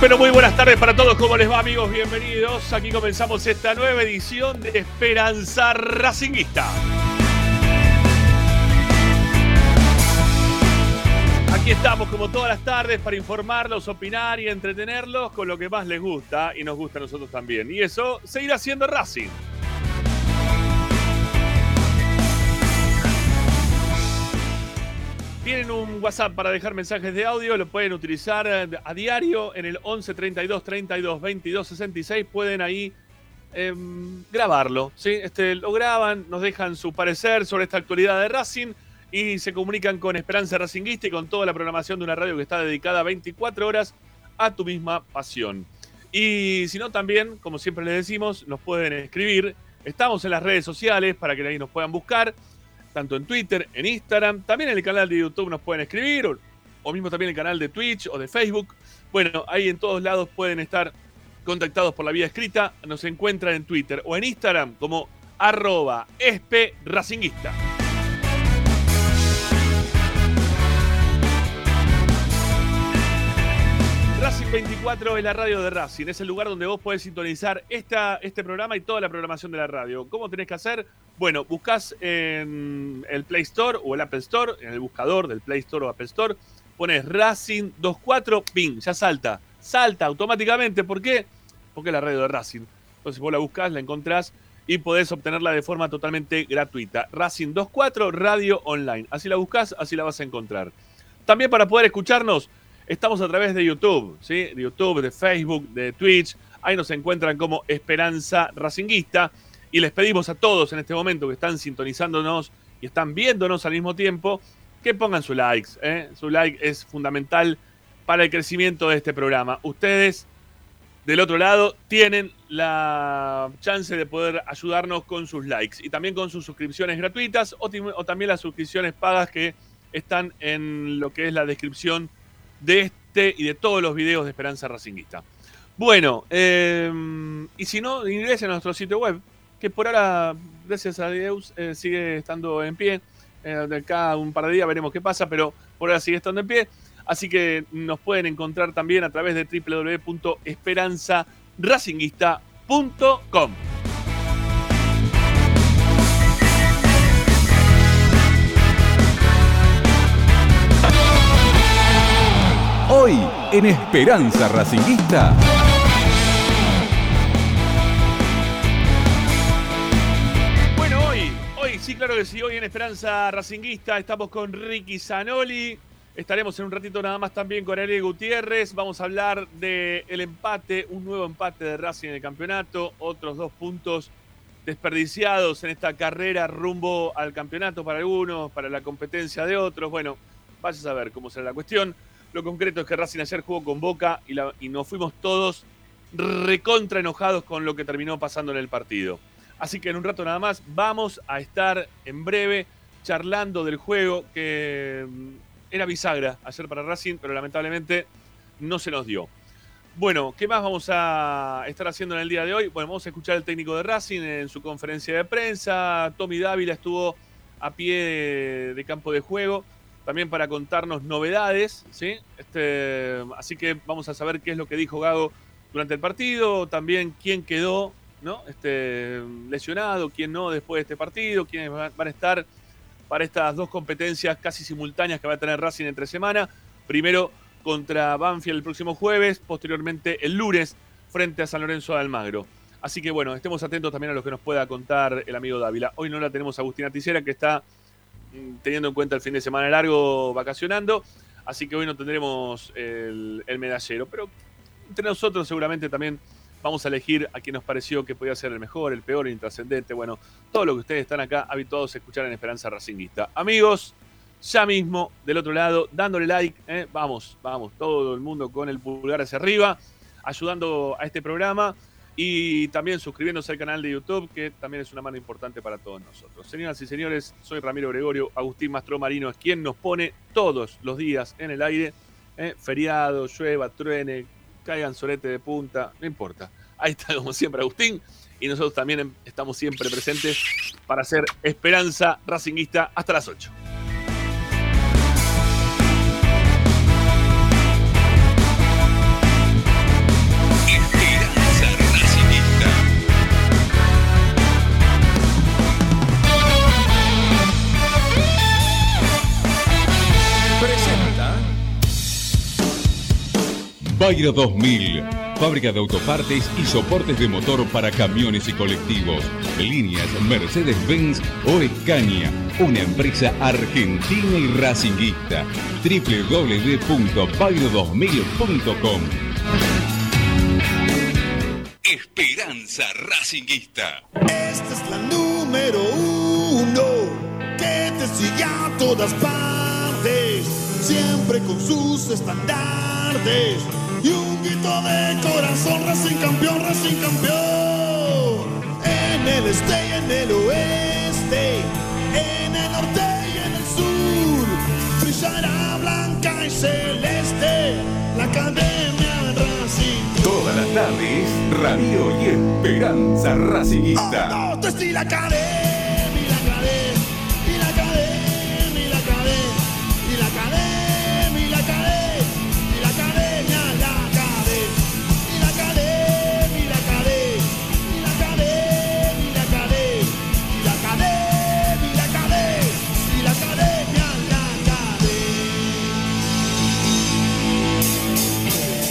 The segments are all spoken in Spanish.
Pero muy buenas tardes para todos. ¿Cómo les va, amigos? Bienvenidos. Aquí comenzamos esta nueva edición de Esperanza Racinguista. Aquí estamos como todas las tardes para informarlos, opinar y entretenerlos con lo que más les gusta y nos gusta a nosotros también. Y eso seguirá siendo Racing. WhatsApp para dejar mensajes de audio, lo pueden utilizar eh, a diario en el 11 32 32 22 66. Pueden ahí em, grabarlo. ¿sí? Este, lo graban, nos dejan su parecer sobre esta actualidad de Racing y se comunican con Esperanza Racinguista y con toda la programación de una radio que está dedicada 24 horas a tu misma pasión. Y si no, también, como siempre les decimos, nos pueden escribir. Estamos en las redes sociales para que ahí nos puedan buscar tanto en Twitter, en Instagram, también en el canal de YouTube nos pueden escribir, o, mismo también en el canal de Twitch o de Facebook. Bueno, ahí en todos lados pueden estar contactados por la vía escrita. Nos encuentran en Twitter o en Instagram como arroba espracinguista. Racing 24 es la radio de Racing, es el lugar donde vos podés sintonizar este programa y toda la programación de la radio. ¿Cómo tenés que hacer? Bueno, buscas en el Play Store o el Apple Store, en el buscador del Play Store o Apple Store, pones Racing 24, ping, ya salta. Salta automáticamente. ¿Por qué? Porque es la radio de Racing. Entonces vos la buscas, la encontrás y podés obtenerla de forma totalmente gratuita. Racing 24 Radio Online. Así la buscas, así la vas a encontrar. También para poder escucharnos, Estamos a través de YouTube. De YouTube, de Facebook, de Twitch. Ahí nos encuentran como Esperanza Racinguista. Y les pedimos a todos en este momento que están sintonizándonos y están viéndonos al mismo tiempo que pongan su likes. ¿eh? Su like es fundamental para el crecimiento de este programa. Ustedes, del otro lado, tienen la chance de poder ayudarnos con sus likes y también con sus suscripciones gratuitas o también las suscripciones pagas que están en lo que es la descripción de este y de todos los videos de Esperanza Racinguista. Bueno, eh, y si no, ingresen a nuestro sitio web, que por ahora, gracias a Dios, eh, sigue estando en pie. Eh, de acá un par de días veremos qué pasa, pero por ahora sigue estando en pie. Así que nos pueden encontrar también a través de www.esperanzaracinguista.com. Hoy en Esperanza Racinguista. Bueno, hoy, hoy sí, claro que sí, hoy en Esperanza Racinguista estamos con Ricky Zanoli. Estaremos en un ratito nada más también con Ariel Gutiérrez. Vamos a hablar del empate, un nuevo empate de Racing en el campeonato, otros dos puntos desperdiciados en esta carrera rumbo al campeonato para algunos, para la competencia de otros. Bueno, vayas a ver cómo será la cuestión. Lo concreto es que Racing ayer jugó con Boca y, nos fuimos todos recontra enojados con lo que terminó pasando en el partido. Así que en un rato nada más vamos a estar en breve charlando del juego que mm, era bisagra ayer para Racing, pero lamentablemente no se nos dio. Bueno, ¿qué más vamos a estar haciendo en el día de hoy? Bueno, vamos a escuchar al técnico de Racing en su conferencia de prensa. Tommy Dávila estuvo a pie de campo de juego también para contarnos novedades, ¿sí? Este, así que vamos a saber qué es lo que dijo Gago durante el partido, también quién quedó ¿no? este, lesionado, quién no después de este partido, quiénes van a estar para estas dos competencias casi simultáneas que va a tener Racing entre semana. Primero contra Banfield el próximo jueves, posteriormente el lunes frente a San Lorenzo de Almagro. Así que bueno, estemos atentos también a lo que nos pueda contar el amigo Dávila. Hoy no la tenemos a Agustina Ticera, que está teniendo en cuenta el fin de semana largo vacacionando. Así que hoy no tendremos el, medallero. Pero entre nosotros seguramente también vamos a elegir a quien nos pareció que podía ser el mejor, el peor, el intrascendente. Bueno, todo lo que ustedes están acá habituados a escuchar en Esperanza Racinguista. Amigos, ya mismo del otro lado, dándole like. ¿eh? Vamos, vamos, todo el mundo con el pulgar hacia arriba, ayudando a este programa y también suscribiéndose al canal de YouTube, que también es una mano importante para todos nosotros. Señoras y señores, soy Ramiro Gregorio, Agustín Mastro Marino es quien nos pone todos los días en el aire, ¿eh? feriado, llueva, truene, caigan solete de punta, no importa. Ahí está como siempre Agustín y nosotros también estamos siempre presentes para hacer Esperanza Racinguista hasta las 8. Bayro 2000. Fábrica de autopartes y soportes de motor para camiones y colectivos. Líneas Mercedes-Benz o Escaña. Una empresa argentina y racinguista. www.bayro2000.com Esperanza Racinguista. Esta es la número uno que te sigue a todas partes, siempre con sus estandartes y un grito de corazón, Racing campeón, Racing campeón. En el este y en el oeste, en el norte y en el sur, brillará blanca y celeste la academia Racing. Todas las tardes, Radio y Esperanza Racinguista. Oh, no, la academia,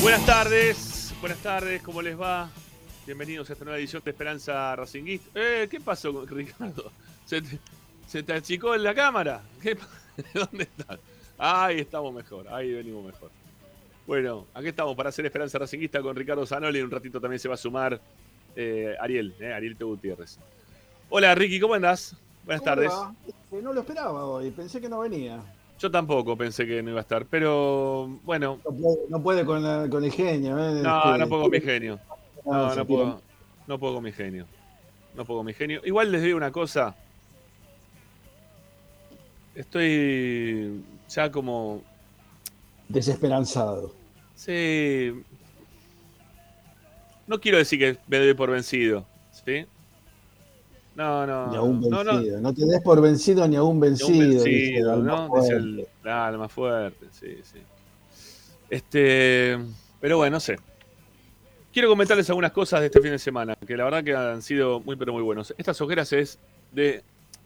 Buenas tardes, buenas tardes, ¿cómo les va? Bienvenidos a esta nueva edición de Esperanza Racinguista. Eh, ¿Qué pasó con Ricardo? ¿Se te, se te achicó en la cámara? ¿Qué ¿Dónde estás? Ahí estamos mejor, ahí venimos mejor. Bueno, aquí estamos para hacer Esperanza Racinguista con Ricardo Zanoli. En un ratito también se va a sumar eh, Ariel, eh, Ariel T. Gutiérrez. Hola Ricky, ¿cómo andás? Buenas ¿Cómo tardes. va? Eh, No lo esperaba hoy, pensé que no venía. Yo tampoco pensé que no iba a estar, pero bueno, No puede, no puede con, la- con el genio. ¿eh? no, Este, no puedo con mi genio. ah, No, no puedo, no puedo con mi genio. No puedo con mi genio. Igual les digo una cosa. Estoy ya como. Desesperanzado. Sí. No quiero decir que me doy por vencido. ¿Sí? No, no. Ni aún no, no, vencido. No, te des por vencido ni aún vencido. un dice vencido, el ¿no? más Dice fuerte. el, claro, el más fuerte, sí, sí. Este, pero bueno, no sé. Quiero comentarles algunas cosas de este fin de semana, que la verdad que han sido muy, pero muy buenos. Estas ojeras es de,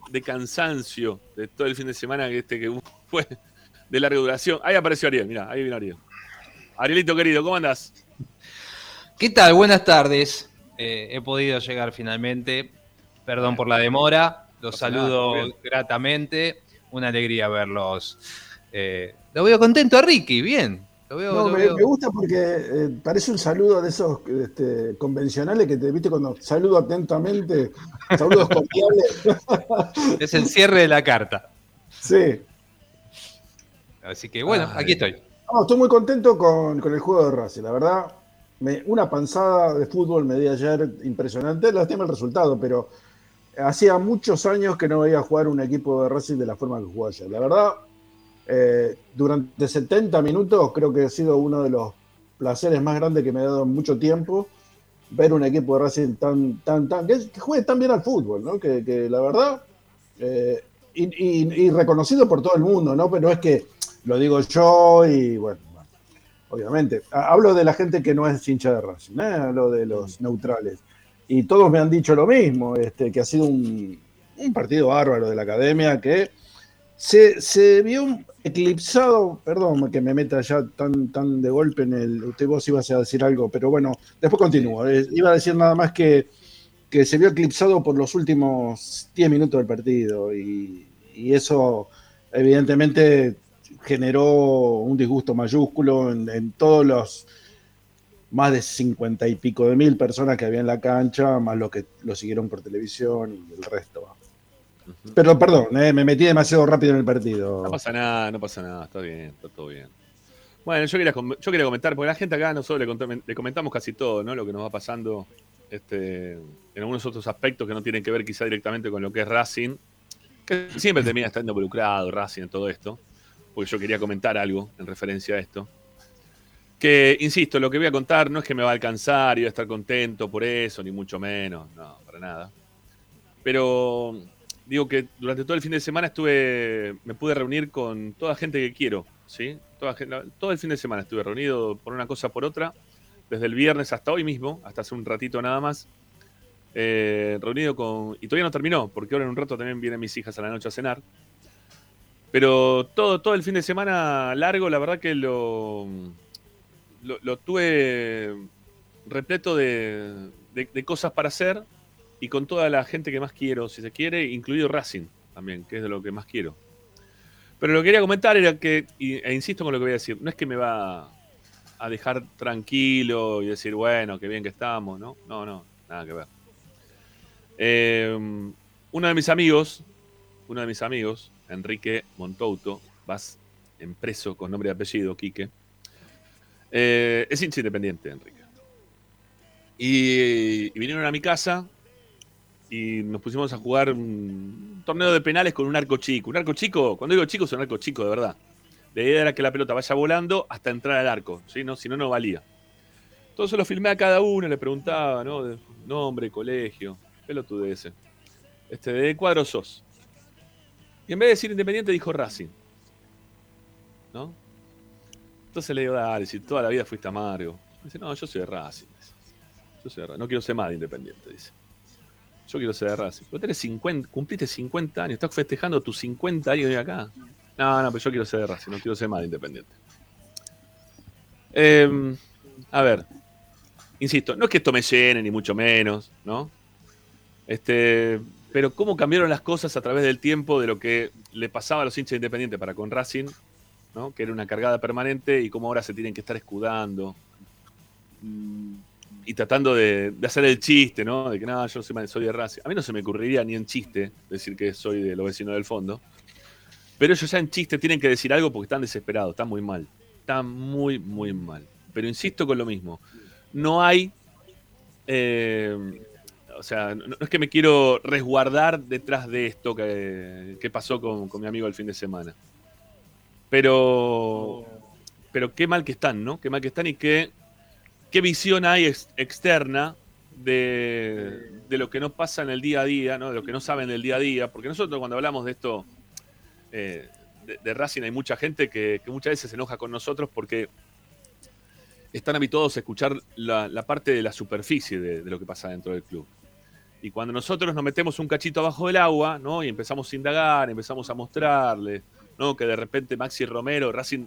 de cansancio de todo el fin de semana que este que fue de larga duración. Ahí apareció Ariel, mira, ahí vino Ariel. Arielito querido, ¿cómo andás? ¿Qué tal? Buenas tardes. Eh, he podido llegar finalmente. Perdón por la demora. Los nada, saludo gratamente. Una alegría verlos. Eh, lo veo contento a Ricky, bien. Lo veo, No, lo me, veo- me gusta porque eh, parece un saludo de esos este, convencionales que te viste cuando saludo atentamente, saludos cordiales. Es el cierre de la carta. Sí. Así que bueno, Ay. aquí estoy. No, estoy muy contento con, con el juego de Racing, la verdad. Me- una panzada de fútbol me di ayer impresionante. Lástima el resultado, pero hacía muchos años que no veía jugar un equipo de Racing de la forma que jugó ayer. La verdad, eh, durante 70 minutos creo que ha sido uno de los placeres más grandes que me ha dado en mucho tiempo ver un equipo de Racing tan, tan, tan, que, juegue tan bien al fútbol, ¿no? Que, que la verdad, eh, y, reconocido por todo el mundo, ¿no? Pero es que lo digo yo y bueno, obviamente. Ha- Hablo de la gente que no es hincha de Racing, ¿eh? hablo de los neutrales. Y todos me han dicho lo mismo, este, que ha sido un, un partido bárbaro de la academia que se, se vio eclipsado, perdón que me meta ya tan, tan de golpe en el. Usted vos ibas a decir algo, pero bueno, después continúo. Eh, iba a decir nada más que, que se vio eclipsado por los últimos 10 minutos del partido y, y eso evidentemente generó un disgusto mayúsculo en, en todos los más de 50 y pico de mil personas que había en la cancha, más los que lo siguieron por televisión y el resto. Pero perdón, eh, me metí demasiado rápido en el partido. No pasa nada, no pasa nada, está bien, está todo bien. Bueno, yo quería, yo quería comentar, porque la gente acá nosotros le, le comentamos casi todo, ¿no? Lo que nos va pasando este, en algunos otros aspectos que no tienen que ver quizá directamente con lo que es Racing, que siempre termina estando involucrado Racing en todo esto, porque yo quería comentar algo en referencia a esto. Que, insisto, lo que voy a contar no es que me va a alcanzar y voy a estar contento por eso, ni mucho menos, no, para nada. Pero digo que durante todo el fin de semana estuve, me pude reunir con toda gente que quiero, ¿sí? Toda todo el fin de semana estuve reunido por una cosa por otra, desde el viernes hasta hoy mismo, hasta hace un ratito nada más, eh, reunido con, y todavía no terminó, porque ahora en un rato también vienen mis hijas a la noche a cenar, pero todo, todo el fin de semana largo, la verdad que lo, lo, tuve repleto de, de- cosas para hacer y con toda la gente que más quiero, si se quiere, incluido Racing también, que es de lo que más quiero. Pero lo que quería comentar era que, e insisto con lo que voy a decir, no es que me va a dejar tranquilo y decir, bueno, qué bien que estamos, ¿no? No, no, nada que ver. Eh, uno de mis amigos, uno de mis amigos, Enrique Montouto, vas en preso con nombre y apellido, Quique, eh, es hincha independiente, Enrique. Y, y vinieron a mi casa y nos pusimos a jugar un torneo de penales con un arco chico. Un arco chico, cuando digo chico, es un arco chico, de verdad. La idea era que la pelota vaya volando hasta entrar al arco, si no, no valía. Entonces lo filmé a cada uno, le preguntaba, ¿no? De nombre, colegio, ese. Este, ¿de qué cuadro sos? Y en vez de decir Independiente, dijo Racing. ¿No? Entonces le digo, dale, si toda la vida fuiste amargo. Dice, no, yo soy de Racing. Yo soy de Racing. No quiero ser más de Independiente, dice. Yo quiero ser de Racing. Vos tenés 50, cumpliste 50 años, estás festejando tus 50 años de acá. No, no, pero yo quiero ser de Racing, no quiero ser más de Independiente. Eh, a ver, insisto, no es que esto me llene, ni mucho menos, ¿no? Este, pero cómo cambiaron las cosas a través del tiempo de lo que le pasaba a los hinchas de Independiente para con Racing, ¿no? que era una cargada permanente, y cómo ahora se tienen que estar escudando mm, y tratando de, de hacer el chiste, ¿no? De que nada, yo soy, soy de Racing. A mí no se me ocurriría ni en chiste decir que soy de los vecinos del fondo. Pero ellos ya en chiste tienen que decir algo porque están desesperados, están muy mal. Están muy, muy mal. Pero insisto con lo mismo. No hay. eh, o sea, no, no es que me quiero resguardar detrás de esto que, que pasó con, con mi amigo el fin de semana. Pero. Pero qué mal que están, ¿no? Qué mal que están y qué, qué visión hay ex- externa de, de lo que no pasa en el día a día, ¿no? De lo que no saben del día a día. Porque nosotros cuando hablamos de esto eh, de, Racing hay mucha gente que, muchas veces se enoja con nosotros porque están habituados a escuchar la, parte de la superficie de, lo que pasa dentro del club. Y cuando nosotros nos metemos un cachito abajo del agua, ¿no? Y empezamos a indagar, empezamos a mostrarle, ¿no? Que de repente Maxi Romero, Racing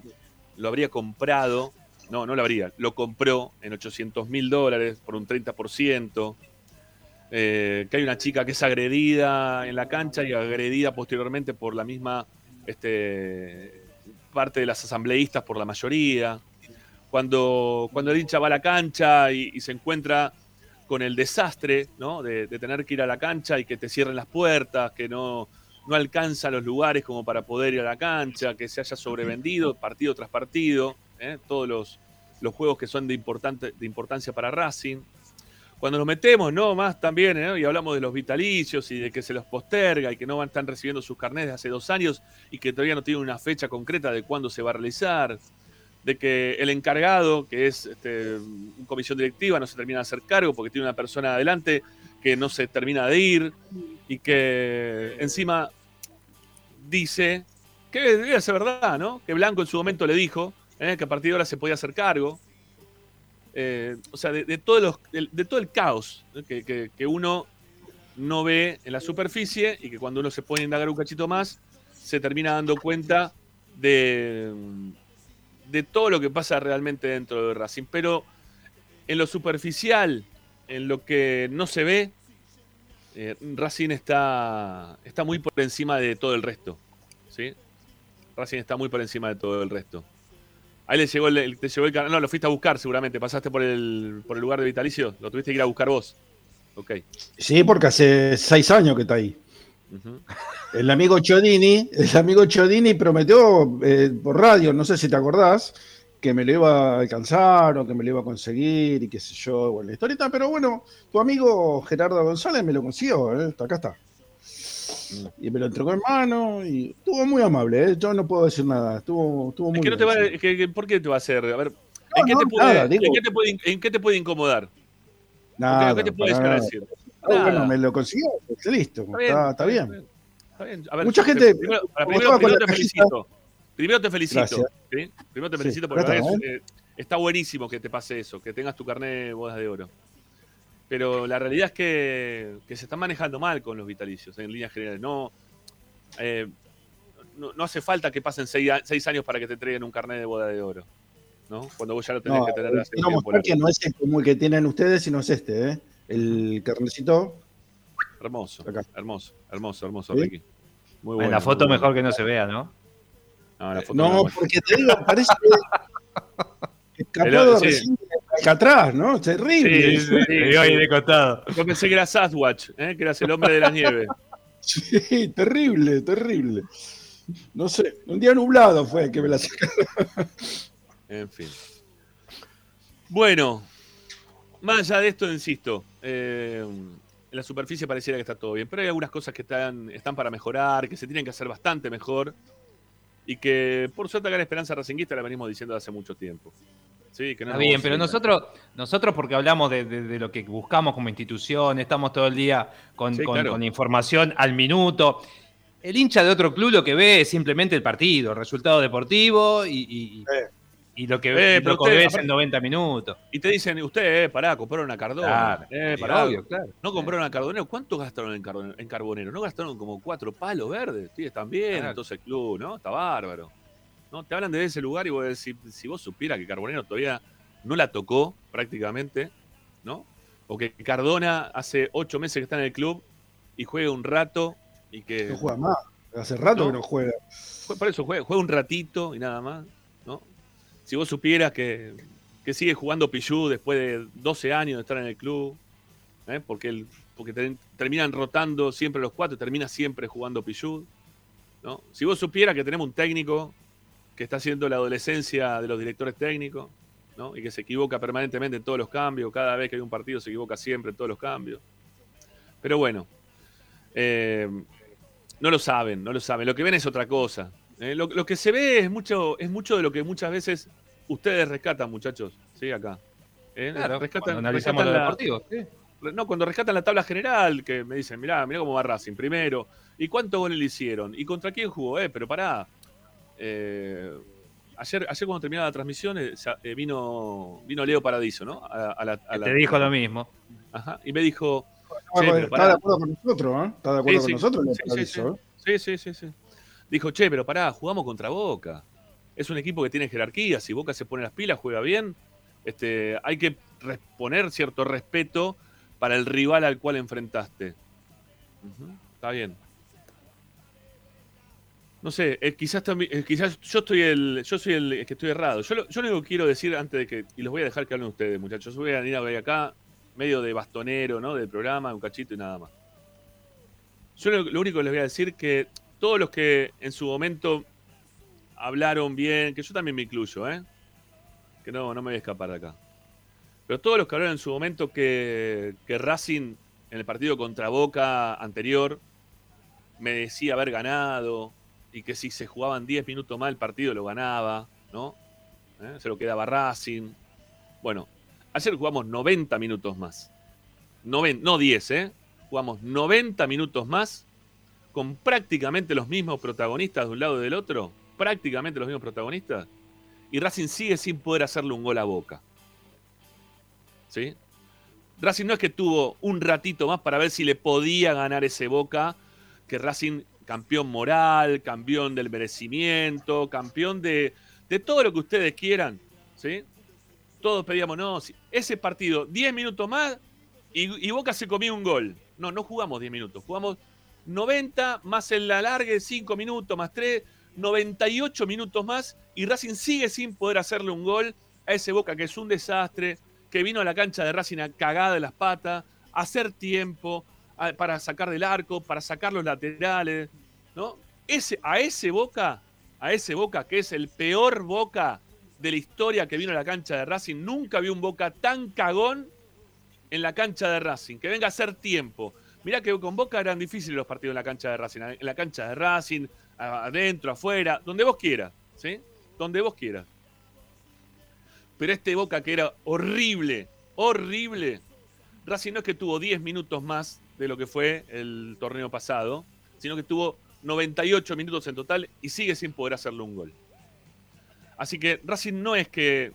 lo habría comprado, no, no lo habría, lo compró en 800 mil dólares por un 30%. eh, que hay una chica que es agredida en la cancha y agredida posteriormente por la misma este, parte de las asambleístas por la mayoría. Cuando, cuando el hincha va a la cancha y, se encuentra con el desastre ¿no? de tener que ir a la cancha y que te cierren las puertas, que no, no alcanza los lugares como para poder ir a la cancha, que se haya sobrevendido partido tras partido, ¿eh? todos los, los juegos que son de, importante, de importancia para Racing. Cuando nos metemos, no más también, ¿eh? y hablamos de los vitalicios y de que se los posterga y que no van, están recibiendo sus carnets de hace dos años y que todavía no tienen una fecha concreta de cuándo se va a realizar, de que el encargado, que es este, comisión directiva, no se termina de hacer cargo porque tiene una persona adelante que no se termina de ir y que encima dice que debe ser verdad, ¿no? Que Blanco en su momento le dijo ¿eh? que a partir de ahora se podía hacer cargo. Eh, o sea, de, todo el caos que uno no ve en la superficie y que cuando uno se pone a indagar un cachito más, se termina dando cuenta de, de todo lo que pasa realmente dentro de Racing. Pero en lo superficial, en lo que no se ve, eh, Racing está, está muy por encima de todo el resto. ¿sí? Racing está muy por encima de todo el resto. Ahí le llegó el, te llegó el canal. No, lo fuiste a buscar seguramente. Pasaste por el, por el lugar de Vitalicio. Lo tuviste que ir a buscar vos. Ok. Sí, porque hace seis años que está ahí. El amigo Chodini, el amigo Chodini prometió eh, por radio, no sé si te acordás, que me lo iba a alcanzar o que me lo iba a conseguir y qué sé yo, bueno, la historieta, pero bueno, tu amigo Gerardo González me lo consiguió, ¿eh? acá está. Y me lo entregó en mano y estuvo muy amable, ¿eh? yo no puedo decir nada, estuvo, estuvo muy Es que no te va, bien, es que- que- ¿Por qué te va a hacer? A ver, No, ¿en, qué no, te puede, nada, en digo- qué te puede in- en qué te puede incomodar? Nada, ¿Qué te puede nada. decir? Ah, bueno, me lo consiguió, listo, Está está, está bien. Está bien. A ver, Mucha te- gente- Primero, primero- te felicito. Primero te felicito. Primero te Sí, felicito porque es, eh, está buenísimo que te pase eso, que tengas tu carnet de bodas de oro. Pero la realidad es que, que se están manejando mal con los vitalicios, en líneas generales. No, eh, no, no hace falta que pasen seis, años para que te entreguen un carnet de boda de oro. ¿no? Cuando vos ya lo tenés No, que tener hace quiero tiempo. que no es el como el que tienen ustedes, sino es este, ¿eh? El carnecito. Hermoso, Acá. hermoso, hermoso, hermoso, ¿Sí? Ricky. Muy En bueno. la foto mejor que no se vea, ¿no? No, la foto No, no. porque te digo, parece El- sí. recién de Alcatraz, ¿no? Terrible. Sí, sí, de costado. Yo pensé que era Sasquatch, ¿eh? que eras el hombre de la nieve. Sí, terrible, terrible. No sé, un día nublado fue que me la sacaron. En fin. Bueno, más allá de esto, insisto, eh, en la superficie pareciera que está todo bien, pero hay algunas cosas que están, están para mejorar, que se tienen que hacer bastante mejor y que por suerte acá en Esperanza Racinguista la venimos diciendo hace mucho tiempo. Sí, que no Está bien, pero nosotros, nosotros porque hablamos de, de- de lo que buscamos como institución, estamos todo el día con, Sí, con- claro. con información al minuto. El hincha de otro club lo que ve es simplemente el partido, el resultado deportivo y, y- Eh. Y lo que, Eh, y lo que usted, ves en 90 minutos. Y te dicen, usted, eh, pará, compraron a Cardona. Claro, eh, pará, obvio, claro. No compraron a Carbonero. ¿Cuánto gastaron en, Carbo- en Carbonero? ¿No gastaron como cuatro palos verdes? Sí, están bien, Claro. entonces el club, ¿no? Está bárbaro. ¿No? Te hablan de ese lugar y vos decís, si vos supieras que Carbonero todavía no la tocó prácticamente, ¿no? O que Cardona hace ocho meses que está en el club y juega un rato y que... No juega más. Hace rato No. que no juega. Jue- Por eso juega, juega un ratito y nada más. Si vos supieras que, que sigue jugando Pichu después de 12 años de estar en el club, ¿eh? porque, el, porque ter- terminan rotando siempre los cuatro termina siempre jugando Pichu, ¿no? Si vos supieras que tenemos un técnico que está haciendo la adolescencia de los directores técnicos, ¿no? Y que se equivoca permanentemente en todos los cambios, cada vez que hay un partido se equivoca siempre en todos los cambios. Pero bueno, eh, no lo saben, no lo saben. Lo que ven es otra cosa. ¿Eh? Lo, lo que se ve es mucho, es mucho de lo que muchas veces ustedes rescatan, muchachos. Sí, acá. ¿Eh? Claro, rescatan, cuando analizamos rescatan lo la- deportivo. sí. no, cuando rescatan la tabla general, que me dicen, mirá, mirá cómo va Racing primero. ¿Y cuántos goles le hicieron? ¿Y contra quién jugó? Eh, pero pará. Eh, ayer, ayer cuando terminaba la transmisión eh, eh, vino, vino Leo Paradiso, ¿no? A, a la- a Que la- te dijo lo mismo. Ajá, y me dijo, Está, Sí, de- está acuerdo con nosotros, ¿eh? Está de acuerdo Sí, con sí. nosotros, le Sí, sí, aviso, sí. ¿eh? Sí, sí, sí, sí. Dijo, che, pero pará, jugamos contra Boca. Es un equipo que tiene jerarquía. Si Boca se pone las pilas, juega bien. Este, hay que poner cierto respeto para el rival al cual enfrentaste. Está bien. No sé, eh, quizás también, eh, quizás yo estoy el, yo soy el que estoy errado. Yo lo, yo lo único que quiero decir antes de que, y los voy a dejar que hablen ustedes, muchachos. Voy a venir a ver acá, medio de bastonero, ¿no? Del programa, un cachito y nada más. Yo lo, lo único que les voy a decir que todos los que en su momento hablaron bien, que yo también me incluyo, ¿eh? Que no, no me voy a escapar de acá. Pero todos los que hablaron en su momento que, que Racing en el partido contra Boca anterior merecía haber ganado y que si se jugaban 10 minutos más el partido lo ganaba, ¿no? ¿Eh? Se lo quedaba Racing. Bueno, ayer jugamos 90 minutos más. No 10, ¿eh? Jugamos 90 minutos más con prácticamente los mismos protagonistas de un lado y del otro. Prácticamente los mismos protagonistas. Y Racing sigue sin poder hacerle un gol a boca. ¿Sí? Racing no es que tuvo un ratito más para ver si le podía ganar ese boca. Que Racing, campeón moral, campeón del merecimiento, campeón de, de todo lo que ustedes quieran. ¿Sí? Todos pedíamos, no, ese partido, 10 minutos más y, y Boca se comió un gol. No, no jugamos 10 minutos, jugamos 90 más el alargue, 5 minutos más 3, 98 minutos más y Racing sigue sin poder hacerle un gol a ese Boca que es un desastre, que vino a la cancha de Racing a cagada de las patas, a hacer tiempo para sacar del arco, para sacar los laterales, ¿no? Ese, a ese Boca, a ese Boca que es el peor Boca de la historia que vino a la cancha de Racing, nunca vi un Boca tan cagón en la cancha de Racing, que venga a hacer tiempo. Mirá que con Boca eran difíciles los partidos en la cancha de Racing, en la cancha de Racing, adentro, afuera, donde vos quieras, ¿sí? Donde vos quieras. Pero este Boca que era horrible, horrible, Racing no es que tuvo 10 minutos más de lo que fue el torneo pasado, sino que tuvo 98 minutos en total y sigue sin poder hacerle un gol. Así que Racing no es que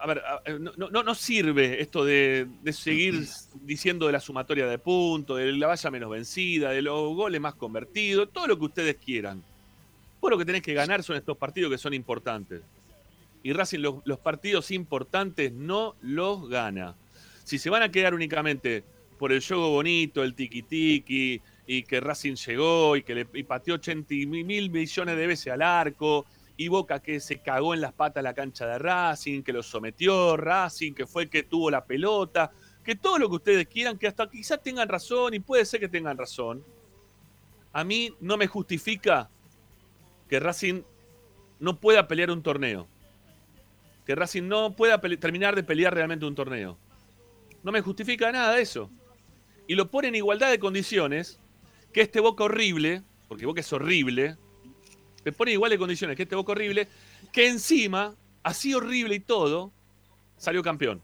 a ver, no, no- no sirve esto de, de seguir diciendo de la sumatoria de puntos, de la valla menos vencida, de los goles más convertidos, todo lo que ustedes quieran. Vos lo que tenés que ganar son estos partidos que son importantes. y Racing los, los partidos importantes no los gana. Si se van a quedar únicamente por el juego bonito, el tiki-tiki, y que Racing llegó y que le y pateó 80 mil millones de veces al arco, y Boca que se cagó en las patas la cancha de Racing, que lo sometió Racing, que fue el que tuvo la pelota, que todo lo que ustedes quieran, que hasta quizás tengan razón y puede ser que tengan razón. A mí no me justifica que Racing no pueda pelear un torneo. Que Racing no pueda terminar de pelear realmente un torneo. No me justifica nada eso. Y lo pone en igualdad de condiciones que este Boca horrible, porque Boca es horrible, le pone igual de condiciones que este Boca horrible, que encima, así horrible y todo, salió campeón.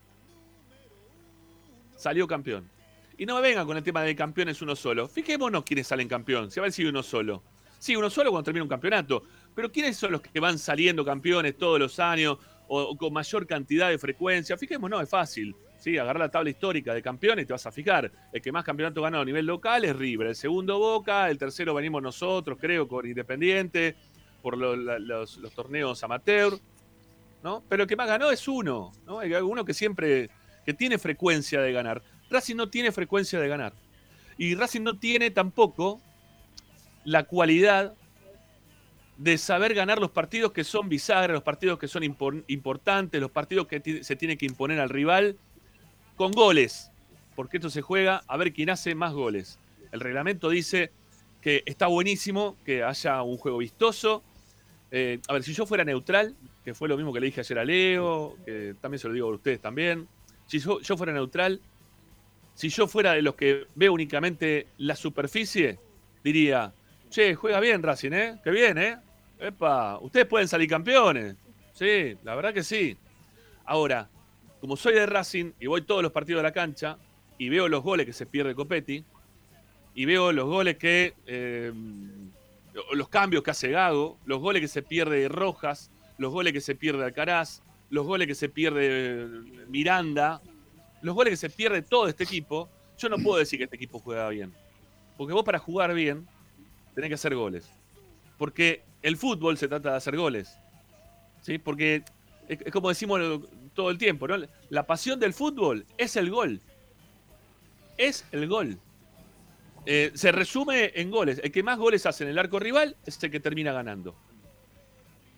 Salió campeón. Y no me vengan con el tema de campeones uno solo. Fijémonos quiénes salen campeón. Si va a decir uno solo. Sí, uno solo cuando termina un campeonato. Pero ¿quiénes son los que van saliendo campeones todos los años o, con mayor cantidad de frecuencia? Fijémonos, es fácil. Sí, agarrar la tabla histórica de campeones te vas a fijar. El que más campeonato ganó a nivel local es River. El segundo Boca, el tercero venimos nosotros, creo, con Independiente, por los, torneos amateur. ¿no? Pero el que más ganó es uno. ¿no? Hay uno que siempre que tiene frecuencia de ganar. Racing no tiene frecuencia de ganar. Y Racing no tiene tampoco la cualidad de saber ganar los partidos que son bisagras, los partidos que son importantes, los partidos que se tiene que imponer al rival con goles, porque esto se juega a ver quién hace más goles. El reglamento dice que está buenísimo que haya un juego vistoso. Eh, a ver, si yo fuera neutral, que fue lo mismo que le dije ayer a Leo, que también se lo digo a ustedes también, si yo, fuera neutral, si yo fuera de los que ve únicamente la superficie, diría, che, juega bien Racing, ¿eh? Qué bien, ¿eh? Epa, ustedes pueden salir campeones. Sí, la verdad que sí. Ahora, como soy de Racing y voy todos los partidos de la cancha y veo los goles que se pierde Copetti y veo los goles que. Eh, los cambios que hace Gago, los goles que se pierde Rojas, los goles que se pierde Alcaraz, los goles que se pierde Miranda, los goles que se pierde todo este equipo, yo no puedo decir que este equipo juega bien. Porque vos para jugar bien tenés que hacer goles. Porque el fútbol se trata de hacer goles. ¿sí? Porque es, como decimos todo el tiempo, ¿no? La pasión del fútbol es el gol. Es el gol. Eh, se resume en goles. El que más goles hace en el arco rival es el que termina ganando.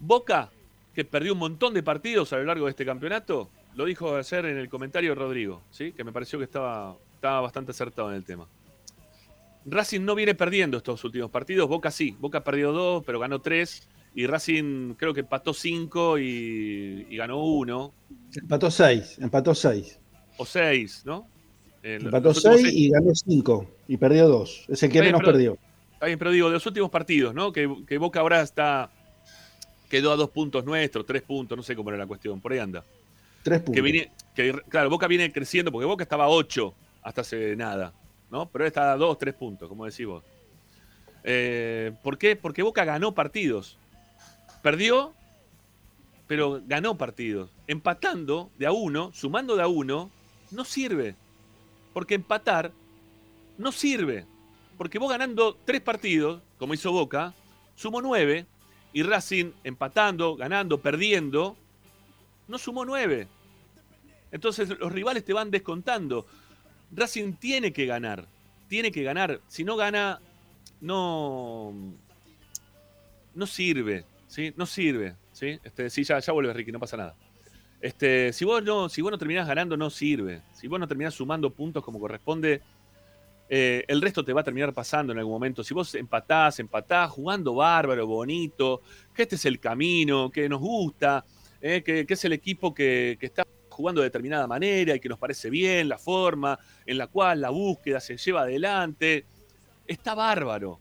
Boca, que perdió un montón de partidos a lo largo de este campeonato, lo dijo ayer en el comentario Rodrigo, ¿sí? que me pareció que estaba, estaba bastante acertado en el tema. Racing no viene perdiendo estos últimos partidos, Boca sí, Boca perdió dos, pero ganó tres y Racing creo que empató 5 y, ganó 1. Empató 6, empató 6. O 6, ¿no? Empató 6 y ganó 5 y perdió 2. Es el que menos perdió. Está bien, pero digo, de los últimos partidos, ¿no? Que, Boca ahora está. Quedó a dos puntos nuestros, tres puntos, no sé cómo era la cuestión, por ahí anda. Tres puntos. Que claro, Boca viene creciendo porque Boca estaba a 8 hasta hace nada, ¿no? Pero ahora está a 2, 3 puntos, como decís vos. Eh, ¿Por qué? Porque Boca ganó partidos. Perdió, pero ganó partidos. Empatando de a uno, sumando de a uno, no sirve. Porque empatar no sirve. Porque vos ganando tres partidos, como hizo Boca, sumó nueve. Y Racing empatando, ganando, perdiendo, no sumó nueve. Entonces los rivales te van descontando. Racing tiene que ganar. Tiene que ganar. Si no gana, no, no sirve. ¿sí? No sirve, ¿sí? Este, sí, ya, ya vuelve Ricky, no pasa nada. Este, si, vos no, si vos no terminás ganando, no sirve. Si vos no terminás sumando puntos como corresponde, eh, el resto te va a terminar pasando en algún momento. Si vos empatás, empatás, jugando bárbaro, bonito, que este es el camino, que nos gusta, eh, que, es el equipo que, que está jugando de determinada manera y que nos parece bien, la forma en la cual la búsqueda se lleva adelante, está bárbaro,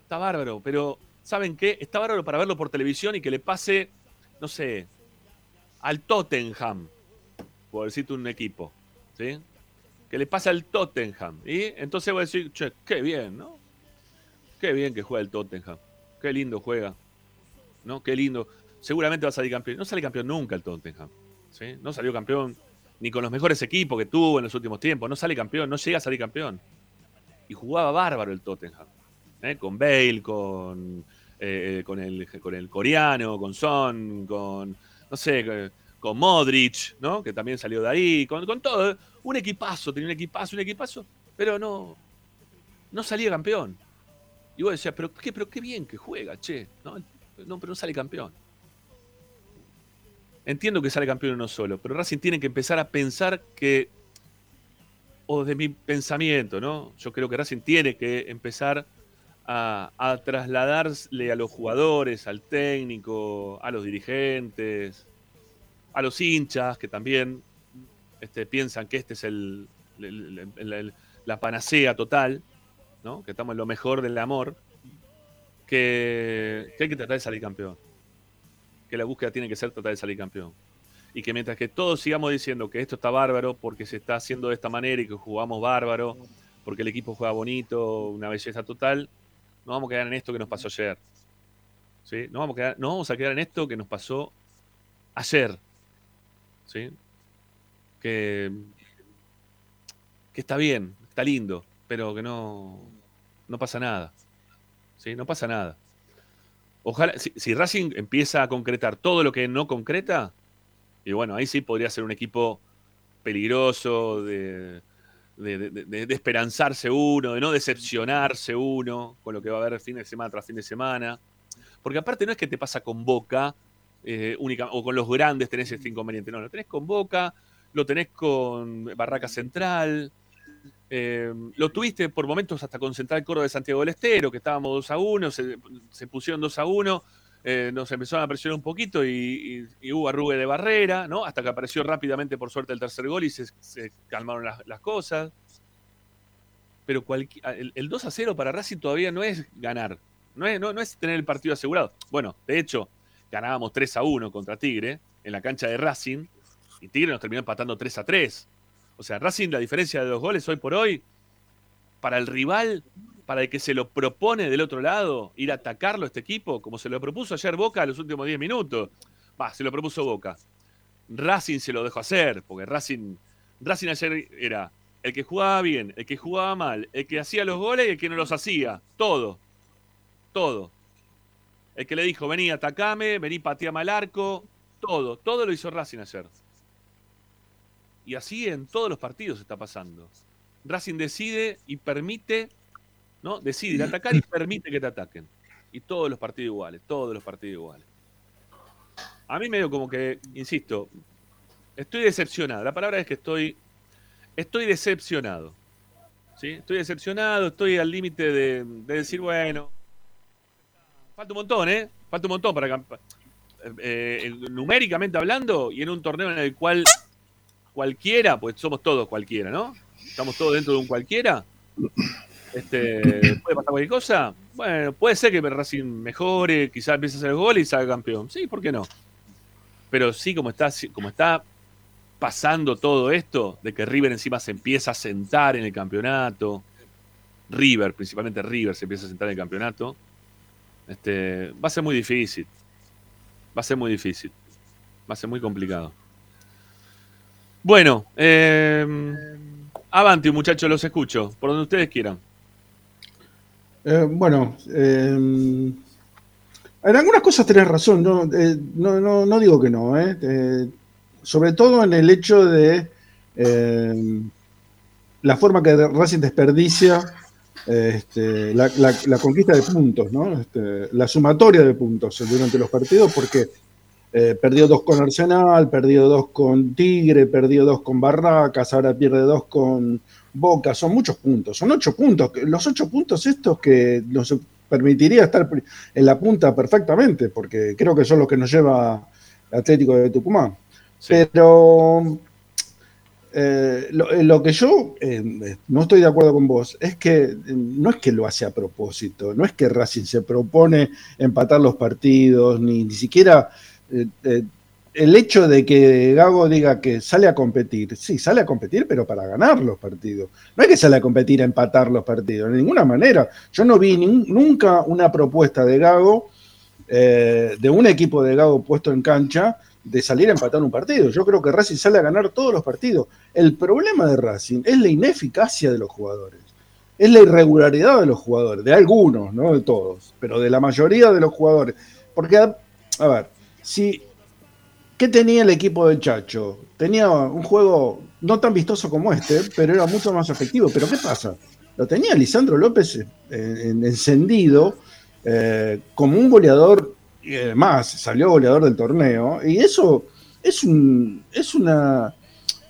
está bárbaro, pero ¿saben qué? Está bárbaro para verlo por televisión y que le pase, no sé, al Tottenham, por decirte un equipo, ¿sí? Que le pase al Tottenham. Y entonces voy a decir, che, qué bien, ¿no? Qué bien que juega el Tottenham. Qué lindo juega. ¿No? Qué lindo. Seguramente va a salir campeón. No sale campeón nunca el Tottenham. ¿sí? No salió campeón ni con los mejores equipos que tuvo en los últimos tiempos. No sale campeón, no llega a salir campeón. Y jugaba bárbaro el Tottenham. ¿eh? con Bale, con, eh, con, el, con el coreano, con Son, con, no sé, con Modric, ¿no? Que también salió de ahí, con, con todo. Un equipazo, tenía un equipazo, un equipazo, pero no, no salía campeón. Y vos decías, pero qué, pero qué bien que juega, che. No, no, pero no sale campeón. Entiendo que sale campeón uno solo, pero Racing tiene que empezar a pensar que, o de mi pensamiento, ¿no? Yo creo que Racing tiene que empezar a, trasladarle a los jugadores, al técnico, a los dirigentes, a los hinchas que también este, piensan que este es el, la panacea total, ¿no? que estamos en lo mejor del amor, que, que hay que tratar de salir campeón. Que la búsqueda tiene que ser tratar de salir campeón. Y que mientras que todos sigamos diciendo que esto está bárbaro porque se está haciendo de esta manera y que jugamos bárbaro, porque el equipo juega bonito, una belleza total, no vamos a quedar en esto que nos pasó ayer. ¿Sí? No, vamos a quedar, no vamos a quedar en esto que nos pasó ayer. ¿sí? Que, que está bien, está lindo, pero que no, no pasa nada. ¿sí? No pasa nada. Ojalá, si, Racing empieza a concretar todo lo que no concreta, y bueno, ahí sí podría ser un equipo peligroso, de, de, esperanzarse uno, de no decepcionarse uno con lo que va a haber fin de semana tras fin de semana. Porque aparte no es que te pasa con Boca, eh, única, o con los grandes tenés este inconveniente. No, lo tenés con Boca, lo tenés con Barraca Central, eh, lo tuviste por momentos hasta con Central Córdoba de Santiago del Estero, que estábamos 2 a 1, se, pusieron 2 a 1, eh, nos empezaron a presionar un poquito y, hubo arrugue de barrera, ¿no? Hasta que apareció rápidamente, por suerte, el tercer gol y se, calmaron las, cosas. Pero el, el, 2 a 0 para Racing todavía no es ganar, no es, no, no es tener el partido asegurado. Bueno, de hecho, ganábamos 3 a 1 contra Tigre en la cancha de Racing y Tigre nos terminó empatando 3 a 3. O sea, Racing, la diferencia de dos goles hoy por hoy, para el rival, para el que se lo propone del otro lado, ir a atacarlo a este equipo, como se lo propuso ayer Boca en los últimos 10 minutos. Va, se lo propuso Boca. Racing se lo dejó hacer, porque Racing, Racing ayer era el que jugaba bien, el que jugaba mal, el que hacía los goles y el que no los hacía. Todo. Todo. El que le dijo, vení, atacame, vení, pateame al arco. Todo, todo lo hizo Racing ayer. Y así en todos los partidos está pasando. Racing decide y permite, ¿no? Decide atacar y permite que te ataquen. Y todos los partidos iguales, todos los partidos iguales. A mí medio como que, insisto, estoy decepcionado. La palabra es que estoy, estoy decepcionado. ¿Sí? Estoy decepcionado, estoy al límite de decir, bueno, Falta un montón, ¿eh? Falta un montón para eh, eh, numéricamente hablando y en un torneo en el cual cualquiera, pues somos todos cualquiera, ¿no? Estamos todos dentro de un cualquiera. Este, ¿Puede pasar cualquier cosa? Bueno, puede ser que Racing mejore, quizás empiece a hacer gol y salga campeón. Sí, ¿por qué no? Pero sí, como está, como está pasando todo esto, de que River encima se empieza a sentar en el campeonato, River, principalmente River, se empieza a sentar en el campeonato, este, va a ser muy difícil. Va a ser muy difícil. Va a ser muy complicado. Bueno, eh, avanti muchachos, los escucho, por donde ustedes quieran. Eh, bueno, eh, en algunas cosas tenés razón, no, no, digo que no, sobre todo en el hecho de la forma que Racing desperdicia este, la, conquista de puntos, este, la sumatoria de puntos durante los partidos, porque eh, perdió dos con Arsenal, perdió dos con Tigre, perdió dos con Barracas, ahora pierde dos con Boca, son muchos puntos, son ocho puntos, los ocho puntos estos que nos permitiría estar en la punta perfectamente, porque creo que son los que nos lleva Atlético de Tucumán. Pero eh, eh, lo, que yo eh, no estoy de acuerdo con vos es que no es que lo hace a propósito, no es que Racing se propone empatar los partidos, ni, ni siquiera el hecho de que Gago diga que sale a competir, sí, sale a competir, pero para ganar los partidos. No es que sale a competir a empatar los partidos, de ninguna manera. Yo no vi nunca una propuesta de Gago, de un equipo de Gago puesto en cancha, de salir a empatar un partido. Yo creo que Racing sale a ganar todos los partidos. El problema de Racing es la ineficacia de los jugadores. Es la irregularidad de los jugadores, de algunos, no de todos, pero de la mayoría de los jugadores. Porque, a, ver, si ¿qué tenía el equipo del Chacho? Tenía un juego no tan vistoso como este, pero era mucho más efectivo. Pero ¿qué pasa? Lo tenía Lisandro López eh, encendido eh, como un goleador, además salió goleador del torneo, y eso es, un, es una,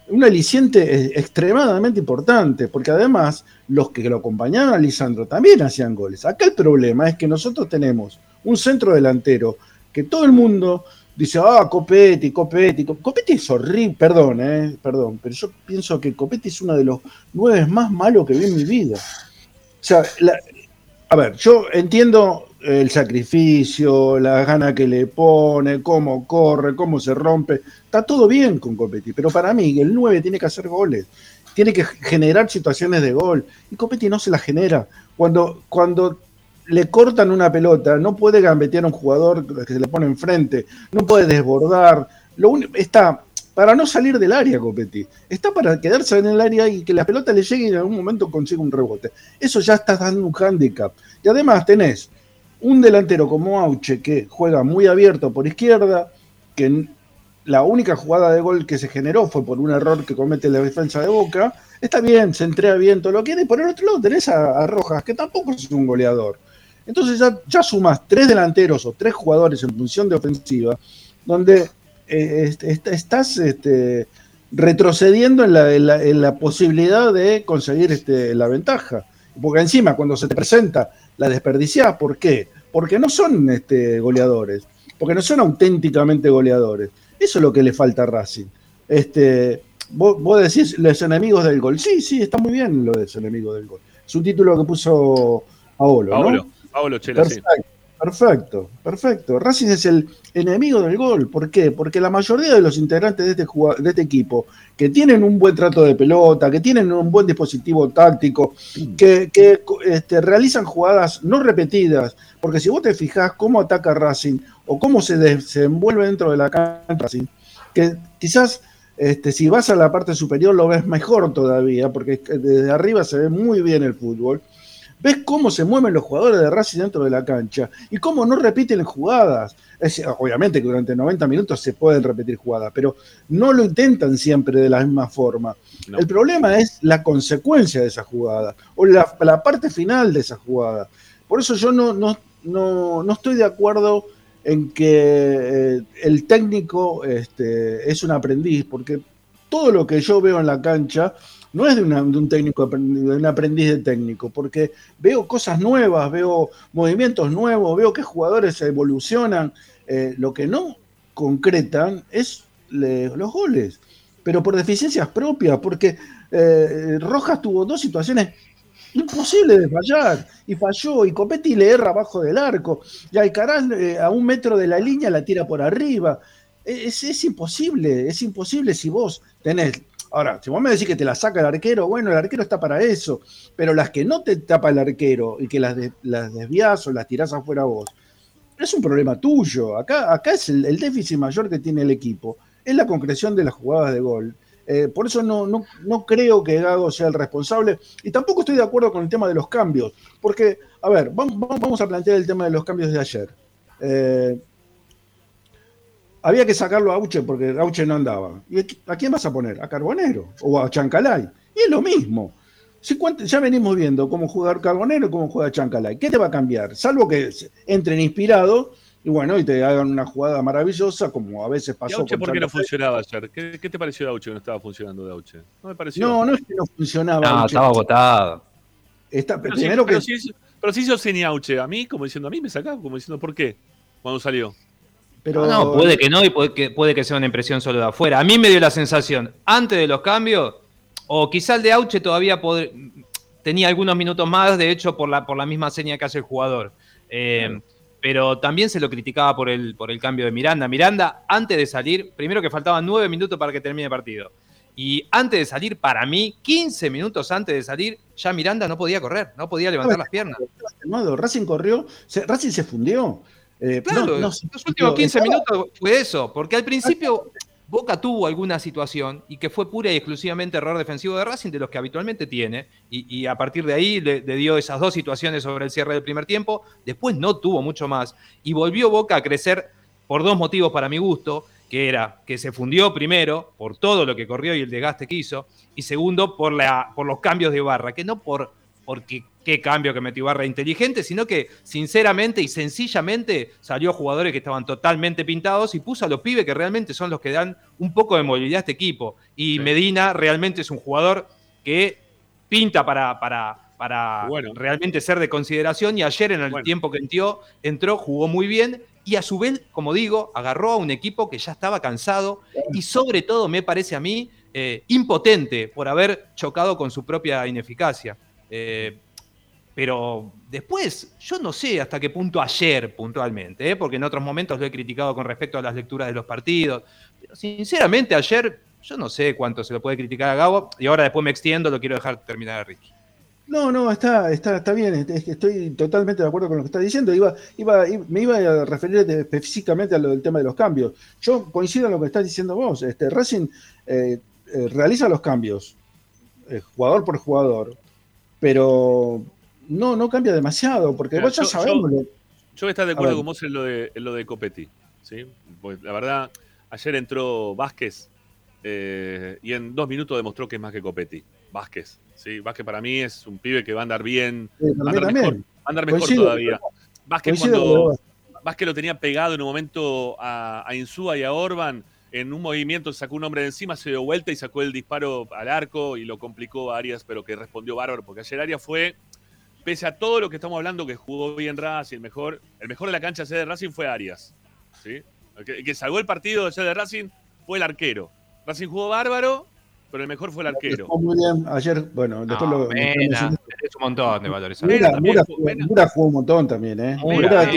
un aliciente extremadamente importante, porque además los que lo acompañaban a Lisandro también hacían goles. Acá el problema es que nosotros tenemos un centro delantero que todo el mundo dice, ah, Copetti, Copetti. Copetti es horrible, perdón, eh, perdón, pero yo pienso que Copetti es uno de los nueve más malos que vi en mi vida. O sea, a ver, yo entiendo el sacrificio, la gana que le pone, cómo corre, cómo se rompe. Está todo bien con Copetti, pero para mí el 9 tiene que hacer goles, tiene que generar situaciones de gol. Y Copetti no se la genera. Cuando, cuando le cortan una pelota, no puede gambetear a un jugador que se le pone enfrente, no puede desbordar. Lo está para no salir del área, Copetti. Está para quedarse en el área y que la pelota le llegue y en algún momento consiga un rebote. Eso ya está dando un hándicap. Y además tenés un delantero como Auche que juega muy abierto por izquierda, que la única jugada de gol que se generó fue por un error que comete la defensa de Boca. Está bien, se entrega bien todo lo que quiere. Por el otro lado tenés a, Rojas, que tampoco es un goleador. Entonces ya, ya sumas tres delanteros o tres jugadores en función de ofensiva, donde eh, estás este, retrocediendo en la, posibilidad de conseguir este, la ventaja. Porque encima, cuando se te presenta la desperdiciada. ¿Por qué? Porque no son este, goleadores, porque no son auténticamente goleadores. Eso es lo que le falta a Racing. Este, vos, decís los enemigos del gol. Sí, sí, está muy bien lo de los enemigos del gol. Es un título que puso Paolo. Paolo, Paolo Chela, Perfecto. Perfecto, perfecto. Racing es el enemigo del gol. ¿Por qué? Porque la mayoría de los integrantes de este, de este equipo, que tienen un buen trato de pelota, que tienen un buen dispositivo táctico, que, este, realizan jugadas no repetidas, porque si vos te fijás cómo ataca Racing o cómo se desenvuelve dentro de la cancha Racing, que quizás este, si vas a la parte superior lo ves mejor todavía, porque desde arriba se ve muy bien el fútbol ves cómo se mueven los jugadores de Racing dentro de la cancha y cómo no repiten jugadas. obviamente que durante 90 minutos se pueden repetir jugadas, pero no lo intentan siempre de la misma forma. El problema es la consecuencia de esa jugada o la, parte final de esa jugada. Por eso yo no, no, no, estoy de acuerdo en que eh, el técnico este, es un aprendiz, porque todo lo que yo veo en la cancha no es de, un técnico, de un aprendiz de técnico, porque veo cosas nuevas, veo movimientos nuevos, veo que jugadores evolucionan. Eh, lo que no concretan es los goles, pero por deficiencias propias, porque eh, Rojas tuvo dos situaciones imposibles de fallar, y falló, y Copetti le erra abajo del arco, y Alcaraz eh, a un metro de la línea la tira por arriba. Es, es, imposible, es imposible si vos tenés Ahora, si vos me decís que te la saca el arquero, bueno, el arquero está para eso, pero las que no te tapa el arquero y que las, desvías o las tirás afuera vos, es un problema tuyo. Acá, acá es el, déficit mayor que tiene el equipo, es la concreción de las jugadas de gol. Eh, por eso no, no, creo que Gago sea el responsable y tampoco estoy de acuerdo con el tema de los cambios, porque, a ver, vamos, vamos a plantear el tema de los cambios de ayer. Eh, había que sacarlo a Auche porque Auche no andaba. ¿Y a quién vas a poner? ¿A Carbonero o a Chancalay? Y es lo mismo. ya venimos viendo cómo jugar Carbonero y cómo juega Chancalay. ¿Qué te va a cambiar? Salvo que entren inspirados y bueno, y te hagan una jugada maravillosa, como a veces pasó. ¿Y Auche por qué no funcionaba ayer? ¿Qué, te pareció de Auche que no estaba funcionando de Auche? No me pareció. No, no es que no funcionaba. No, estaba agotado. Está, pero, primero que... sí, pero sí hizo Auche. A mí, como diciendo, a mí me sacaba, como diciendo, ¿por qué? Cuando salió. Pero... No, puede que no y puede que, puede que sea una impresión solo de afuera. A mí me dio la sensación, antes de los cambios, o quizá el de Auche todavía tenía algunos minutos más, de hecho, por la, por la misma seña que hace el jugador. Eh, pero también se lo criticaba por el, por el cambio de Miranda. Miranda, antes de salir, primero que faltaban nueve minutos para que termine el partido. Y antes de salir, para mí, 15 minutos antes de salir, ya Miranda no podía correr, no podía levantar las piernas. Racing corrió, Racing se fundió. Eh, claro, los últimos 15 minutos fue eso, porque al principio Boca tuvo alguna situación y que fue pura y exclusivamente error defensivo de Racing, de los que habitualmente tiene, y, a partir de ahí le, dio esas dos situaciones sobre el cierre del primer tiempo, después no tuvo mucho más, y volvió Boca a crecer por dos motivos para mi gusto, que era que se fundió primero por todo lo que corrió y el desgaste que hizo, y segundo por, la, por los cambios de barra, que no por porque qué cambio que metió Barra inteligente, sino que sinceramente y sencillamente salió jugadores que estaban totalmente pintados y puso a los pibes que realmente son los que dan un poco de movilidad a este equipo. Y Medina realmente es un jugador que pinta para, para, para realmente ser de consideración y ayer en el tiempo que entró, entró, jugó muy bien y a su vez, como digo, agarró a un equipo que ya estaba cansado y sobre todo me parece a mí eh, impotente por haber chocado con su propia ineficacia. Eh, pero después, yo no sé hasta qué punto ayer puntualmente, ¿eh? porque en otros momentos lo he criticado con respecto a las lecturas de los partidos. Pero sinceramente, ayer yo no sé cuánto se lo puede criticar a Gabo y ahora después me extiendo, lo quiero dejar terminar a Ricky. No, no, está, está, está bien, estoy totalmente de acuerdo con lo que está diciendo. Iba, iba, me iba a referir específicamente a lo del tema de los cambios. Yo coincido en lo que estás diciendo vos. Este, Racing eh, realiza los cambios, jugador por jugador, pero no, no cambia demasiado, porque vos ya sabemos. Yo, yo, voy a estar de acuerdo con vos en lo de, lo de Copetti. ¿sí? Pues la verdad, ayer entró Vázquez eh, y en dos minutos demostró que es más que Copetti. Vázquez. ¿sí? Vázquez para mí es un pibe que va a andar bien, va, a andar mejor, andar mejor todavía. Vázquez cuando Vázquez lo tenía pegado en un momento a, a Insúa y a Orban en un movimiento sacó un hombre de encima, se dio vuelta y sacó el disparo al arco y lo complicó a Arias, pero que respondió bárbaro, porque ayer Arias fue, pese a todo lo que estamos hablando, que jugó bien Racing, el mejor, el mejor de la cancha de Racing fue Arias. ¿sí? El, que, salvó el partido de de Racing fue el arquero. Racing jugó bárbaro, pero el mejor fue el arquero. muy bien. Ayer, bueno, después lo. Mena, es un montón de valores. Mura, jugó un montón también, ¿eh? Mura,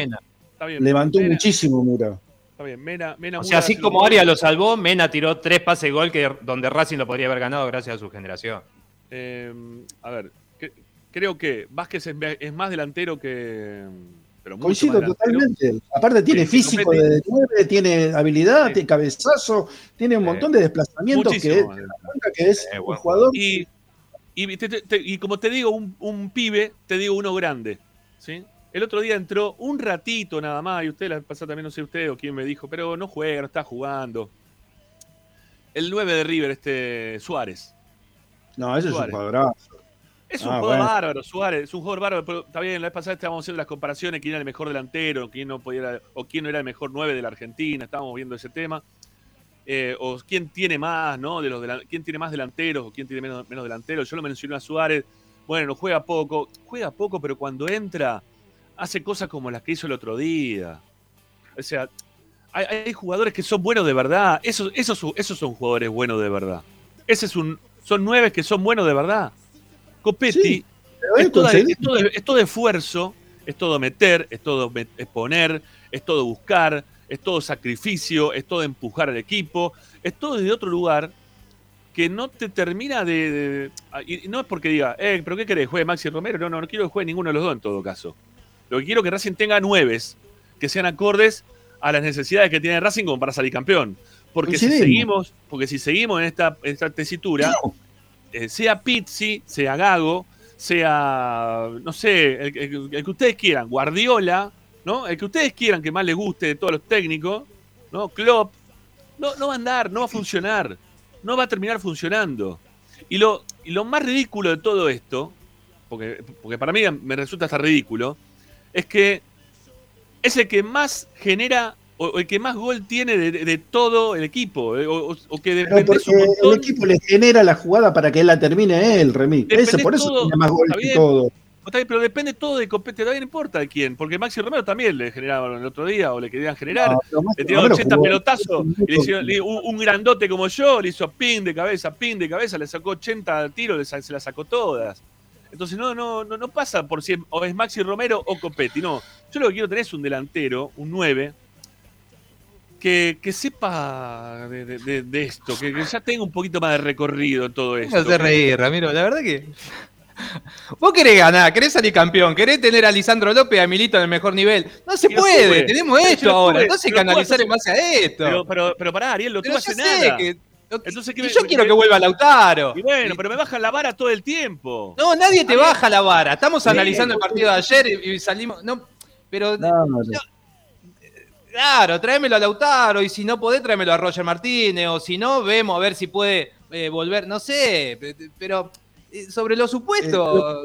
levantó muchísimo Mura. Está bien, Mena, Mena o sea, así como Arias lo salvó, Mena tiró tres pases gol que, donde Racing lo podría haber ganado gracias a su generación. Em, a ver, creo que Vázquez es, más delantero que. Pero Coincido totalmente. Aparte, tiene físico de nueve, tiene habilidad, tiene cabezazo, tiene un montón de desplazamientos que es, que es un jugador. Y, y, como te digo, un, un pibe, te digo uno grande. ¿sí? El otro día entró un ratito nada más, y usted la pasada también, no sé usted o quién me dijo, pero no juega, no está jugando. El 9 de River, este Suárez. No, ese es un jugadorazo. Es un ah, jugador bárbaro, Suárez, es un jugador bárbaro, pero está bien, la vez pasada estábamos haciendo las comparaciones, quién era el mejor delantero, quién no podía, o quién no era el mejor 9 de la Argentina, estábamos viendo ese tema. Eh, o quién tiene más, ¿no? De los quién tiene más delanteros o quién tiene menos, menos delanteros. Yo lo mencioné a Suárez, bueno, no juega poco, juega poco, pero cuando entra, hace cosas como las que hizo el otro día. O sea, hay, jugadores que son buenos de verdad. Esos, esos, esos son jugadores buenos de verdad. Ese es un, son nueve que son buenos de verdad. Copetti es, todo, de esfuerzo, es todo meter, es todo exponer, es todo buscar, es todo sacrificio, es todo empujar al equipo, es todo desde otro lugar que no te termina de, y no es porque diga, eh, pero ¿qué querés? ¿Juegue Maxi Romero? No, no, no quiero que juegue ninguno de los dos en todo caso. Lo que quiero es que Racing tenga nueves que sean acordes a las necesidades que tiene Racing como para salir campeón. Porque si seguimos, porque si seguimos en esta, esta tesitura, eh, sea Pizzi, sea Gago, sea, no sé, el, que ustedes quieran, Guardiola, ¿no? El que ustedes quieran que más les guste de todos los técnicos, ¿no? Klopp, no, no va a andar, no va a funcionar, no va a terminar funcionando. Y lo, y lo más ridículo de todo esto, porque, porque para mí me resulta hasta ridículo, es que es el que más genera o el que más gol tiene de, todo el equipo. Eh, o, que depende El equipo le genera la jugada para que él la termine él, Remy. Ese, por eso tiene más gol que todo. pero depende todo de compete, también importa de quién, porque Maxi Romero también le generaba el otro día o le querían generar. le tiró 80 pelotazos, y un, grandote como yo, le hizo pin de cabeza, pin de cabeza, le sacó 80 tiros, se las sacó todas. Entonces no, no, no, no pasa por si o es Maxi Romero o Copetti, no. Yo lo que quiero tener es un delantero, un 9, que, que sepa de, esto, que, ya tenga un poquito más de recorrido en todo esto. No hace reír, Ramiro, la verdad que. Vos querés ganar, querés salir campeón, querés tener a Lisandro López y a Milito en el mejor nivel. No se puede, tenemos esto ahora, entonces hay que analizar en base a esto. Pero, pero, pero pará, Ariel, lo tú hace nada. Que yo quiero que vuelva Lautaro. Y bueno, pero me bajan la vara todo el tiempo. No, nadie te baja la vara. Estamos analizando el partido de ayer y, salimos. No, pero. Claro, tráemelo a Lautaro y si no podés, tráemelo a Roger Martínez o si no, vemos a ver si puede eh, volver, no sé, pero eh, sobre lo supuesto,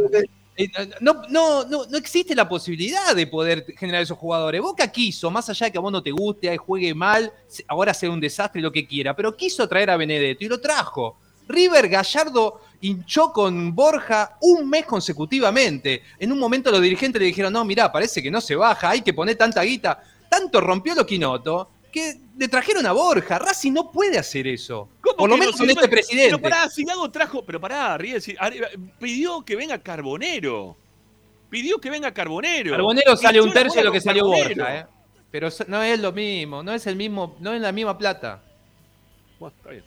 eh, no, no, no, no existe la posibilidad de poder generar esos jugadores. Boca quiso, más allá de que a vos no te guste, juegue mal, ahora sea un desastre, lo que quiera, pero quiso traer a Benedetto y lo trajo. River Gallardo hinchó con Borja un mes consecutivamente. En un momento los dirigentes le dijeron, no, mirá, parece que no se baja, hay que poner tanta guita. Tanto rompió lo quinoto que le trajeron a Borja. Racing no puede hacer eso. Por lo menos con este presidente. Pero pará, Gago trajo. Pero pará, pidió que venga Carbonero. Pidió que venga Carbonero. Carbonero sale un tercio de lo que salió Borja, ¿eh? Pero no es lo mismo, no es el mismo, no es la misma plata. Bueno, está bien.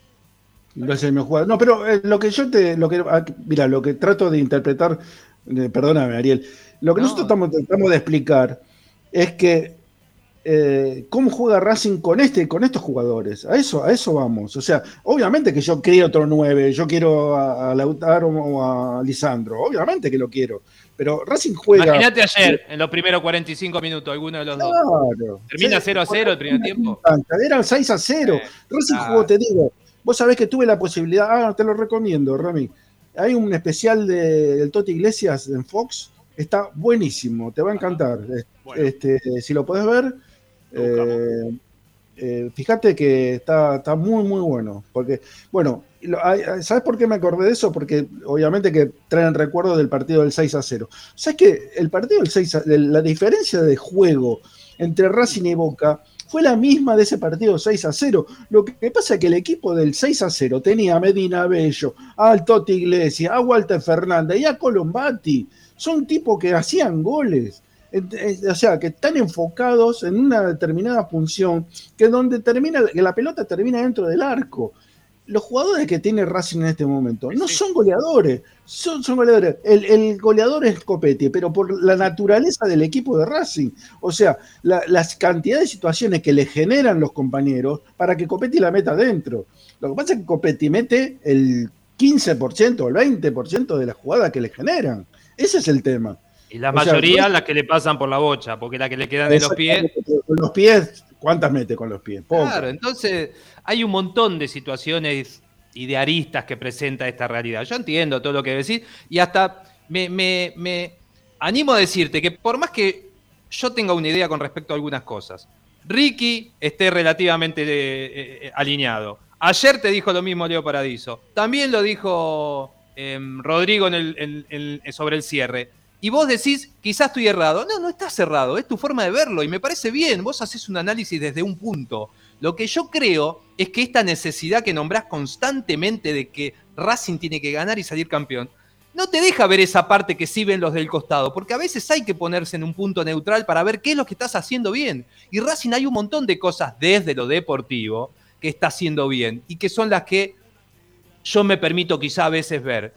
No es el mismo jugador. No, pero eh, lo que yo te. Lo que, ah, mira, lo que trato de interpretar. Eh, perdóname, Ariel. Lo que nosotros estamos tratando de explicar es que eh, cómo juega Racing con este, con estos jugadores. A eso, a eso vamos. O sea, obviamente que yo quiero otro 9, yo quiero a, Lautaro o a Lisandro, obviamente que lo quiero. Pero Racing juega. Imagínate ayer, en los primeros 45 minutos, alguno de los dos. Termina 0 a 0 el primer tiempo. Era 6 a 0. Racing jugó, te digo. Vos sabés que tuve la posibilidad, ah, te lo recomiendo, Rami. Hay un especial de, del Toti Iglesias en Fox, está buenísimo, te va a encantar. Este, si lo podés ver, eh, eh, fíjate que está, está, muy, muy bueno. Porque, bueno, ¿sabes por qué me acordé de eso? Porque obviamente que traen recuerdo del partido del 6 a 0. ¿Sabes que el partido del 6 a, la diferencia de juego entre Racing y Boca fue la misma de ese partido 6 a 0. Lo que pasa es que el equipo del 6 a 0 tenía a Medina Bello, a Totti Iglesias, a Walter Fernández y a Colombati. Son tipos que hacían goles o sea, que están enfocados en una determinada función, que donde termina, que la pelota termina dentro del arco. Los jugadores que tiene Racing en este momento no son goleadores, son, son goleadores. El, goleador es Copetti, pero por la naturaleza del equipo de Racing. O sea, las cantidades de situaciones que le generan los compañeros para que Copetti la meta dentro. Lo que pasa es que Copetti mete el 15% o el 20% de las jugadas que le generan. Ese es el tema. Y la mayoría las que le pasan por la bocha, porque la que le quedan de los pies. Con los pies, ¿cuántas mete con los pies? Claro, entonces hay un montón de situaciones y de aristas que presenta esta realidad. Yo entiendo todo lo que decís y hasta me, me, animo a decirte que por más que yo tenga una idea con respecto a algunas cosas, Ricky esté relativamente eh, eh, alineado. Ayer te dijo lo mismo Leo Paradiso. También lo dijo em, Rodrigo sobre el cierre y vos decís, quizás estoy errado. No, no estás cerrado, es tu forma de verlo y me parece bien, vos haces un análisis desde un punto. Lo que yo creo es que esta necesidad que nombrás constantemente de que Racing tiene que ganar y salir campeón, no te deja ver esa parte que sí ven los del costado, porque a veces hay que ponerse en un punto neutral para ver qué es lo que estás haciendo bien. Y Racing hay un montón de cosas desde lo deportivo que está haciendo bien y que son las que yo me permito quizá a veces ver.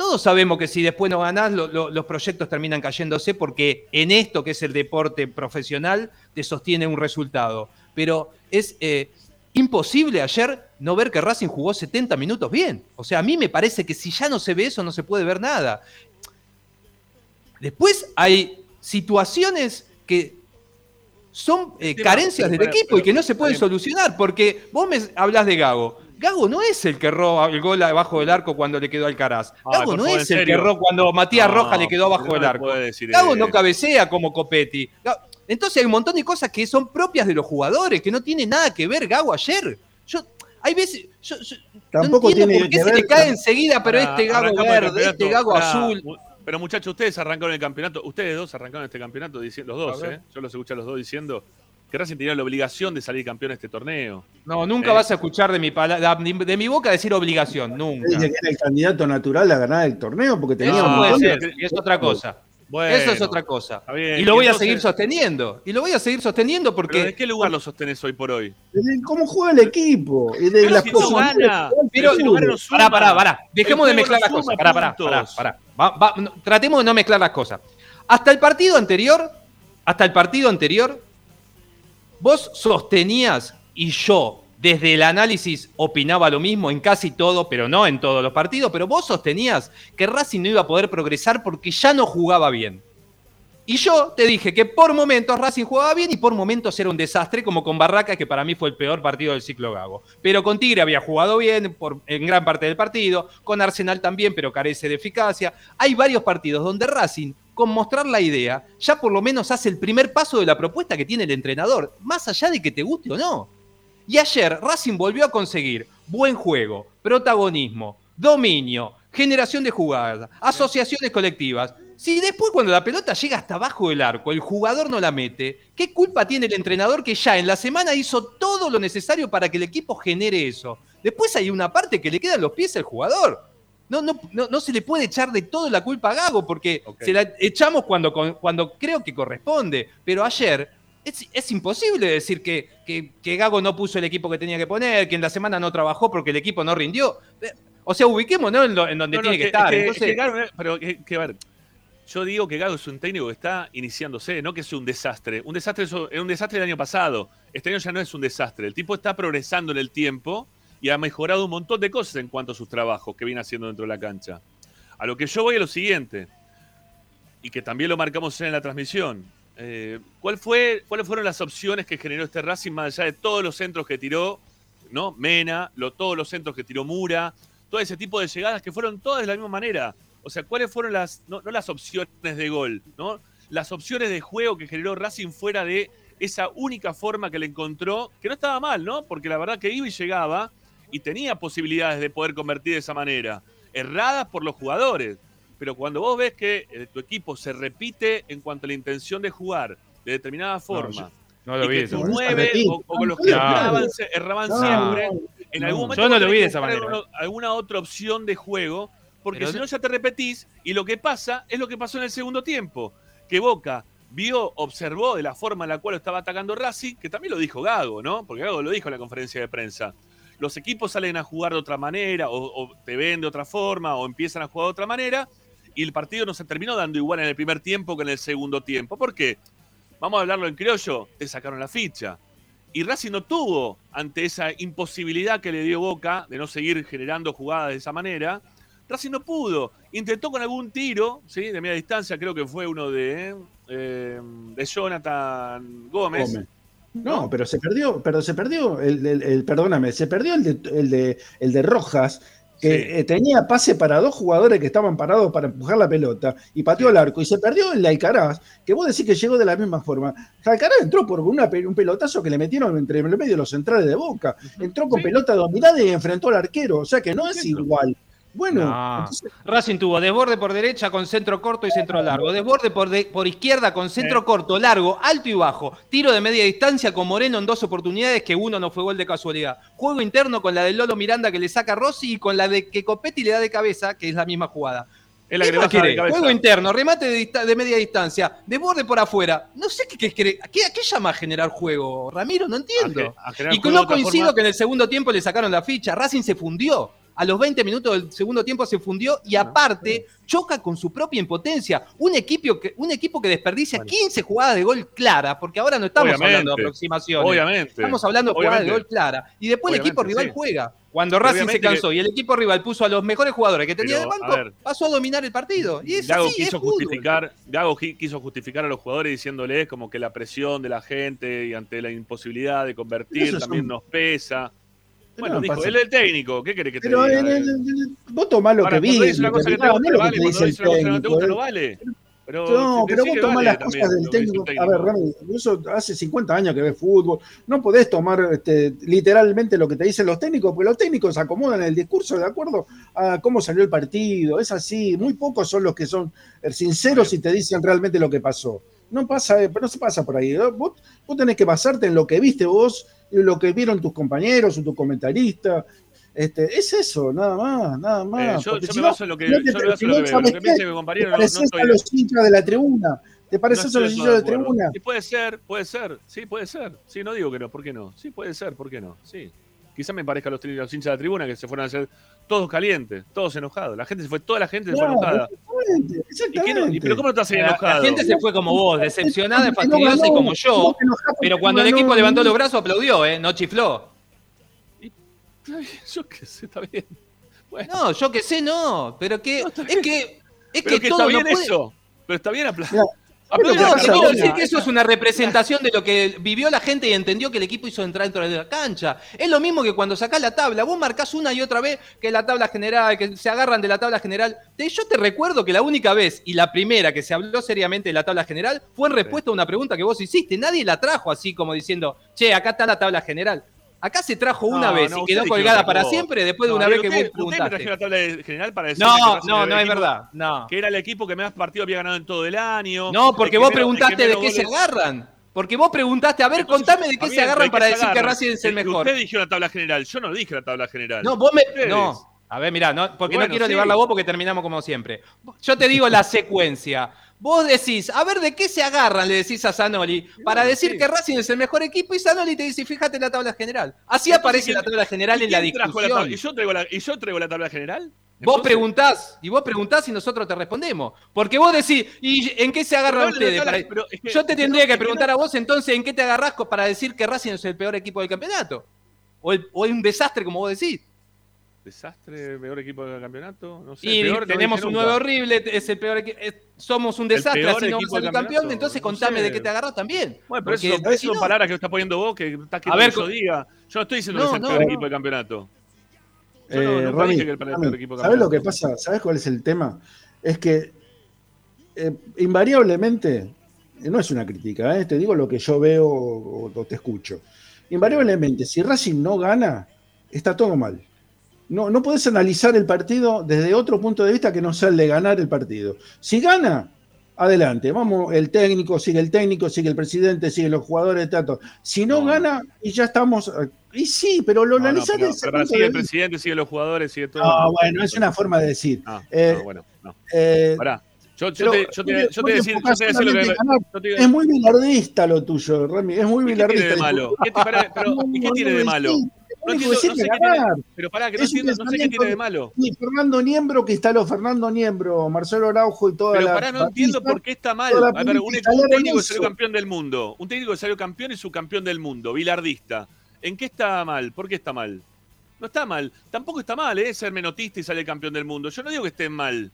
Todos sabemos que si después no ganás, los proyectos terminan cayéndose porque en esto que es el deporte profesional te sostiene un resultado. Pero es eh, imposible ayer no ver que Racing jugó 70 minutos bien. O sea, a mí me parece que si ya no se ve eso, no se puede ver nada. Después hay situaciones que son eh, carencias del equipo y que no se pueden solucionar, porque vos me hablas de Gago. Gago no es el que roba el gol abajo del arco cuando le quedó Alcaraz. Gago no es el que roba cuando Matías Roja le quedó abajo del arco. Gago no cabecea como Copetti. Entonces hay un montón de cosas que son propias de los jugadores, que no tiene nada que ver Gago ayer. Yo, hay veces. Yo, Tampoco no entiendo tiene por qué se le cae enseguida, pero este Gago verde, este Gago azul. Pero muchachos, ustedes arrancaron el campeonato, ustedes dos arrancaron este campeonato diciendo, los dos, ¿eh? Yo los escuché a los dos diciendo que Racing tenía la obligación de salir campeón de este torneo. No, nunca ¿Eh? vas a escuchar de mi, de mi boca decir obligación, nunca. que era el candidato natural a ganar el torneo porque tenía un puede ser, es otra cosa. Eso es otra cosa. y lo voy a seguir sosteniendo. Y lo voy a seguir sosteniendo porque. ¿Pero ¿De qué lugar lo sostenés hoy por hoy? ¿Cómo juega el equipo? De pero las si no gana. Pero, pará, pará, pará. Dejemos de mezclar las cosas. Pará, pará, pará. pará. tratemos de no mezclar las cosas. Hasta el partido anterior, hasta el partido anterior, Vos sostenías y yo desde el análisis opinaba lo mismo en casi todo, pero no en todos los partidos, pero vos sostenías que Racing no iba a poder progresar porque ya no jugaba bien. Y yo te dije que por momentos Racing jugaba bien y por momentos era un desastre, como con Barraca, que para mí fue el peor partido del ciclo Gago. Pero con Tigre había jugado bien por, en gran parte del partido, con Arsenal también, pero carece de eficacia. Hay varios partidos donde Racing, con mostrar la idea, ya por lo menos hace el primer paso de la propuesta que tiene el entrenador, más allá de que te guste o no. Y ayer Racing volvió a conseguir buen juego, protagonismo, dominio, generación de jugadas, asociaciones colectivas. Si después cuando la pelota llega hasta abajo del arco, el jugador no la mete, ¿qué culpa tiene el entrenador que ya en la semana hizo todo lo necesario para que el equipo genere eso? Después hay una parte que le quedan los pies al jugador. No, no, no, se le puede echar de todo la culpa a Gago porque se la echamos cuando, cuando creo que corresponde. Pero ayer es, imposible decir que, que, Gago no puso el equipo que tenía que poner, que en la semana no trabajó porque el equipo no rindió. O sea, ubiquémonos en, en donde tiene que, estar. pero que, ver, yo digo que Gago es un técnico que está iniciándose, no que es un desastre. Un desastre es un desastre del año pasado. Este año ya no es un desastre. El tipo está progresando en el tiempo y ha mejorado un montón de cosas en cuanto a sus trabajos que viene haciendo dentro de la cancha. A lo que yo voy a lo siguiente, y que también lo marcamos en la transmisión. Eh, ¿cuál fue, ¿Cuáles fueron las opciones que generó este Racing más allá de todos los centros que tiró, ¿no? Mena, lo, todos los centros que tiró Mura, todo ese tipo de llegadas que fueron todas de la misma manera? O sea, ¿cuáles fueron las, no, las opciones de gol, ¿no? Las opciones de juego que generó Racing fuera de esa única forma que le encontró, que no estaba mal, ¿no? Porque la verdad que iba y llegaba y tenía posibilidades de poder convertir de esa manera, erradas por los jugadores. Pero cuando vos ves que eh, tu equipo se repite en cuanto a la intención de jugar de determinada forma, no, lo vi que tus nueve o, los que erraban, erraban siempre, en algún momento yo no lo vi de esa manera. alguna otra opción de juego porque si no ya te repetís y lo que pasa es lo que pasó en el segundo tiempo, que Boca vio, observó de la forma en la cual estaba atacando Racing, que también lo dijo Gago, ¿no? Porque Gago lo dijo en la conferencia de prensa. Los equipos salen a jugar de otra manera, o, te ven de otra forma, o empiezan a jugar de otra manera, y el partido no se terminó dando igual en el primer tiempo que en el segundo tiempo. ¿Por qué? Vamos a hablarlo en criollo, te sacaron la ficha. Y Racing no tuvo, ante esa imposibilidad que le dio Boca de no seguir generando jugadas de esa manera, Racing no pudo. Intentó con algún tiro, ¿sí? De media distancia, creo que fue uno de, eh, de Jonathan Gómez. No, pero se perdió, pero se perdió, el, perdóname, se perdió el de, el de, el de Rojas, que eh, tenía pase para dos jugadores que estaban parados para empujar la pelota y pateó el arco y se perdió el de Alcaraz, que vos decís que llegó de la misma forma. Alcaraz entró por una, un pelotazo que le metieron entre el medio de los centrales de Boca, entró con pelota dominada y enfrentó al arquero, o sea que no es igual. Bueno, Racing tuvo desborde por derecha con centro corto y centro largo, desborde por, por izquierda con centro corto, largo, alto y bajo, tiro de media distancia con Moreno en dos oportunidades que uno no fue gol de casualidad, juego interno con la de Lolo Miranda que le saca Rossi y con la de que Copetti le da de cabeza, que es la misma jugada. El Juego interno, remate de, media distancia, desborde por afuera. No sé qué, qué, qué, llama a generar juego, Ramiro, no entiendo. y no coincido que en el segundo tiempo le sacaron la ficha, Racing se fundió a los 20 minutos del segundo tiempo se fundió y aparte choca con su propia impotencia. Un equipo que, un equipo que desperdicia 15 jugadas de gol clara, porque ahora no estamos hablando de aproximaciones. Obviamente. Estamos hablando de jugadas de gol clara. Y después el equipo rival juega. Cuando Racing se cansó y el equipo rival puso a los mejores jugadores que tenía de banco, pasó a dominar el partido. Y Gago, quiso justificar, Gago quiso justificar a los jugadores diciéndoles como que la presión de la gente y ante la imposibilidad de convertir también nos pesa. Bueno, dijo, él es el técnico, ¿qué querés que te diga? vos tomás lo que viste. una cosa que te gusta, vale, cuando dice una cosa que no te gusta, no vale. Pero no, pero vos tomás las cosas del técnico. A ver, Rami, eso hace 50 años que ves fútbol. No podés tomar este, literalmente lo que te dicen los técnicos, porque los técnicos acomodan el discurso de acuerdo a cómo salió el partido. Es así. Muy pocos son los que son sinceros y te dicen realmente lo que pasó. No pasa, pero no se pasa por ahí. Vos, vos tenés que basarte en lo que viste vos lo que vieron tus compañeros o tus comentaristas. Este, es eso, nada más, nada más. Eh, yo, yo me baso en lo que, yo me baso en lo que veo. Lo que piensa mi compañero no, no estoy... a los hinchas de la tribuna. ¿Te pareces a los hinchas de la tribuna? Sí, puede ser, puede ser. Sí, puede ser. Sí, no digo que no, ¿por qué no? Sí, puede ser, ¿por qué no? Sí. Quizá me parezca a los, los hinchas de la tribuna que se fueron a hacer todos calientes, todos enojados. La gente se fue, toda la gente se fue enojada. Exactamente, ¿Y, pero cómo no estás enojado? La gente se fue como vos, decepcionada, fastidiosa y como yo. Pero cuando el equipo levantó los brazos aplaudió, ¿eh? No chifló. Yo qué sé, está bien. No, yo qué sé, no. Pero que. es que. Es que, todo está bien eso. Pero está bien aplaudir. Te quiero decir que eso es una representación de lo que vivió la gente y entendió que el equipo hizo entrar dentro de la cancha. Es lo mismo que cuando sacás la tabla, vos marcás una y otra vez que la tabla general, que se agarran de la tabla general. Yo te recuerdo que la única vez y la primera que se habló seriamente de la tabla general fue en respuesta a una pregunta que vos hiciste. Nadie la trajo así como diciendo, che, acá está la tabla general. Acá se trajo una vez y quedó colgada para siempre después de una vez que vos preguntaste. la tabla general para decir no, no, no es verdad. No. Que era el equipo que más partidos había ganado en todo el año. No, porque vos preguntaste de qué se agarran. Porque vos preguntaste, a ver, contame de qué se agarran para decir que Racing es el mejor. Usted dijo la tabla general, yo no dije la tabla general. No, vos me. No. A ver, mirá, no, porque no quiero llevarla a vos porque terminamos como siempre. Yo te digo la secuencia. Vos decís, a ver de qué se agarran, le decís a Zanoli, para decir que Racing es el mejor equipo y Zanoli te dice, fíjate la tabla general. Así aparece la tabla general en la discusión. ¿Y yo, traigo la, ¿Y yo traigo la tabla general? Vos preguntás, y vos preguntás y nosotros te respondemos. Porque vos decís, ¿y en qué se agarran ustedes? yo te tendría que preguntar a vos entonces en qué te agarrás para decir que Racing es el peor equipo del campeonato. O, o es un desastre, como vos decís desastre, peor equipo del campeonato. No sé, y tenemos un nuevo horrible, es el peor equipo. Somos un desastre, así no vamos a ser campeón. Entonces contame de qué te agarras también. Bueno, pero eso, son palabras que está poniendo vos, que está que a ver, diga. Yo no estoy diciendo que es el peor equipo del campeonato. Yo no, no que el peor equipo ¿Sabes lo que pasa? ¿Sabes cuál es el tema? Es que eh, invariablemente, no es una crítica, ¿eh? te digo lo que yo veo o te escucho. Invariablemente, si Racing no gana, está todo mal no, no puedes analizar el partido desde otro punto de vista que no sea el de ganar el partido. Si gana, adelante, vamos, el técnico, sigue el técnico, sigue el presidente, sigue los jugadores de trato. Si no, gana, y ya estamos. Eh, y sí, pero lo analizás sigue el presidente, sigue los jugadores, sigue todo. Ah, bueno, es una forma de decir. Ah, eh, bueno, no. Eh, Yo, yo, te, yo, te, yo te decir, yo te decir lo que. Es muy bilardista lo tuyo, Remy. Es muy bilardista. ¿Qué tiene de malo? ¿Qué, pero, ¿Qué tiene de malo? No entiendo, no sé pero pará, que no, entiendo, no sé qué tiene de malo. Fernando Niembro, que está lo Fernando Niembro, Marcelo Araujo y toda pero la. Pero pará, no entiendo por qué está mal. A ver, un, un técnico que salió campeón del mundo. Un técnico que salió campeón y subcampeón del mundo, bilardista. ¿En qué está mal? ¿Por qué está mal? No está mal. Tampoco está mal, ¿eh? Ser menotista y salir campeón del mundo. Yo no digo que estén mal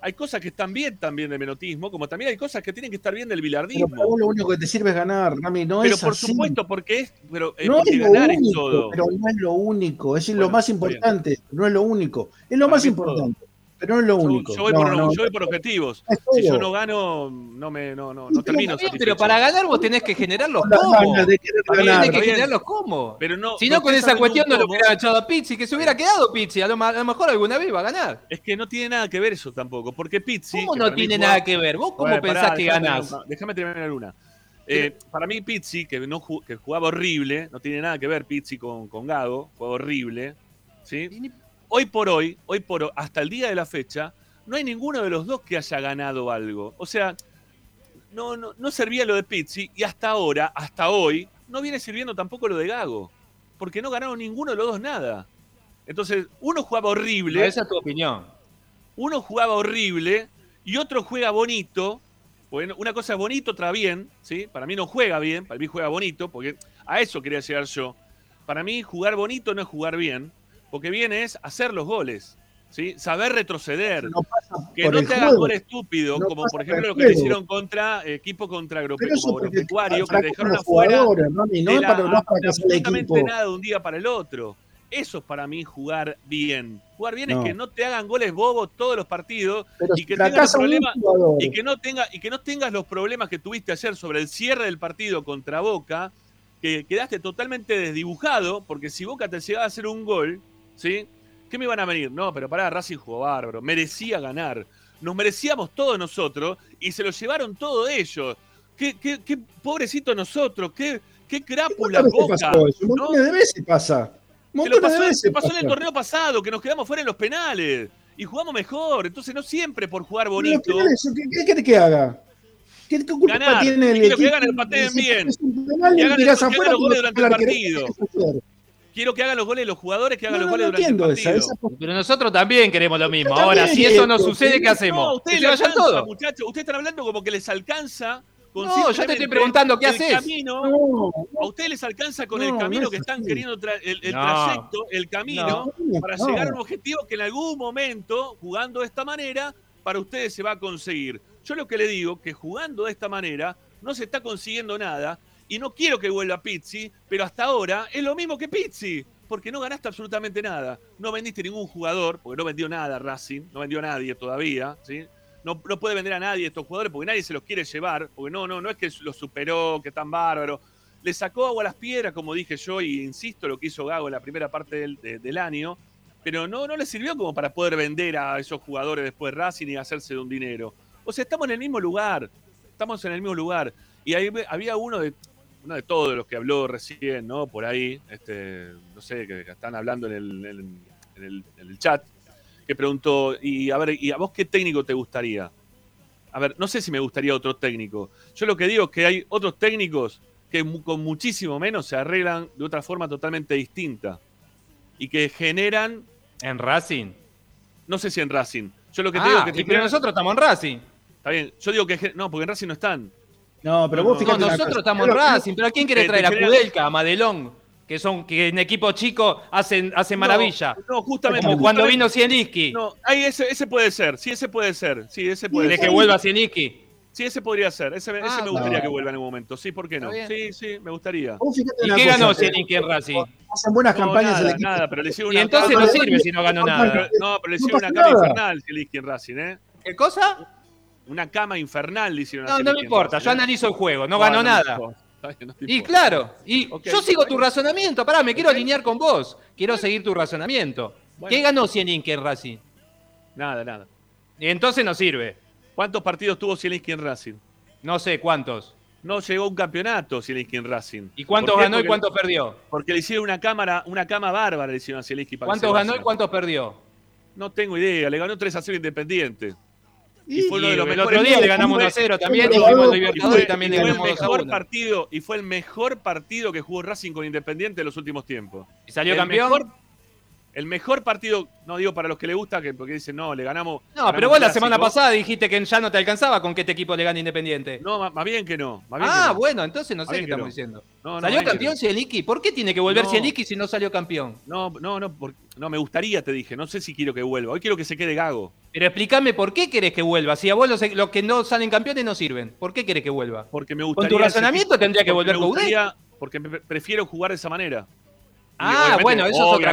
hay cosas que están bien también del menotismo, como también hay cosas que tienen que estar bien del bilardismo. Pero lo único que te sirve es ganar, Rami, no pero es por supuesto, porque es, pero, eh, no es lo único, Pero no es lo único, es lo más importante, no es lo único, es lo más importante. Pero no es lo único. Yo, voy, por, objetivos. Si yo no gano, no me no, no, no termino Pero para ganar vos tenés que generar los cómo. Tenés que generar los cómo. Pero no, si no, con esa cuestión no lo hubiera echado a Pizzi, que se hubiera quedado Pizzi. A lo, mejor alguna vez iba a ganar. Es que no tiene nada que ver eso tampoco. Porque Pizzi. ¿Cómo no tiene nada que ver? ¿Vos cómo pensás que ganás? Déjame terminar una. Eh, para mí, Pizzi, que, no, que jugaba horrible, no tiene nada que ver Pizzi con, con Gago, jugaba horrible. ¿sí? Hoy por hoy, hoy por hoy, hasta el día de la fecha, no hay ninguno de los dos que haya ganado algo. O sea, no, no, no servía lo de Pizzi y hasta ahora, hasta hoy, no viene sirviendo tampoco lo de Gago. Porque no ganaron ninguno de los dos nada. Entonces, uno jugaba horrible. esa es tu opinión. Uno jugaba horrible y otro juega bonito. Bueno, una cosa es bonito, otra bien. ¿sí? Para mí no juega bien, para mí juega bonito, porque a eso quería llegar yo. Para mí, jugar bonito no es jugar bien. Porque viene es hacer los goles. ¿sí? Saber retroceder. que no te hagas gol estúpido, como por ejemplo lo que le hicieron contra equipo contra agropecuario, que dejaron afuera no, de la, absolutamente nada de un día para el otro. Eso es para mí jugar bien. Jugar bien es que no te hagan goles bobos todos los partidos y que tengas problemas y que no tenga, y que no tengas los problemas que tuviste ayer sobre el cierre del partido contra Boca, que quedaste totalmente desdibujado, porque si Boca te llegaba a hacer un gol, ¿sí? ¿Qué me iban a venir? No, pero pará, Racing jugó bárbaro, merecía ganar. Nos merecíamos todos nosotros y se lo llevaron todos ellos. Qué, qué, qué pobrecito nosotros, qué, qué crápula boca. Pasó eso? Un montón de veces pasa. lo pasó, se pasó en el torneo pasado, que nos quedamos fuera en los penales y jugamos mejor. Entonces, no siempre por jugar bonito. ¿Qué quieres que haga? ¿Qué culpa Ganar. tiene el Quiero que hagan el pateen bien. Y hagan, los goles durante el partido. Quiero que hagan los goles los jugadores, que hagan los goles durante el partido. Pero nosotros también queremos lo mismo. Ahora, si eso no sucede, ¿qué hacemos? No, ustedes vayan todos. Muchachos, ustedes están hablando como que les alcanza con no, yo te estoy preguntando qué haces. Camino, a ustedes les alcanza con el camino que están queriendo, el, el trayecto, el camino, para llegar a un objetivo que en algún momento, jugando de esta manera, para ustedes se va a conseguir. Yo lo que le digo que jugando de esta manera no se está consiguiendo nada y no quiero que vuelva Pizzi, pero hasta ahora es lo mismo que Pizzi, porque no ganaste absolutamente nada. No vendiste ningún jugador, porque no vendió nada Racing, no vendió a nadie todavía, ¿sí? No, no puede vender a nadie estos jugadores porque nadie se los quiere llevar, porque no, no, no es que los superó, que están bárbaro. Le sacó agua a las piedras, como dije yo, y insisto, lo que hizo Gago en la primera parte del, del año, pero no, no le sirvió como para poder vender a esos jugadores después de Racing y hacerse de un dinero. O sea, estamos en el mismo lugar, estamos en el mismo lugar. Y ahí había uno de, uno de todos los que habló recién, ¿no? Por ahí, este, no sé, que, están hablando en el, en, el, en el, chat, que preguntó, y a ver, ¿y a vos qué técnico te gustaría? A ver, no sé si me gustaría otro técnico. Yo lo que digo es que hay otros técnicos que con muchísimo menos se arreglan de otra forma totalmente distinta. Y que generan... ¿En Racing? No sé si en Racing. Yo lo que ah, te digo es que... pero nosotros estamos en Racing. Está bien. Yo digo que... No, porque en Racing no están. No, pero vos fíjate. No, nosotros estamos en Racing, pero ¿a quién quiere traer? ¿A Kudelka, a Madelón? Que son que en equipo chico hacen, hacen maravilla. No, justamente. Como cuando vino Zielinski. No, ahí ese, ese puede ser. Sí, ese puede ser. Sí, ese puede ¿De que vuelva Zielinski? Sí, ese podría ser. Ese, ese Ah, me gustaría no. que vuelva en algún momento. Sí, ¿por qué no? Sí, sí, me gustaría. ¿Y una qué ganó Zielinski en Racing? Hacen buenas No, campañas el nada, equipo. nada, pero le hicieron Y una entonces no sirve si no ganó nada. No, pero le No hicieron una nada. infernal Zielinski en Racing, ¿eh? ¿Qué cosa? Una cama infernal le hicieron No, no me importa, Racing, yo ¿eh? analizo el juego, no Bueno, ganó nada. no Y claro, y yo sigo tu razonamiento, pará, me quiero alinear con vos. Quiero seguir tu razonamiento. Bueno. ¿Qué ganó Zielinski en Racing? Nada, nada. Y entonces no sirve. ¿Cuántos partidos tuvo Zielinski en Racing? No sé cuántos. No llegó a un campeonato Zielinski en Racing. ¿Y cuántos ganó y cuántos perdió? Porque le hicieron una cámara, una cama bárbara le hicieron a Zielinski. para ¿Cuántos ganó y cuántos perdió? No tengo idea. Le ganó 3 a 0 Independiente. Y, fue uno de los el mejores. otro día le ganamos fue- 1 a 0 también, y fue- fuimos Libertadores y también y le fue el ganamos 2 a mejor 1. partido y fue el mejor partido que jugó Racing con Independiente en los últimos tiempos. ¿Y salió el campeón? Mejor, el mejor partido, no digo para los que le gusta, que porque dicen, no, le ganamos. No, ganamos pero vos la clásico". semana pasada dijiste que ya no te alcanzaba con que este equipo le gane Independiente. No, más, bien que no. más bien ah, que no. bueno, entonces no sé qué estamos no. diciendo. No, ¿Salió campeón. Zielinski? ¿Por qué tiene que volver. Zielinski si no salió campeón? No, no, no, por- no, me gustaría, te dije. No sé si quiero que vuelva. Hoy quiero que se quede Gago. Pero explícame por qué querés que vuelva. Si a vos los, los que no salen campeones no sirven. ¿Por qué querés que vuelva? Porque me Con gustaría. tu ese razonamiento tendría que porque volver Coudet. Porque me pre- prefiero jugar de esa manera. Y Ah, bueno, eso es otra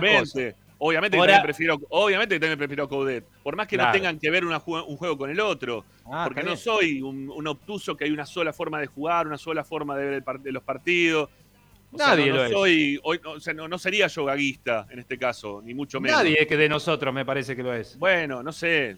obviamente, que también prefiero, obviamente que también prefiero Coudet. Por más que Claro. no tengan que ver una un juego con el otro. Ah, porque no soy un, un obtuso que hay una sola forma de jugar, una sola forma de ver el par- de los partidos. O sea, Nadie no, no lo es. hoy, o sea, no, no sería yo gaguista en este caso, ni mucho menos. Nadie que de nosotros me parece que lo es. Bueno, no sé, eh,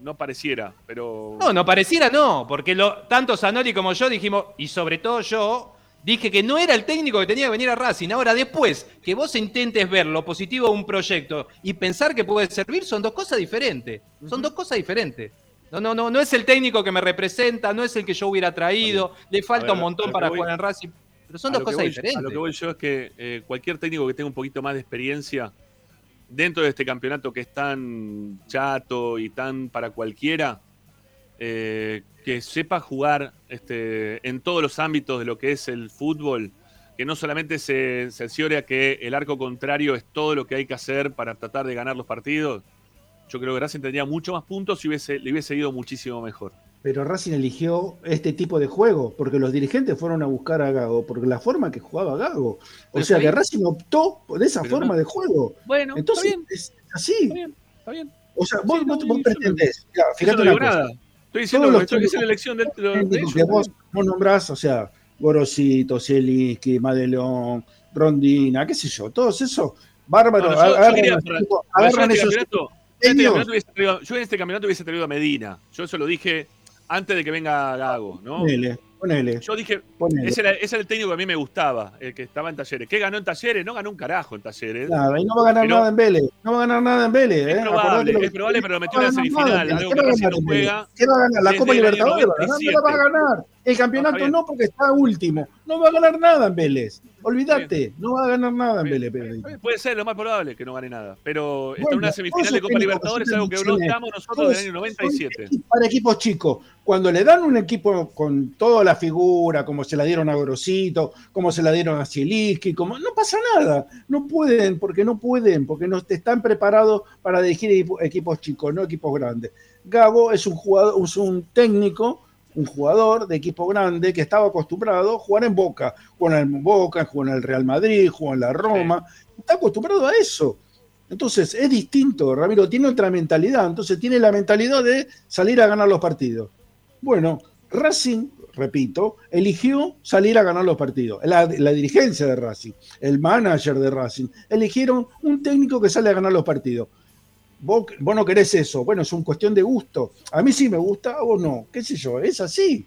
no pareciera, pero... No, no pareciera no, porque lo, tanto Zanoli como yo dijimos, y sobre todo yo, dije que no era el técnico que tenía que venir a Racing. Ahora, después, que vos intentes ver lo positivo de un proyecto y pensar que puede servir, son dos cosas diferentes. Son dos cosas diferentes. No, no, no, no es el técnico que me representa, no es el que yo hubiera traído, le falta ver, un montón para voy- jugar en Racing. Pero son dos cosas voy- diferentes. A lo que voy yo es que eh, cualquier técnico que tenga un poquito más de experiencia dentro de este campeonato que es tan chato y tan para cualquiera, eh, que sepa jugar este, en todos los ámbitos de lo que es el fútbol, que no solamente se cerciore a que el arco contrario es todo lo que hay que hacer para tratar de ganar los partidos. Yo creo que Racing tendría mucho más puntos y hubiese, le hubiese ido muchísimo mejor. Pero Racing eligió este tipo de juego, porque los dirigentes fueron a buscar a Gago, porque la forma que jugaba Gago. O Pero sea que. Racing optó por esa Pero forma no- de juego. Bueno, Entonces, está bien, es así. está bien, está bien. O sea, vos, Sí, vos- no, vos pretendés. Claro, Yo fíjate no una digo cosa. nada. Estoy diciendo Todos que es la elección de, de- de técnicos ellos. que vos no nombrás, o sea, Gorosito, Zielinski, Madelón, Rondina, qué sé yo, todos esos bárbaros. Yo- agarran, en agarran este esos campeonato- este hubiese traído- yo en este campeonato hubiese traído a Medina. Yo eso lo dije antes de que venga Gago, ¿no? Ponele, Yo dije, ponele. ese era, ese era el técnico que a mí me gustaba, el que estaba en Talleres. ¿Qué ganó en Talleres? No ganó un carajo en Talleres. Nada, y no va a ganar Pero- nada en Vélez. No va a ganar nada en Vélez. Es ¿eh? probable, que- es probable, pero lo metió no en la semifinal, nada algo que ¿Qué va a Racing ganar no juega ¿Qué va a ganar? La Copa Libertadores. No la va a 97. ganar. El campeonato no, porque está último. No va a ganar nada en Vélez. Olvídate, no va a ganar nada en Vélez. Pedrito. Puede ser lo más probable que no gane nada, pero está en Bueno, una semifinal de Copa Libertadores, que algo que no estamos nosotros del año son 97. equipos Para equipos chicos, cuando le dan un equipo con toda la figura, como se la dieron a Gorosito, como se la dieron a Zielinski, como no pasa nada, no pueden, porque no pueden, porque no están preparados para dirigir equipo- equipos chicos, no equipos grandes. Gago es un jugador, es un técnico, un jugador de equipo grande que estaba acostumbrado a jugar en Boca, jugó en el Boca, jugó en el Real Madrid, jugó en la Roma, está acostumbrado a eso. Entonces es distinto, Ramiro, tiene otra mentalidad, entonces tiene la mentalidad de salir a ganar los partidos. Bueno, Racing, repito, eligió salir a ganar los partidos. La, la, dirigencia de Racing, el manager de Racing, eligieron un técnico que sale a ganar los partidos. Vos, vos no querés eso, bueno, es una cuestión de gusto. A mí sí me gusta, o no, qué sé yo, es así.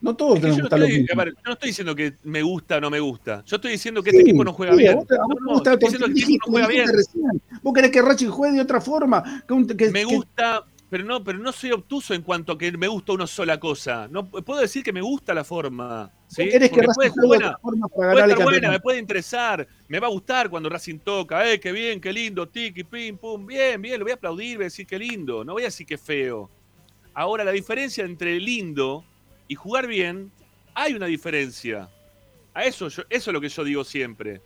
No todos tenemos yo, no estoy, ver, yo no estoy diciendo que me gusta o no me gusta. Yo estoy diciendo que sí, este equipo no juega sí, bien. Vos, no, no, gusta, estoy diciendo que este equipo no juega bien. Recién. Vos querés que Racing juegue de otra forma. Que, que, me gusta, pero no, pero no soy obtuso en cuanto a que me gusta una sola cosa. No puedo decir que me gusta la forma. ¿sí? ¿Querés que Racing juegue buena, forma para puede buena, me puede interesar, me va a gustar cuando Racing toca, eh, qué bien, qué lindo, tiki, pim, pum, bien, bien, lo voy a aplaudir, voy a decir qué lindo, no voy a decir qué feo. Ahora la diferencia entre lindo y jugar bien hay una diferencia. A eso, yo, eso es lo que yo digo siempre.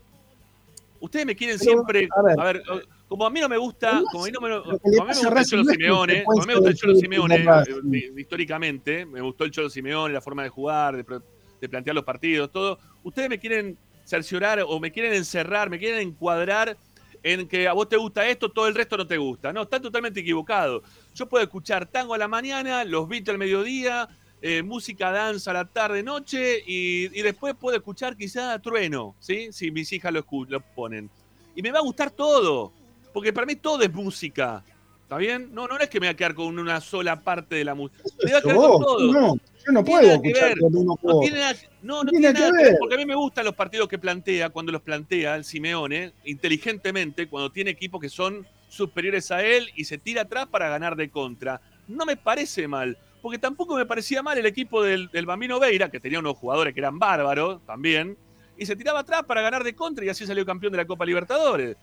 Ustedes me quieren Pero, siempre. A ver, a ver, como a mí no me gusta. Como a mí no me, como a mí me gusta el Cholo Simeone. Como a mí me gusta el Cholo Simeone, eh, históricamente. Me gustó el Cholo Simeone, la forma de jugar, de, de plantear los partidos, todo. Ustedes me quieren cerciorar o me quieren encerrar, me quieren encuadrar en que a vos te gusta esto, todo el resto no te gusta. No, están totalmente equivocados. Yo puedo escuchar tango a la mañana, los beats al mediodía, eh, música danza a la tarde, noche, y, y, después puedo escuchar quizá trueno, ¿sí? Si mis hijas lo, lo ponen. Y me va a gustar todo, porque para mí todo es música. ¿Está bien? No, no es que me va a quedar con una sola parte de la música. Me va a quedar con todo. No, yo no puedo escuchar uno no tiene nada, no, no tiene, tiene nada que ver, porque a mí me gustan los partidos que plantea, cuando los plantea el Simeone, inteligentemente, cuando tiene equipos que son superiores a él y se tira atrás para ganar de contra. No me parece mal porque tampoco me parecía mal el equipo del, del, Bambino Veira, que tenía unos jugadores que eran bárbaros también, y se tiraba atrás para ganar de contra y así salió campeón de la Copa Libertadores.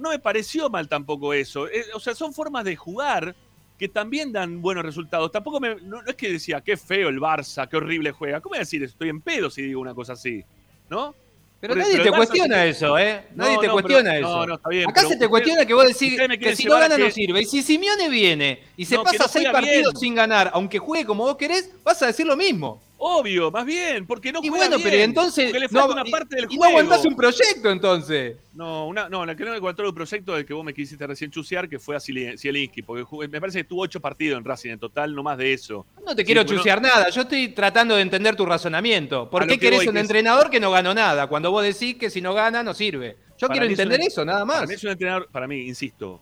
No me pareció mal tampoco eso. Eh, o sea, son formas de jugar que también dan buenos resultados. Tampoco me, no, no, es que decía, qué feo el Barça, qué horrible juega. ¿Cómo voy a decir eso? Estoy en pedo si digo una cosa así, ¿no? Pero nadie pero te cuestiona eso, ¿eh? Nadie no, te no, cuestiona pero, eso. No, no, está bien. Acá se te cuestiona que vos decís que si no gana que... no sirve. Y si Simeone viene y se pasa seis partidos bien. sin ganar, aunque juegue como vos querés, vas a decir lo mismo. Obvio, más bien, porque no y bueno, bien, pero entonces le falta una parte del y juego. no aguantás un proyecto entonces. No, una, no, la que no aguantó el proyecto del que vos me quisiste recién chusear, que fue a Zielinski, porque me parece que tuvo ocho partidos en Racing en total, no más de eso. No te quiero chusear bueno, nada, yo estoy tratando de entender tu razonamiento. ¿Por qué querés un que entrenador es... que no ganó nada? Cuando vos decís que si no gana, no sirve. Yo para quiero entender un, eso, nada más. Para mí es un entrenador, para mí, insisto,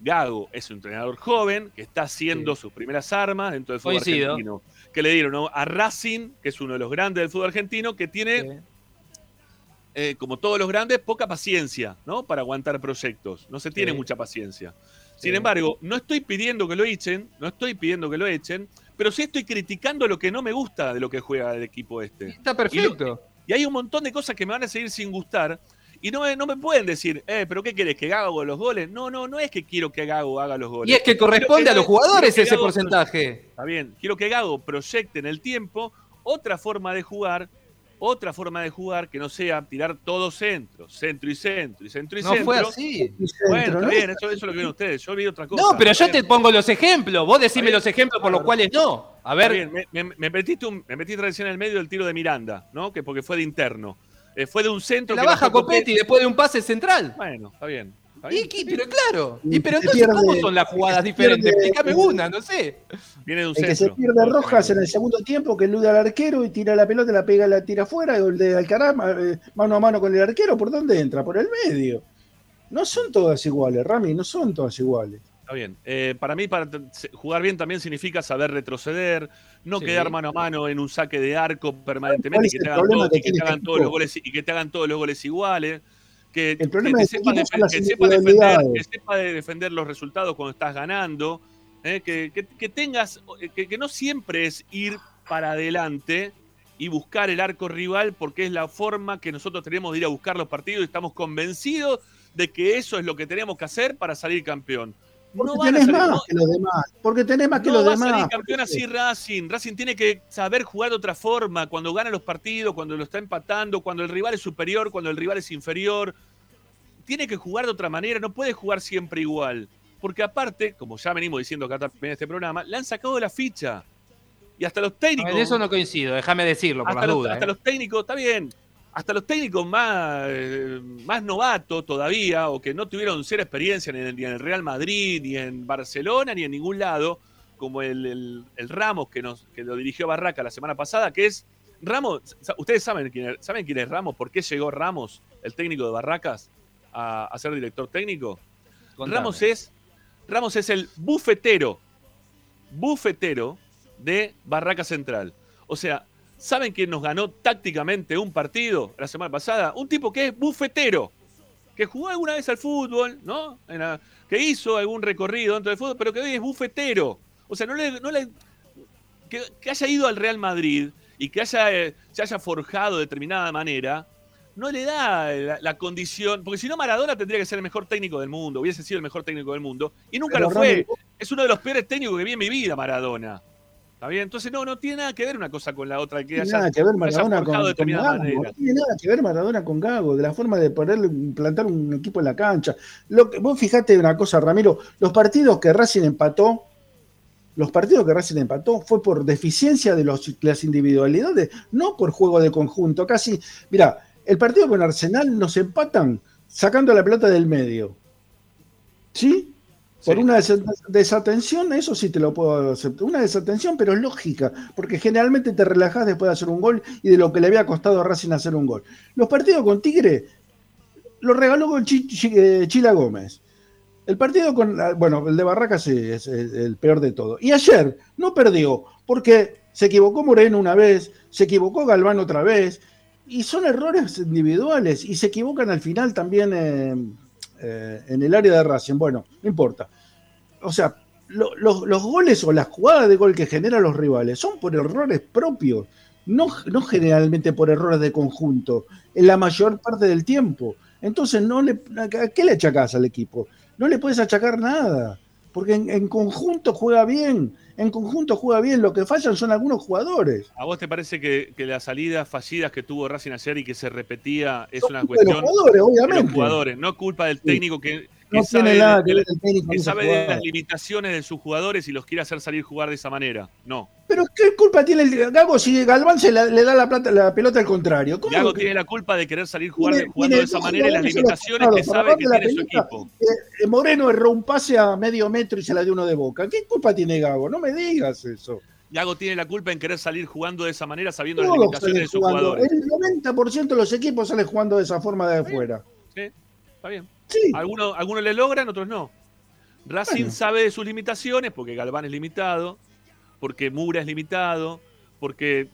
Gago es un entrenador joven que está haciendo sí. sus primeras armas dentro del fútbol Coincido. argentino que le dieron ¿no? a Racing, que es uno de los grandes del fútbol argentino, que tiene, eh, como todos los grandes, poca paciencia ¿no? para aguantar proyectos. No se tiene sí. mucha paciencia. Sin embargo, no estoy pidiendo que lo echen, no estoy pidiendo que lo echen, pero sí estoy criticando lo que no me gusta de lo que juega el equipo este. Está perfecto. Y, lo, y hay un montón de cosas que me van a seguir sin gustar. Y no me, no me pueden decir, eh, pero ¿qué querés? ¿Que Gago los goles? No, no, no es que quiero que Gago haga los goles. Y es que corresponde que a los jugadores ese Gago, porcentaje. Está bien. Quiero que Gago proyecte en el tiempo otra forma de jugar, otra forma de jugar que no sea tirar todo centro, centro y centro, y centro y no centro. fue así. Bueno, está bien, eso, eso es lo que ven ustedes. Yo vi otra cosa. No, pero yo te pongo los ejemplos. Vos decime los ejemplos por los cuales no. A ver. Bien, me, me, me, metiste un, me metiste recién en el medio del tiro de Miranda, ¿no? Que porque fue de interno. Eh, fue de un centro. La baja Copetti después de un pase central. Bueno, está bien. Está bien. ¿Y, pero claro. ¿Y pero entonces pierde, cómo son las jugadas diferentes? Explícame una, no sé. Viene de un el centro. que se pierde Rojas en el segundo tiempo, que elude al arquero y tira la pelota, la pega, la tira afuera, o el de Alcaraz eh, mano a mano con el arquero, ¿por dónde entra? Por el medio. No son todas iguales, Rami, no son todas iguales. Está bien. Eh, para mí, para jugar bien también significa saber retroceder, no sí. quedar mano a mano en un saque de arco permanentemente y que, te hagan, todo, y que te hagan todos los goles y que te hagan todos los goles iguales. Que, el problema que, te sepa, de, que, sepa defender, que sepa de defender los resultados cuando estás ganando, eh, que, que, tengas, que, no siempre es ir para adelante y buscar el arco rival porque es la forma que nosotros tenemos de ir a buscar los partidos y estamos convencidos de que eso es lo que tenemos que hacer para salir campeón. Porque no tenés más no, que los demás. Porque tenés más que no los va demás. A salir campeón así Racing. Racing tiene que saber jugar de otra forma. Cuando gana los partidos, cuando lo está empatando, cuando el rival es superior, cuando el rival es inferior. Tiene que jugar de otra manera. No puede jugar siempre igual. porque aparte, como ya venimos diciendo acá también en este programa, le han sacado la ficha. Y hasta los técnicos. En eso no coincido, déjame decirlo, por hasta, las los, dudas. hasta ¿eh? los técnicos, está bien. Hasta los técnicos más, eh, más novatos todavía, o que no tuvieron cero experiencia ni en, el, ni en el Real Madrid, ni en Barcelona, ni en ningún lado, como el, el- el Ramos que, nos, que lo dirigió Barraca la semana pasada, que es Ramos. ¿Ustedes saben quién, es, saben quién es Ramos? ¿Por qué llegó Ramos, el técnico de Barracas, a, a ser director técnico? Contame. Ramos es, Ramos es el bufetero, bufetero de Barraca Central. O sea, ¿saben quién nos ganó tácticamente un partido la semana pasada? Un tipo que es bufetero, que jugó alguna vez al fútbol, ¿no? En la- que hizo algún recorrido dentro del fútbol, pero que hoy es bufetero. O sea, no le, no le- que, que haya ido al Real Madrid y que haya, eh, se haya forjado de determinada manera, no le da la, la condición, porque si no Maradona tendría que ser el mejor técnico del mundo, hubiese sido el mejor técnico del mundo, y nunca Pero, lo fue. Es uno de los peores técnicos que vi en mi vida, Maradona. ¿Está bien? Entonces no, no tiene nada que ver una cosa con la otra. Que tiene haya, nada que ver Maradona con, con Gago. No tiene nada que ver Maradona con Gago, de la forma de ponerle, plantar un equipo en la cancha. Lo que, vos fijate una cosa, Ramiro, los partidos que Racing empató, los partidos que Racing empató fue por deficiencia de los, las individualidades, no por juego de conjunto. Casi, mira, el partido con Arsenal nos empatan sacando la pelota del medio. ¿Sí? Por Sí. una des- desatención, eso sí te lo puedo aceptar. Una desatención, pero es lógica, porque generalmente te relajás después de hacer un gol y de lo que le había costado a Racing hacer un gol. Los partidos con Tigre lo regaló con eh, Chila Gómez. El partido con, ah, bueno, el de Barracas sí, es el, el peor de todo. Y ayer no perdió, porque se equivocó Moreno una vez, se equivocó Galván otra vez, y son errores individuales, y se equivocan al final también eh, eh, en el área de Racing. Bueno, no importa. O sea, lo- los, los goles o las jugadas de gol que generan los rivales son por errores propios, no, no generalmente por errores de conjunto, en la mayor parte del tiempo. Entonces, no le, ¿a qué le achacás al equipo? No le puedes achacar nada, porque en, en conjunto juega bien, en conjunto juega bien, lo que fallan son algunos jugadores. ¿A vos te parece que, que las salidas fallidas que tuvo Racing ayer y que se repetía es una culpa de los cuestión jugadores, de obviamente. los jugadores, no culpa del técnico que No sabe, tiene nada de- que ver el técnico con que sabe de las limitaciones de sus jugadores y los quiere hacer salir jugar de esa manera. No. Pero ¿qué culpa tiene el Gago si Galván se la- le da la, plata, la pelota al contrario? ¿Cómo Gago que- tiene la culpa de querer salir jugar, Tiene- jugando de tiene esa dos manera y las limitaciones que seleccionados para sabe que tiene su pelota. equipo. Eh, Moreno erró un pase a medio metro y se la dio uno de boca. ¿Qué culpa tiene Gago? No me digas eso. Gago tiene la culpa en querer salir jugando de esa manera sabiendo las Todos limitaciones salen de sus jugando. jugadores. El 90% de los equipos salen jugando de esa forma de afuera. Sí, está bien. Sí, Algunos, algunos le logran, otros no. Racing Bueno. sabe de sus limitaciones, porque Galván es limitado, porque Mura es limitado, porque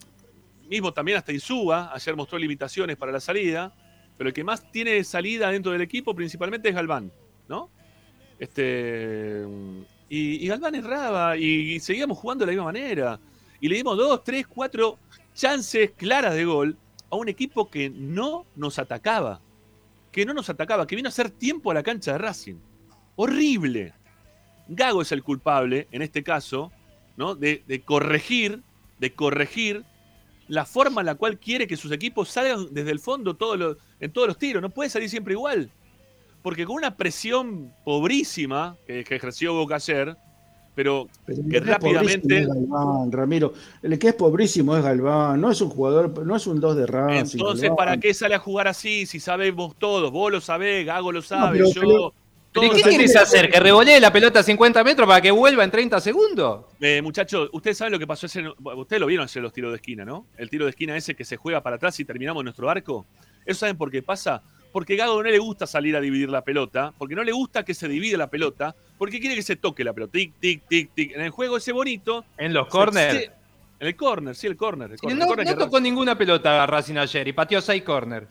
mismo también hasta Insúa ayer mostró limitaciones para la salida, pero el que más tiene salida dentro del equipo principalmente es Galván, ¿no? Este, y, y Galván erraba y, y seguíamos jugando de la misma manera. Y le dimos dos, tres, cuatro chances claras de gol a un equipo que no nos atacaba que no nos atacaba, que vino a hacer tiempo a la cancha de Racing. Horrible. Gago es el culpable, en este caso, ¿no? de, corregir, de corregir la forma en la cual quiere que sus equipos salgan desde el fondo en todos los tiros. No puede salir siempre igual. Porque con una presión pobrísima que, que ejerció Boca ayer, pero pero que el que es rápidamente- es Galván, Ramiro. El que es pobrísimo es Galván. No es un jugador, no es un 2 de Racing. entonces, Galván. ¿para qué sale a jugar así si sabemos todos? Vos lo sabés, Gago lo sabe, pero- yo... pero- ¿Pero todos qué quieres hacer? ¿Que revolee la pelota a 50 metros para que vuelva en 30 segundos? Eh, muchachos, ustedes saben lo que pasó ayer. Ustedes lo vieron ayer los tiros de esquina, ¿no? El tiro de esquina ese que se juega para atrás y terminamos nuestro arco. ¿Eso saben por qué pasa? Porque Gago no le gusta salir a dividir la pelota, porque no le gusta que se divida la pelota, porque quiere que se toque la pelota. Tic, tic, tic, tic. En el juego ese bonito. En los corners. En el corner, sí, el corner. el corner, no, el corner no que tocó ninguna pelota a Racing ayer y pateó 6 corner.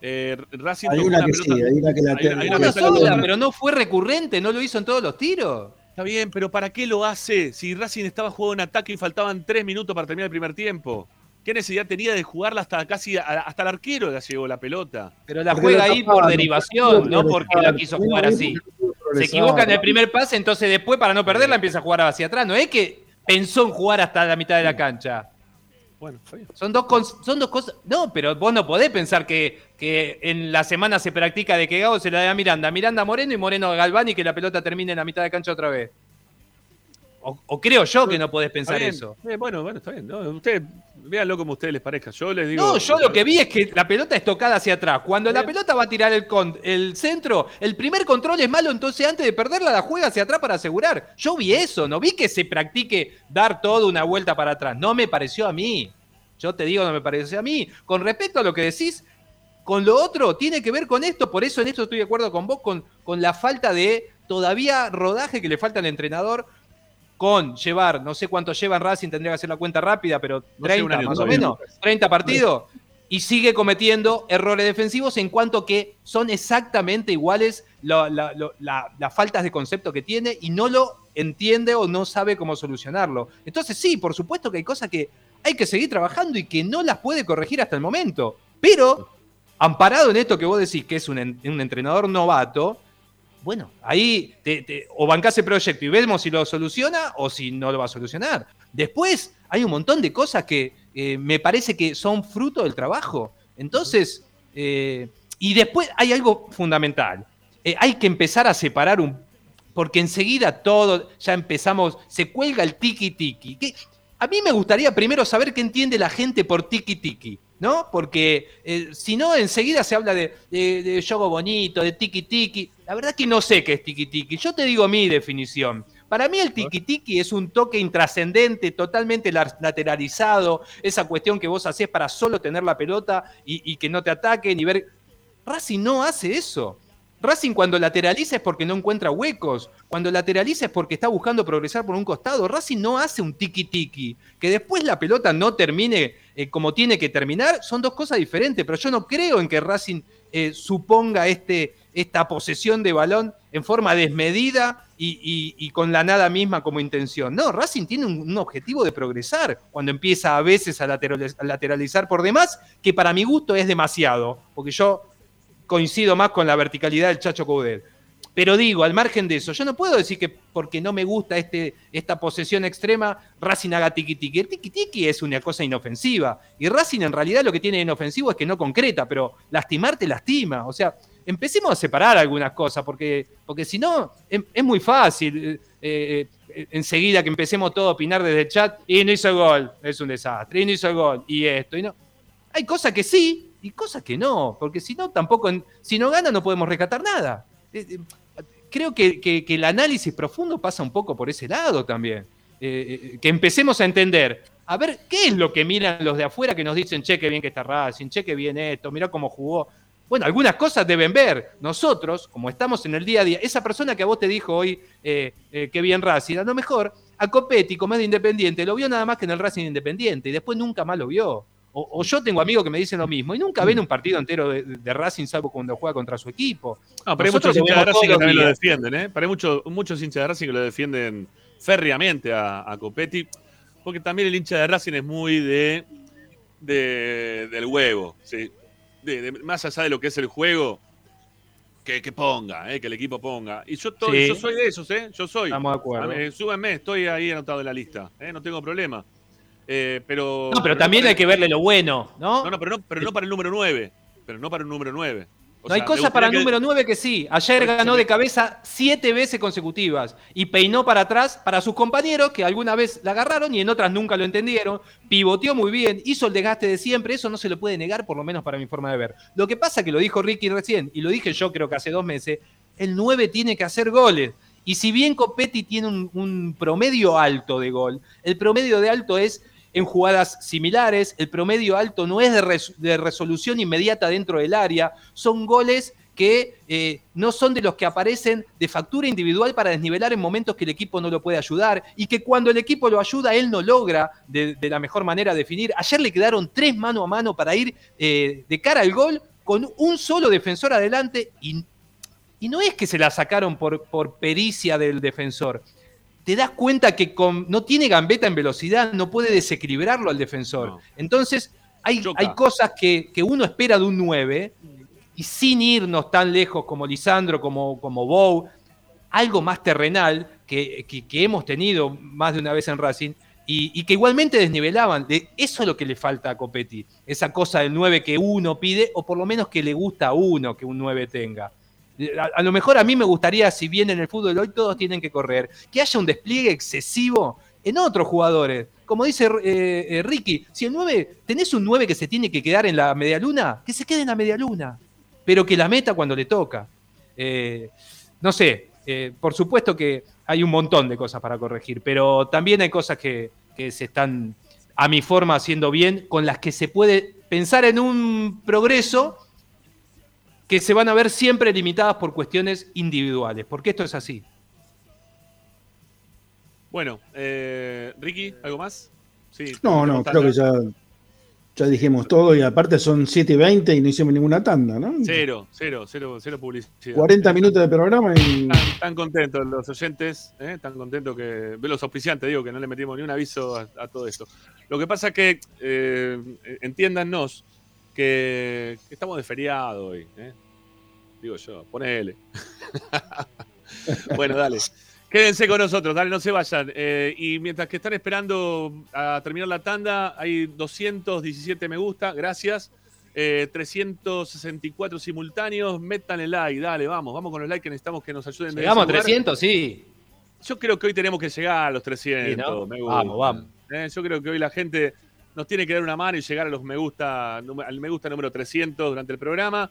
eh, Racing Hay tocó una una que pelota. sí, hay una que la Hay- una Una sola, pero no fue recurrente, no lo hizo en todos los tiros. Está bien, pero ¿para qué lo hace si Racing estaba jugando un ataque y faltaban tres minutos para terminar el primer tiempo? ¿Qué necesidad tenía de jugarla hasta casi a- hasta el arquero le llegó la pelota? Pero la Porque juega ahí por no derivación, no porque la quiso jugar así. no Se equivoca en el primer pase, entonces después para no perderla empieza a jugar hacia atrás. No es que pensó en jugar hasta la mitad de la cancha. Bueno, son dos, son dos cosas. No, pero vos no podés pensar que, que en la semana se practica de que Gago se la da a Miranda. Miranda Moreno y Moreno Galván y que la pelota termine en la mitad de cancha otra vez. O, creo yo que no podés pensar eso. Eh, bueno, bueno, está bien. ustedes véanlo como a ustedes les parezca. Yo les digo. No, yo lo que vi es que la pelota es tocada hacia atrás. Cuando la pelota va a tirar el, el centro, el primer control es malo, entonces antes de perderla la juega hacia atrás para asegurar. Yo vi eso, no vi que se practique dar toda una vuelta para atrás. No me pareció a mí. Yo te digo, no me pareció a mí. Con respecto a lo que decís, con lo otro tiene que ver con esto, por eso en esto estoy de acuerdo con vos, con, con la falta de todavía rodaje que le falta al entrenador con llevar, no sé cuánto lleva Racing, tendría que hacer la cuenta rápida, pero 30 más o menos, 30 partidos, y sigue cometiendo errores defensivos en cuanto que son exactamente iguales las faltas de concepto que tiene y no lo entiende o no sabe cómo solucionarlo. Entonces sí, por supuesto que hay cosas que hay que seguir trabajando y que no las puede corregir hasta el momento, pero amparado en esto que vos decís que es un entrenador novato, bueno, ahí o bancás el proyecto y vemos si lo soluciona o si no lo va a solucionar. Después hay un montón de cosas que eh, me parece que son fruto del trabajo. Entonces, eh, y después hay algo fundamental. Eh, hay que empezar a separar un... Porque enseguida todo, ya empezamos, se cuelga el tiki-tiki. A mí me gustaría primero saber qué entiende la gente por tiki-tiki. ¿No? Porque eh, si no, enseguida se habla de, de, bonito, de tiki tiki. La verdad que no sé qué es tiki tiki. Yo te digo mi definición. Para mí el tiki tiki es un toque intrascendente, totalmente lateralizado, esa cuestión que vos hacés para solo tener la pelota y, y que no te ataquen y ver. Racing no hace eso. Racing cuando lateraliza es porque no encuentra huecos, cuando lateraliza es porque está buscando progresar por un costado. Racing no hace un tiki-tiki. Que después la pelota no termine eh, como tiene que terminar, son dos cosas diferentes, pero yo no creo en que Racing eh, suponga este, esta posesión de balón en forma desmedida y, con la nada misma como intención. No, Racing tiene un, objetivo de progresar cuando empieza a veces a, lateralizar por demás, que para mi gusto es demasiado, porque yo coincido más con la verticalidad del Chacho Coudet. Pero digo, al margen de eso, yo no puedo decir que porque no me gusta este, esta posesión extrema, Racing haga tiki-tiki. El tiki-tiki es una cosa inofensiva. Y Racing en realidad lo que tiene inofensivo es que no concreta, pero lastimarte lastima. O sea, empecemos a separar algunas cosas, porque, porque si no, em, es, muy fácil. Eh, eh, enseguida que empecemos todo a opinar desde el chat, y no hizo el gol, es un desastre, y no hizo el gol, y esto, y no. Hay cosas que sí, y cosas que no, porque si no, tampoco, si no gana no podemos rescatar nada. Creo que, el análisis profundo pasa un poco por ese lado también. Eh, eh, que empecemos a entender, a ver, ¿qué es lo que miran los de afuera que nos dicen, che, qué bien que está Racing, che, qué bien esto, mira cómo jugó? Bueno, algunas cosas deben ver. Nosotros, como estamos en el día a día, esa persona que a vos te dijo hoy, eh, qué bien Racing, a lo mejor a Copetti, como es de Independiente, lo vio nada más que en el Racing Independiente y después nunca más lo vio. O, yo tengo amigos que me dicen lo mismo y nunca ven un partido entero de, Racing salvo cuando juega contra su equipo. No, pero hay muchos hinchas de Racing que también lo defienden, ¿eh? Pero hay muchos, muchos hinchas de Racing que lo defienden férreamente a, Copetti, porque también el hincha de Racing es muy de, del huevo, ¿sí? más allá de lo que es el juego, que, ponga, ¿eh? que el equipo ponga. Y yo, yo soy de esos, ¿eh? Yo soy. Estamos de acuerdo. súbenme, estoy ahí anotado en la lista, ¿eh? no tengo problema. Eh, pero, no, pero, también hay que verle lo bueno, ¿no? No, no, pero no, pero no para el número 9. Pero no para el número 9. no hay cosas para el número 9 que sí. Ayer ganó de cabeza siete veces consecutivas y peinó para atrás para sus compañeros que alguna vez la agarraron y en otras nunca lo entendieron. Pivoteó muy bien, hizo el desgaste de siempre. Eso no se lo puede negar, por lo menos para mi forma de ver. Lo que pasa que lo dijo Ricky recién y lo dije yo creo que hace dos meses. El 9 tiene que hacer goles. Y si bien Copetti tiene un, un promedio alto de gol, el promedio de alto es en jugadas similares. El promedio alto no es de, resolución inmediata dentro del área, son goles que eh, no son de los que aparecen de factura individual para desnivelar en momentos que el equipo no lo puede ayudar y que cuando el equipo lo ayuda él no logra de, la mejor manera definir. Ayer le quedaron tres mano a mano para ir eh, de cara al gol con un solo defensor adelante y, no es que se la sacaron por pericia del defensor te das cuenta que no tiene gambeta en velocidad, no puede desequilibrarlo al defensor. Entonces, hay, hay cosas que, uno espera de un 9, y sin irnos tan lejos como Lisandro, como, como Bow, algo más terrenal que, hemos tenido más de una vez en Racing, y, que igualmente desnivelaban. De, eso es lo que le falta a Copetti, esa cosa del 9 que uno pide, o por lo menos que le gusta a uno que un 9 tenga. A, lo mejor a mí me gustaría, si bien en el fútbol hoy todos tienen que correr, que haya un despliegue excesivo en otros jugadores. Como dice eh, eh, Ricky, si el 9, tenés un 9 que se tiene que quedar en la media luna, que se quede en la media luna, pero que la meta cuando le toca. Eh, no sé, por supuesto que hay un montón de cosas para corregir, pero también hay cosas que, se están, a mi forma, haciendo bien, con las que se puede pensar en un progreso que se van a ver siempre limitadas por cuestiones individuales, porque esto es así. Bueno, eh, Ricky, ¿algo más? Sí, no, no, creo que ya ya dijimos todo y aparte son 7 y 20 y no hicimos ninguna tanda, ¿no? Cero, cero, cero, cero publicidad. 40 minutos de programa y. Están, contentos los oyentes, ¿eh? están contentos que. Los auspiciantes, digo, que no le metimos ni un aviso a, todo esto. Lo que pasa es que, eh, entiéndanos, que, estamos de feriado hoy. ¿eh? Digo yo, ponele. bueno, dale. Quédense con nosotros, dale, no se vayan. Eh, y mientras que están esperando a terminar la tanda, hay 217 me gusta, gracias. 364 eh, simultáneos, el like, dale, vamos, vamos con los likes que necesitamos que nos ayuden. Llegamos a 300, sí. Yo creo que hoy tenemos que llegar a los 300, me gusta. Vamos, vamos. Eh, yo creo que hoy la gente nos tiene que dar una mano y llegar a los me gusta, al me gusta número 300 durante el programa.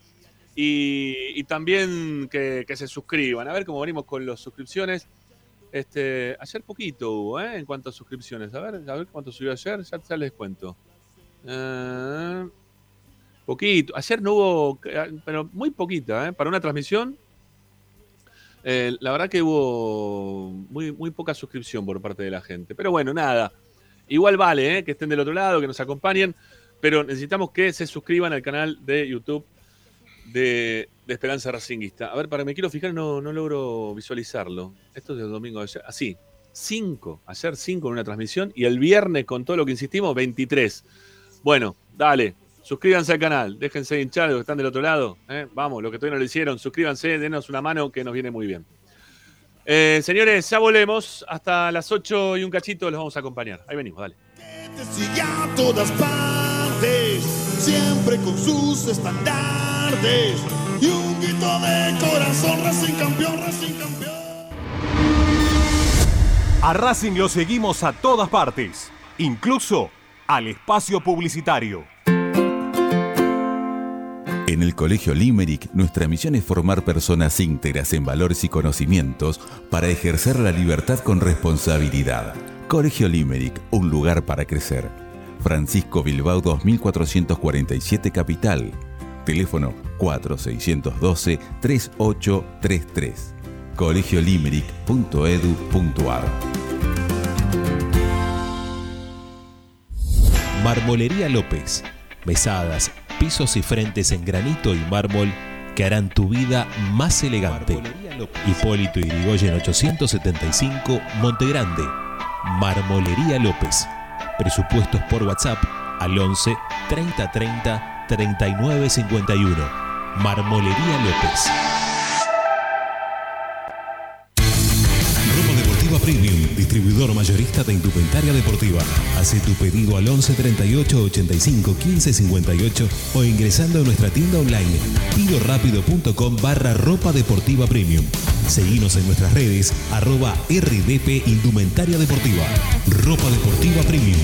Y, también que, se suscriban. A ver cómo venimos con las suscripciones. Este, ayer poquito hubo, ¿eh? En cuanto a suscripciones. A ver, a ver cuánto subió ayer, ya, les cuento. Eh, poquito. Ayer no hubo, pero muy poquita, ¿eh? Para una transmisión. Eh, la verdad que hubo muy, muy poca suscripción por parte de la gente. Pero bueno, nada. Igual vale, ¿eh? Que estén del otro lado, que nos acompañen. Pero necesitamos que se suscriban al canal de YouTube de, Esperanza Racinguista. A ver, para me quiero fijar, no, no logro visualizarlo. Esto es del domingo de ayer. Así, ah, 5. Ayer 5 en una transmisión y el viernes, con todo lo que insistimos, 23. Bueno, dale, suscríbanse al canal, déjense hinchar los que están del otro lado. ¿eh? Vamos, los que todavía no lo hicieron, suscríbanse, denos una mano que nos viene muy bien. Eh, señores, ya volvemos. Hasta las 8 y un cachito los vamos a acompañar. Ahí venimos, dale. todas partes, siempre con sus y un grito de corazón, Racing campeón, Racing campeón. A Racing lo seguimos a todas partes, incluso al espacio publicitario. En el Colegio Limerick, nuestra misión es formar personas íntegras en valores y conocimientos para ejercer la libertad con responsabilidad. Colegio Limerick, un lugar para crecer. Francisco Bilbao 2447 Capital Teléfono 4612-3833. colegiolimeric.edu.ar Marmolería López. Mesadas, pisos y frentes en granito y mármol que harán tu vida más elegante. Hipólito Yrigoyen 875, Montegrande. Marmolería López. Presupuestos por WhatsApp al 11 3030 3951. Marmolería López. Ropa Deportiva Premium, distribuidor mayorista de indumentaria deportiva. Hace tu pedido al 11 38 85 15 58 o ingresando a nuestra tienda online pidorapido.com barra ropa deportiva premium. Seguimos en nuestras redes arroba rdp indumentaria deportiva. Ropa deportiva premium.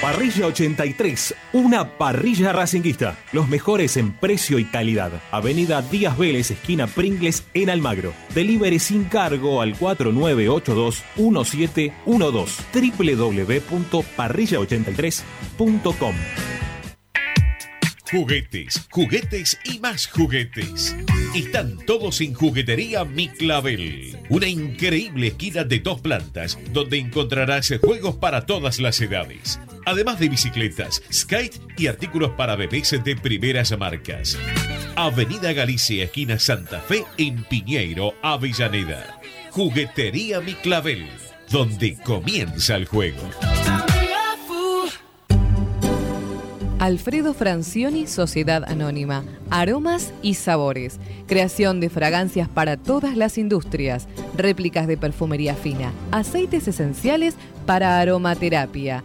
Parrilla 83, una parrilla racinguista. Los mejores en precio y calidad. Avenida Díaz Vélez, esquina Pringles, en Almagro. Delivery sin cargo al 4982-1712. www.parrilla83.com. Juguetes, juguetes y más juguetes. Están todos en Juguetería Mi Clavel. Una increíble esquina de dos plantas donde encontrarás juegos para todas las edades. Además de bicicletas, skate y artículos para bebés de primeras marcas. Avenida Galicia, esquina Santa Fe, en Piñeiro, Avellaneda. Juguetería Mi Clavel, donde comienza el juego. Alfredo Francioni, Sociedad Anónima. Aromas y sabores. Creación de fragancias para todas las industrias. Réplicas de perfumería fina. Aceites esenciales para aromaterapia.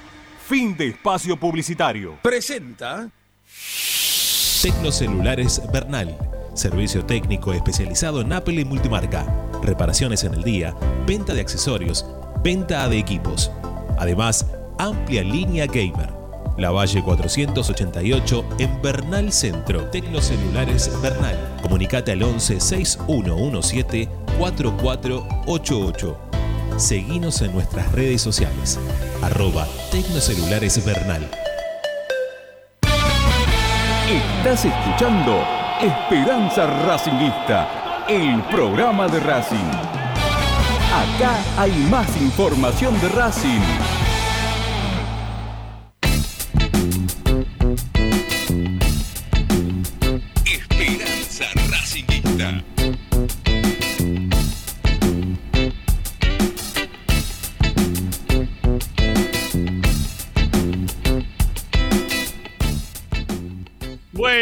Fin de espacio publicitario. Presenta Tecnocelulares Bernal. Servicio técnico especializado en Apple y multimarca. Reparaciones en el día, venta de accesorios, venta de equipos. Además, amplia línea gamer. La Valle 488 en Bernal Centro. Tecnocelulares Bernal. Comunicate al 11 6117 4488. Seguinos en nuestras redes sociales. Arroba Tecnocelulares Bernal. Estás escuchando Esperanza Racingista, el programa de Racing. Acá hay más información de Racing.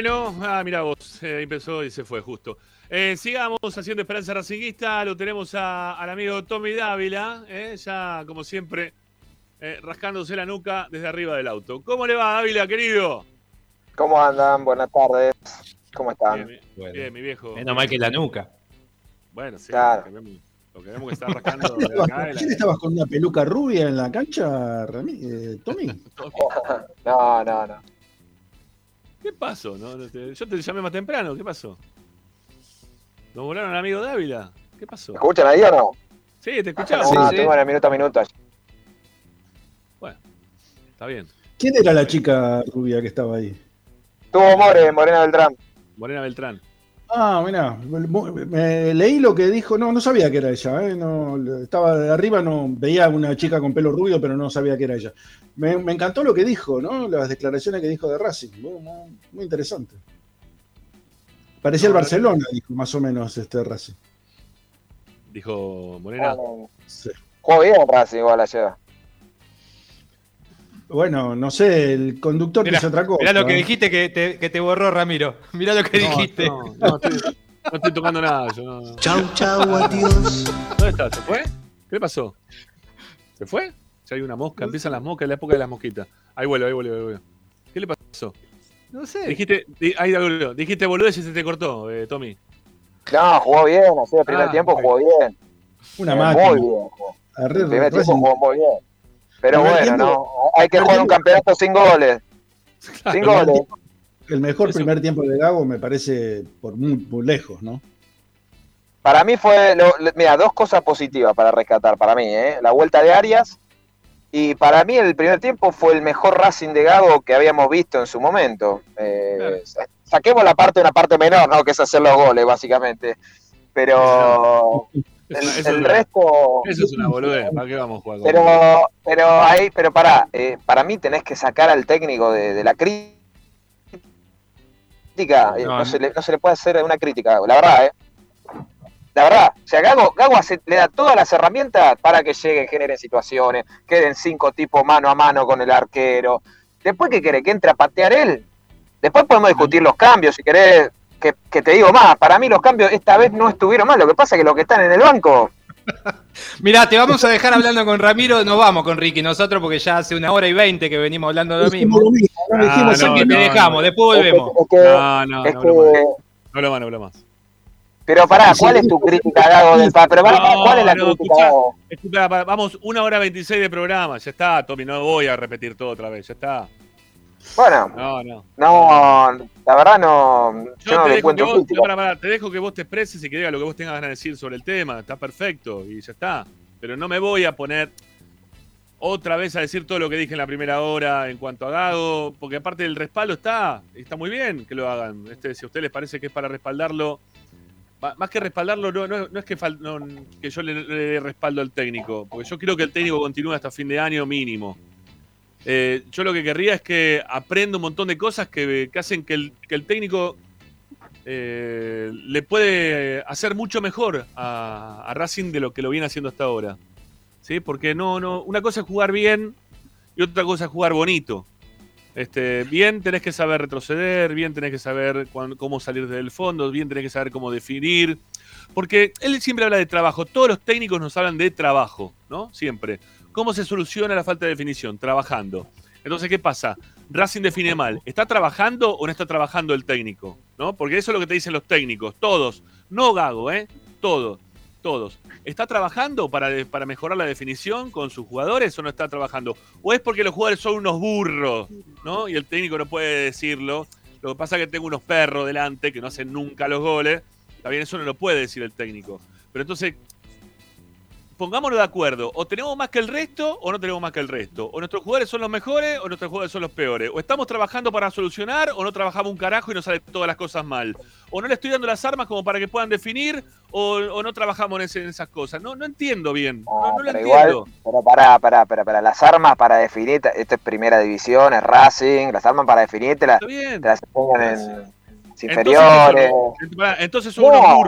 Bueno, ah, mira vos, eh, empezó y se fue justo. Eh, sigamos haciendo Esperanza Racinguista, lo tenemos a- al amigo Tommy Dávila, eh, ya como siempre, eh, rascándose la nuca desde arriba del auto. ¿Cómo le va Dávila, querido? ¿Cómo andan? Buenas tardes. ¿Cómo están? Bien, mi- bien, mi viejo. Menos mal que la nuca. Bueno, sí, Claro. lo, que vemos, lo que vemos que está rascando de acá. de la- ¿Quién estabas con una peluca rubia en la cancha, Rami- eh, Tommy? No, no, no. ¿Qué pasó? no? Yo te llamé más temprano, ¿qué pasó? ¿Nos volaron al amigo Dávila? ¿Qué pasó? ¿Me escuchan ahí o no? Sí, te escuchamos. No, tengo en el minuto a minuto. Está bien. ¿Quién era la chica rubia que estaba ahí? Tuvo More, Morena Beltrán. Morena Beltrán. Ah, me- leí lo que dijo, no, no sabía que era ella, ¿eh? no, estaba de arriba, no veía una chica con pelo rubio, pero no sabía que era ella. Me, me encantó lo que dijo, ¿no? Las declaraciones que dijo de Racing, muy, interesante. Parecía el No, Barcelona, dijo más o menos este Racing. Dijo Morena. Bueno, Sí. Jugó bien Racing igual ayer. Bueno, no sé, el conductor Mirá, dice otra cosa. mirá lo que ¿eh? dijiste que te, que te borró Ramiro. Mirá lo que No, dijiste. No, no, estoy, no estoy tocando nada. Yo no. Chau, chau, adiós. ¿Dónde está? ¿Se fue? ¿Qué le pasó? ¿Se fue? Ya hay una mosca. Empiezan las moscas, es la época de las mosquitas. Ahí vuelve, ahí vuelve, ahí vuelve. ¿Qué le pasó? No sé. Dijiste, di- ahí volvió. Dijiste boludez y se te cortó, eh, Tommy. No, jugó bien. Ayer el primer Ah, tiempo jugó bien. Una Eh, máquina. Muy bien. jugó. Arre- El primer tiempo jugó muy bien. Pero bueno, tiempo- no. Hay que jugar un campeonato sin goles. Sin goles. El mejor primer tiempo de Gago me parece por muy, muy lejos, ¿no? Para mí fue, lo- lo- mira, dos cosas positivas para rescatar para mí, ¿eh? La vuelta de Arias y para mí el primer tiempo fue el mejor Racing de Gago que habíamos visto en su momento. Eh, sa- Saquemos la parte, una parte menor, ¿no? Que es hacer los goles, básicamente. Pero el, Eso- eso el es una- resto... Eso es una boludez. ¿Para qué vamos a jugar con Pero, pero ahí, pero pará, eh, para mí tenés que sacar al técnico de, de la crítica. Eh, No, se le, no se le puede hacer una crítica, la verdad, ¿eh? La verdad, o sea, Gago, Gago hace- le da todas las herramientas para que lleguen, generen situaciones, queden cinco tipos mano a mano con el arquero. Después, ¿qué querés? ¿Que entre a patear él? Después podemos discutir los cambios, si querés, que, que te digo más. Para mí los cambios esta vez no estuvieron mal. Lo que pasa es que los que están en el banco Mirá, te vamos a dejar hablando con Ramiro. Nos vamos con Ricky nosotros porque ya hace una hora y veinte que venimos hablando de lo mismo. Ah, no, que te no, dejamos, no. después volvemos. No, no, es no que- hablo más. No hablo más, no hablo más. Pero pará, ¿cuál es tu crítica, Gago, del pa- Pero pará, No, ¿cuál es la no, crítica, vamos, una hora 26 de programa. Ya está, Tommy, no voy a repetir todo otra vez. Ya está. Bueno, No, no. no, la verdad no, yo, no te, dejo que vos, pará, te dejo que vos te expreses y que digas lo que vos tengas ganas de decir sobre el tema. Está perfecto y ya está. Pero no me voy a poner otra vez a decir todo lo que dije en la primera hora en cuanto a Gago, porque aparte del respaldo está, está muy bien que lo hagan. Este, si a ustedes les parece que es para respaldarlo, más que respaldarlo, no, no- no es que, fal- no- que yo le, le dé respaldo al técnico, porque yo quiero que el técnico continúe hasta fin de año mínimo. Eh, yo lo que querría es que aprenda un montón de cosas que, hacen que el, técnico eh, le puede hacer mucho mejor a, Racing de lo que lo viene haciendo hasta ahora. ¿Sí? Porque no, no, una cosa es jugar bien y otra cosa es jugar bonito. Este, bien tenés que saber retroceder, bien tenés que saber cómo salir del fondo, bien tenés que saber cómo definir. Porque él siempre habla de trabajo, todos los técnicos nos hablan de trabajo, ¿no? Siempre. ¿Cómo se soluciona la falta de definición? Trabajando. Entonces, ¿qué pasa? Racing define mal. ¿Está trabajando o no está trabajando el técnico? ¿No? Porque eso es lo que te dicen los técnicos, todos. No Gago, ¿eh? Todos, todos. ¿Está trabajando para, para mejorar la definición con sus jugadores o no está trabajando? ¿O es porque los jugadores son unos burros, ¿no? Y el técnico no puede decirlo. Lo que pasa es que tengo unos perros delante que no hacen nunca los goles. Está bien, eso no lo puede decir el técnico. Pero entonces, pongámonos de acuerdo. O tenemos más que el resto o no tenemos más que el resto. O nuestros jugadores son los mejores o nuestros jugadores son los peores. O estamos trabajando para solucionar o no trabajamos un carajo y nos salen todas las cosas mal. O no le estoy dando las armas como para que puedan definir o, o no trabajamos en, ese- en esas cosas. No, no entiendo bien. No, no lo Pero entiendo. igual, pero pará, pará, pará, pará. Las armas para definir, esto es primera división, es Racing, las armas para definir te, te las enseñan en inferiores. Entonces son No,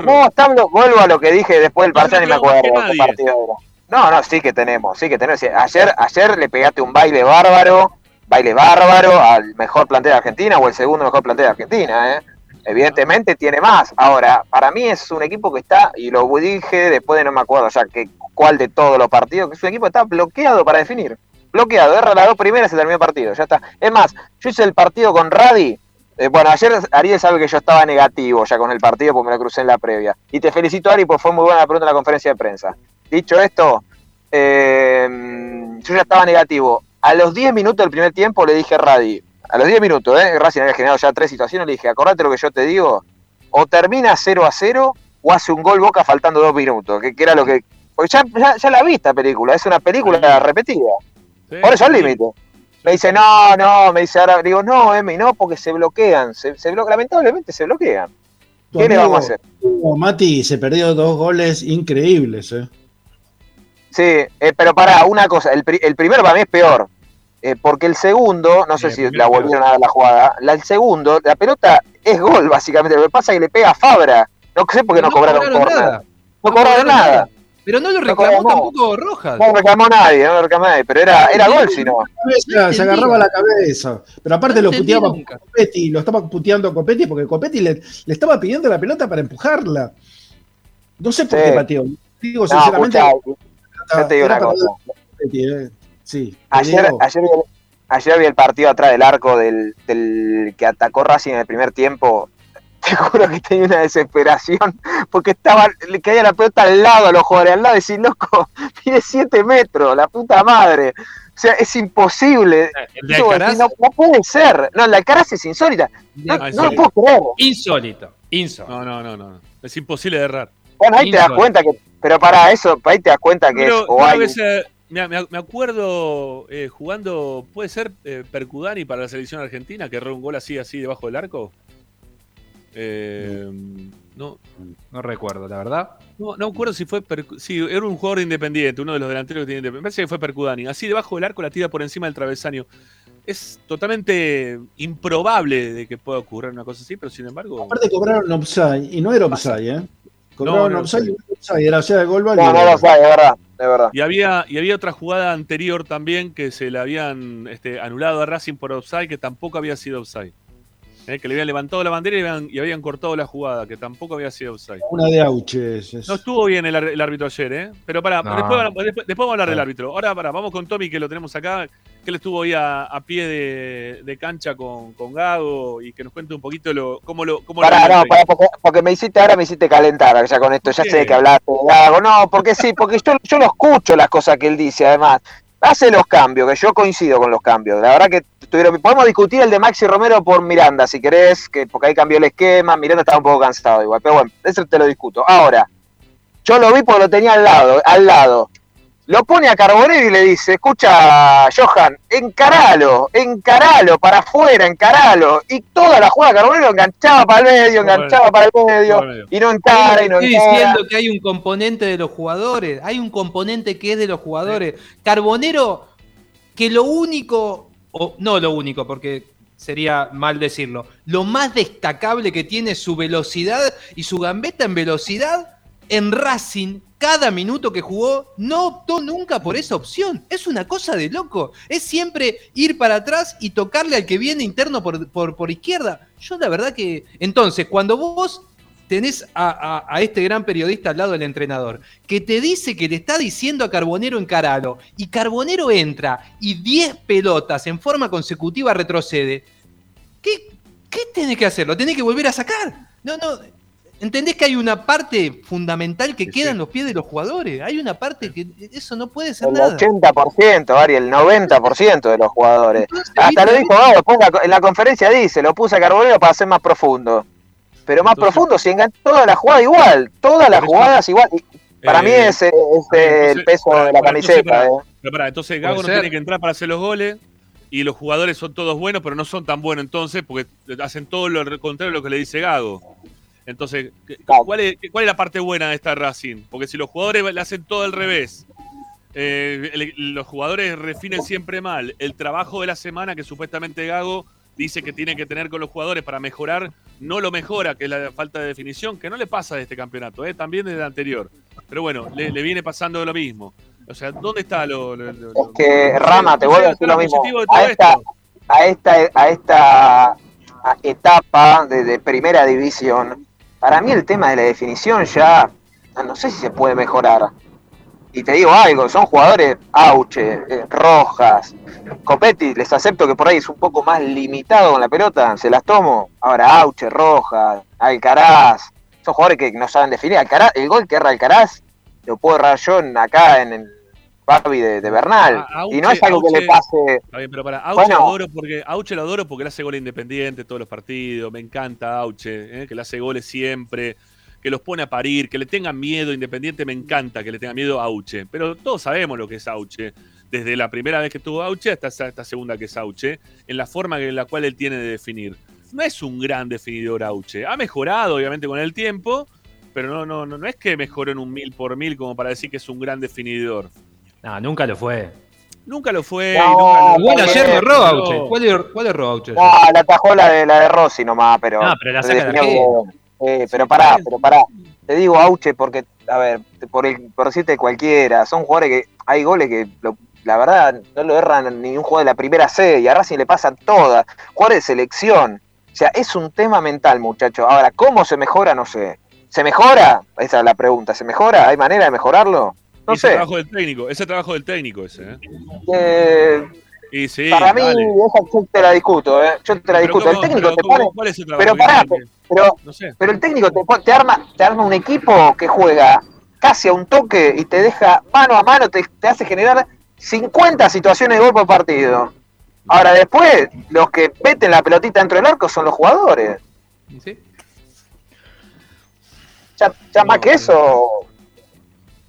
no, vuelvo a lo que dije después del partido, no ni me acuerdo. qué partido era. No, no, sí que tenemos, sí que tenemos. Ayer, ayer le pegaste un baile bárbaro, baile bárbaro al mejor plantel de Argentina o el segundo mejor plantel de Argentina, ¿eh? Evidentemente tiene más. Ahora, para mí es un equipo que está, y lo dije después de no me acuerdo ya que, cuál de todos los partidos, que es un equipo que está bloqueado para definir. Bloqueado, erra las dos primeras y terminó el partido, ya está. Es más, yo hice el partido con Radi. Eh, bueno, ayer Ariel sabe que yo estaba negativo ya con el partido porque me lo crucé en la previa. Y te felicito, Ari, porque fue muy buena la pregunta en la conferencia de prensa. Dicho esto, eh, yo ya estaba negativo. A los 10 minutos del primer tiempo le dije a Radi, a los 10 minutos, ¿eh? Racing había generado ya tres situaciones, le dije, acordate lo que yo te digo, o termina 0 a 0 o hace un gol Boca faltando dos minutos, que, que era lo que... Porque ya, ya, ya la vi esta película, es una película repetida. Por eso al límite. Me dice, no, no, me dice ahora, digo, no, Emi, no, porque se bloquean, se, se blo- lamentablemente se bloquean. ¿Qué le vamos a hacer? Mati se perdió dos goles increíbles, ¿eh? Sí, eh, pero para una cosa, el, pri- el primero para mí es peor, eh, porque el segundo, no sé si la volvieron a dar la jugada, la, el segundo, la pelota es gol básicamente, lo que pasa es que le pega a Fabra, no sé por qué no, No cobraron cobraron nada. No cobraron nada. Pero no lo reclamó tampoco Rojas. No reclamó nadie, no reclamó nadie, pero era, era gol si no. Cabeza, se agarraba la cabeza. Pero aparte No lo puteaba nunca. Copetti, lo estaba puteando a Copetti porque Copetti le, le estaba pidiendo la pelota para empujarla. No sé por Sí. qué pateó. Digo No, sinceramente. yo te digo una cosa. Copetti, eh. Sí. Ayer, ayer, vi el, ayer vi el partido atrás del arco del, del que atacó Racing en el primer tiempo. Te juro que tenía una desesperación porque estaba, le caía la pelota al lado a los jugadores, al lado, y decir, loco, tiene 7 metros, la puta madre. O sea, es imposible. El Yo decir, no, no puede ser. No, la Alcaraz es insólita. No, no lo puedo creer. insólito. Insólito. No, no, no, no. Es imposible de errar. Bueno, ahí te das cuenta que. Pero para eso, ahí te das cuenta que Pero es. O hay, veces, me, me- me acuerdo eh, jugando, puede ser eh, Percudani para la selección argentina, que erró un gol así, así debajo del arco. Eh, no, No recuerdo, la verdad. no, no me acuerdo si fue. Percu- sí, era un jugador independiente, uno de los delanteros que tiene independiente. Me parece que fue Percudani. Así debajo del arco la tira por encima del travesaño. Es totalmente improbable de que pueda ocurrir una cosa así, pero sin embargo. Aparte cobraron offside y no era offside, ¿eh? Cobraron No, offside y no era offside, era o sea, gol no, no de verdad. De verdad. Y había, y había otra jugada anterior también que se le habían este, anulado a Racing por offside, que tampoco había sido offside. Eh, que le habían levantado la bandera y habían, y habían cortado la jugada, que tampoco había sido offside. Una de Auches. es- No estuvo bien el, el árbitro ayer, ¿eh? Pero pará, No. después, después- después vamos a hablar del árbitro. Ahora pará, vamos con Tommy, que lo tenemos acá, que él estuvo ahí a, a pie de, de cancha con, con Gago y que nos cuente un poquito lo, cómo lo. Cómo Pará, lo no, pará, porque, porque me hiciste, ahora me hiciste calentar ya con esto, ya sé que hablaste de Gago. No, porque sí, porque yo, yo lo escucho las cosas que él dice, además. Hace los cambios, que yo coincido con los cambios. La verdad que tuvieron, podemos discutir el de Maxi Romero por Miranda, si querés, que porque ahí cambió el esquema, Miranda estaba un poco cansado igual, pero bueno, eso te lo discuto. Ahora, yo lo vi porque lo tenía al lado, al lado. Lo pone a Carbonero y le dice, escucha, Johan, encaralo, encaralo, para afuera, encaralo. Y toda la jugada Carbonero enganchaba para el medio, enganchaba para el medio, y no encara, y no Estoy encara. diciendo que hay un componente de los jugadores, hay un componente que es de los jugadores. Carbonero, que lo único, o no lo único, porque sería mal decirlo, lo más destacable que tiene es su velocidad y su gambeta en velocidad en Racing. Cada minuto que jugó no optó nunca por esa opción. Es una cosa de loco. Es siempre ir para atrás y tocarle al que viene interno por, por, izquierda. Yo la verdad que... Entonces, cuando vos tenés a este gran periodista al lado del entrenador, que te dice que le está diciendo a Carbonero encaralo, y Carbonero entra y 10 pelotas en forma consecutiva retrocede, ¿qué, qué tenés que hacer? ¿Lo tenés que volver a sacar? No, no. ¿Entendés que hay una parte fundamental que queda en los pies de los jugadores? Hay una parte que eso no puede ser El nada. 80%, Ari, el 90% de los jugadores. Hasta lo dijo Gago, después en la- en la conferencia dice, lo puse a Carbonero para ser más profundo. Pero más profundo, si engancha toda la jugada igual, todas las jugadas igual. Y para Eh, mí ese es eh, el peso de la camiseta. pará, eh. pero pará, entonces Gago no ser. tiene que entrar para hacer los goles y los jugadores son todos buenos, pero no son tan buenos entonces porque hacen todo lo contrario de lo que le dice Gago. Entonces, ¿qué- ¿cuál es, cuál es la parte buena de esta Racing? Porque si los jugadores le hacen todo al revés, eh, el- los jugadores refinen siempre mal el trabajo de la semana que supuestamente Gago dice que tiene que tener con los jugadores para mejorar, no lo mejora, que es la falta de definición, que no le pasa de este campeonato, eh, también desde el anterior. Pero bueno, le, le viene pasando lo mismo. O sea, ¿dónde está lo, lo- lo- lo- que Rama, te vuelvo a decir lo mismo. de A esta, a esta, a esta etapa de, de primera división, para mí el tema de la definición ya no, sé si se puede mejorar. Y te digo algo, son jugadores Auche, eh, Rojas, Copetti, les acepto que por ahí es un poco más limitado con la pelota, se las tomo. Ahora Auche, Rojas, Alcaraz, son jugadores que no saben definir. Alcaraz, el gol que erra Alcaraz lo puedo errar yo acá en el Barbie de, de Bernal. A- y no es Auche- algo que le pase. Está bien, pero para Auche Bueno. lo adoro porque Auche lo adoro porque le hace gol independiente todos los partidos. Me encanta Auche, ¿eh? que le hace goles siempre, que los pone a parir, que le tengan miedo independiente. Me encanta que le tenga miedo a Auche. Pero todos sabemos lo que es Auche. Desde la primera vez que tuvo Auche hasta esta, esta segunda que es Auche, en la forma en la cual él tiene de definir. No es un gran definidor Auche. Ha mejorado, obviamente, con el tiempo, pero no, no, no, no es que mejoró en un mil por mil como para decir que es un gran definidor. No, nunca lo fue. Nunca lo fue. No, nunca lo- Igual ayer lo erró No. Auche. ¿Cuál, cuál erró Auche? No, la atajó la de, la de Rossi nomás, pero. No, pero la saca. Eh, pero pará, pero pará. Te digo Auche porque, a ver, por, el, por decirte cualquiera, son jugadores que hay goles que, lo- la verdad, no lo erran ni un jugador de la primera C y a Racing le pasan todas. Jugadores de selección. O sea, es un tema mental, muchacho. Ahora, ¿cómo se mejora? No sé. ¿Se mejora? Esa es la pregunta. ¿Se mejora? ¿Hay manera de mejorarlo? No ese sé. trabajo del técnico, ese trabajo del técnico ese, ¿eh? Eh, Y sí, para mí, esa yo te la discuto, ¿eh? Yo te la Pero discuto. El técnico Pero te. ¿Cuál es el trabajo? Pero pará, pero, No sé. pero el técnico te, arma, te arma un equipo que juega casi a un toque y te deja mano a mano, te, te hace generar 50 situaciones de gol por partido. Ahora después, los que meten la pelotita dentro del arco son los jugadores. ¿Sí? Ya, ya más que eso,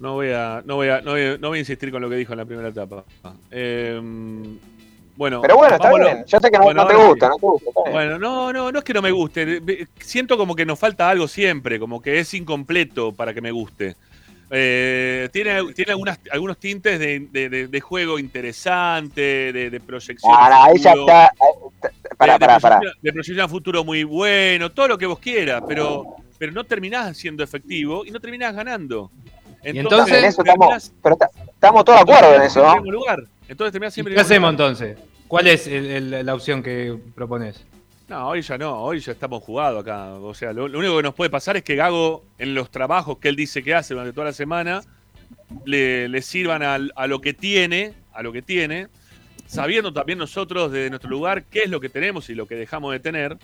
No voy, a, no, voy a, no, voy a, no voy a insistir con lo que dijo en la primera etapa. Eh, bueno, pero bueno, está vámonos. bien. Yo sé que no, Bueno, no te gusta, no te gusta. Bueno, no, no, no es que no me guste. Siento como que nos falta algo siempre, como que es incompleto para que me guste. Eh, tiene tiene algunas, algunos tintes de, de- de- de juego interesante, de, proyección. No, a no, ahí ya está. Pará. proyección- De proyección a futuro muy bueno, todo lo que vos quieras, pero, pero no terminás siendo efectivo y no terminás ganando. Entonces? En eso estamos, terminás- pero ta- estamos todos de acuerdo en eso, en ¿no? primer lugar. Entonces terminás ¿Y siempre ¿Qué en hacemos lugar. entonces? ¿Cuál es el- el- la opción que propones? No, hoy ya no, hoy ya estamos jugados acá. O sea, lo, lo único que nos puede pasar es que Gago, en los trabajos que él dice que hace durante toda la semana, le, le sirvan al- a, lo que tiene, a lo que tiene, sabiendo también nosotros desde nuestro lugar qué es lo que tenemos y lo que dejamos de tener,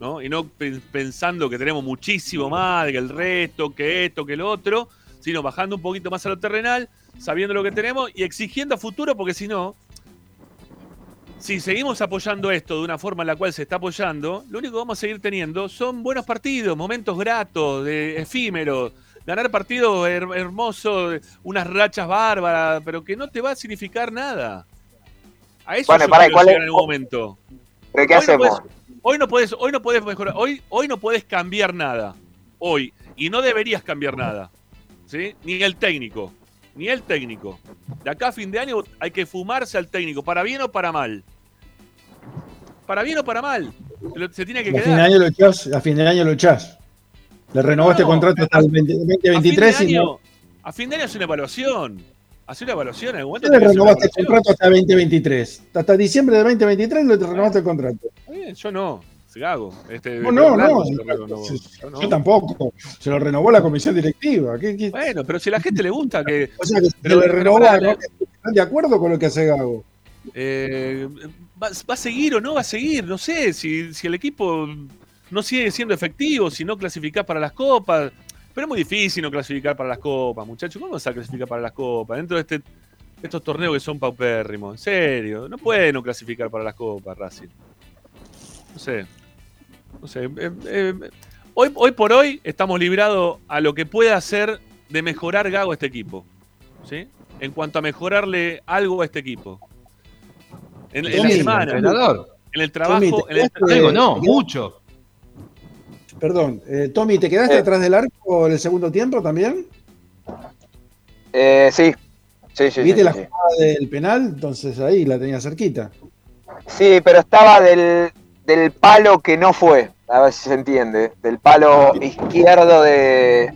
¿no? Y no pe- pensando que tenemos muchísimo más, que el resto, que esto, que lo otro, sino bajando un poquito más a lo terrenal, sabiendo lo que tenemos y exigiendo a futuro, porque si no, si seguimos apoyando esto de una forma en la cual se está apoyando, lo único que vamos a seguir teniendo son buenos partidos, momentos gratos, de, efímeros, ganar partidos her- hermosos, unas rachas bárbaras, pero que no te va a significar nada. A eso Bueno, quiero ¿cuál es- en algún momento. ¿Pero qué Hoy no hacemos? podés- hoy no puedes, hoy no puedes mejorar, hoy, hoy no puedes cambiar nada. Hoy. Y no deberías cambiar nada. ¿Sí? Ni el técnico. Ni el técnico. De acá a fin de año hay que fumarse al técnico, para bien o para mal. Para bien o para mal. Se tiene que A fin de quedar. año lo echás, a fin de año lo echás. Le renovaste No, contrato hasta el 20 A fin, de 2023 y año, no. a fin de año hace una evaluación. Hace una evaluación. En algún momento ¿Qué le renovaste el contrato hasta 2023? Hasta diciembre de 2023 le renovaste el contrato. Yo no. Gago. Este, No, no, Blanco no. se. Yo no. Yo tampoco. Se lo renovó la comisión directiva. ¿Qué- qué- Bueno, pero si a la gente le gusta que. O sea que se pero- le renovó, ¿no? ¿Están de acuerdo con lo que hace Gago? Eh, ¿va, va a seguir o no va a seguir? No sé, si, si el equipo no sigue siendo efectivo, si no clasificás para las copas. Pero es muy difícil no clasificar para las copas, muchachos. ¿Cómo vas a clasificar para las copas? Dentro de este, estos torneos que son paupérrimos. En serio, no puede no clasificar para las copas, Racing. No sé. No sé. eh, eh, hoy, hoy por hoy estamos librados a lo que pueda hacer de mejorar Gago a este equipo. ¿Sí? En cuanto a mejorarle algo a este equipo. En, en la semana. entrenador. En el trabajo. Tommy, en el- quedaste- Algo no, mucho. Perdón, eh, Tommy, ¿te quedaste Eh. atrás del arco en el segundo tiempo también? Eh, sí. Sí, sí, ¿Viste sí, la sí. jugada del penal? Entonces ahí la tenía cerquita. Sí, pero estaba del, del palo que no fue. A ver si se entiende. Del palo izquierdo de.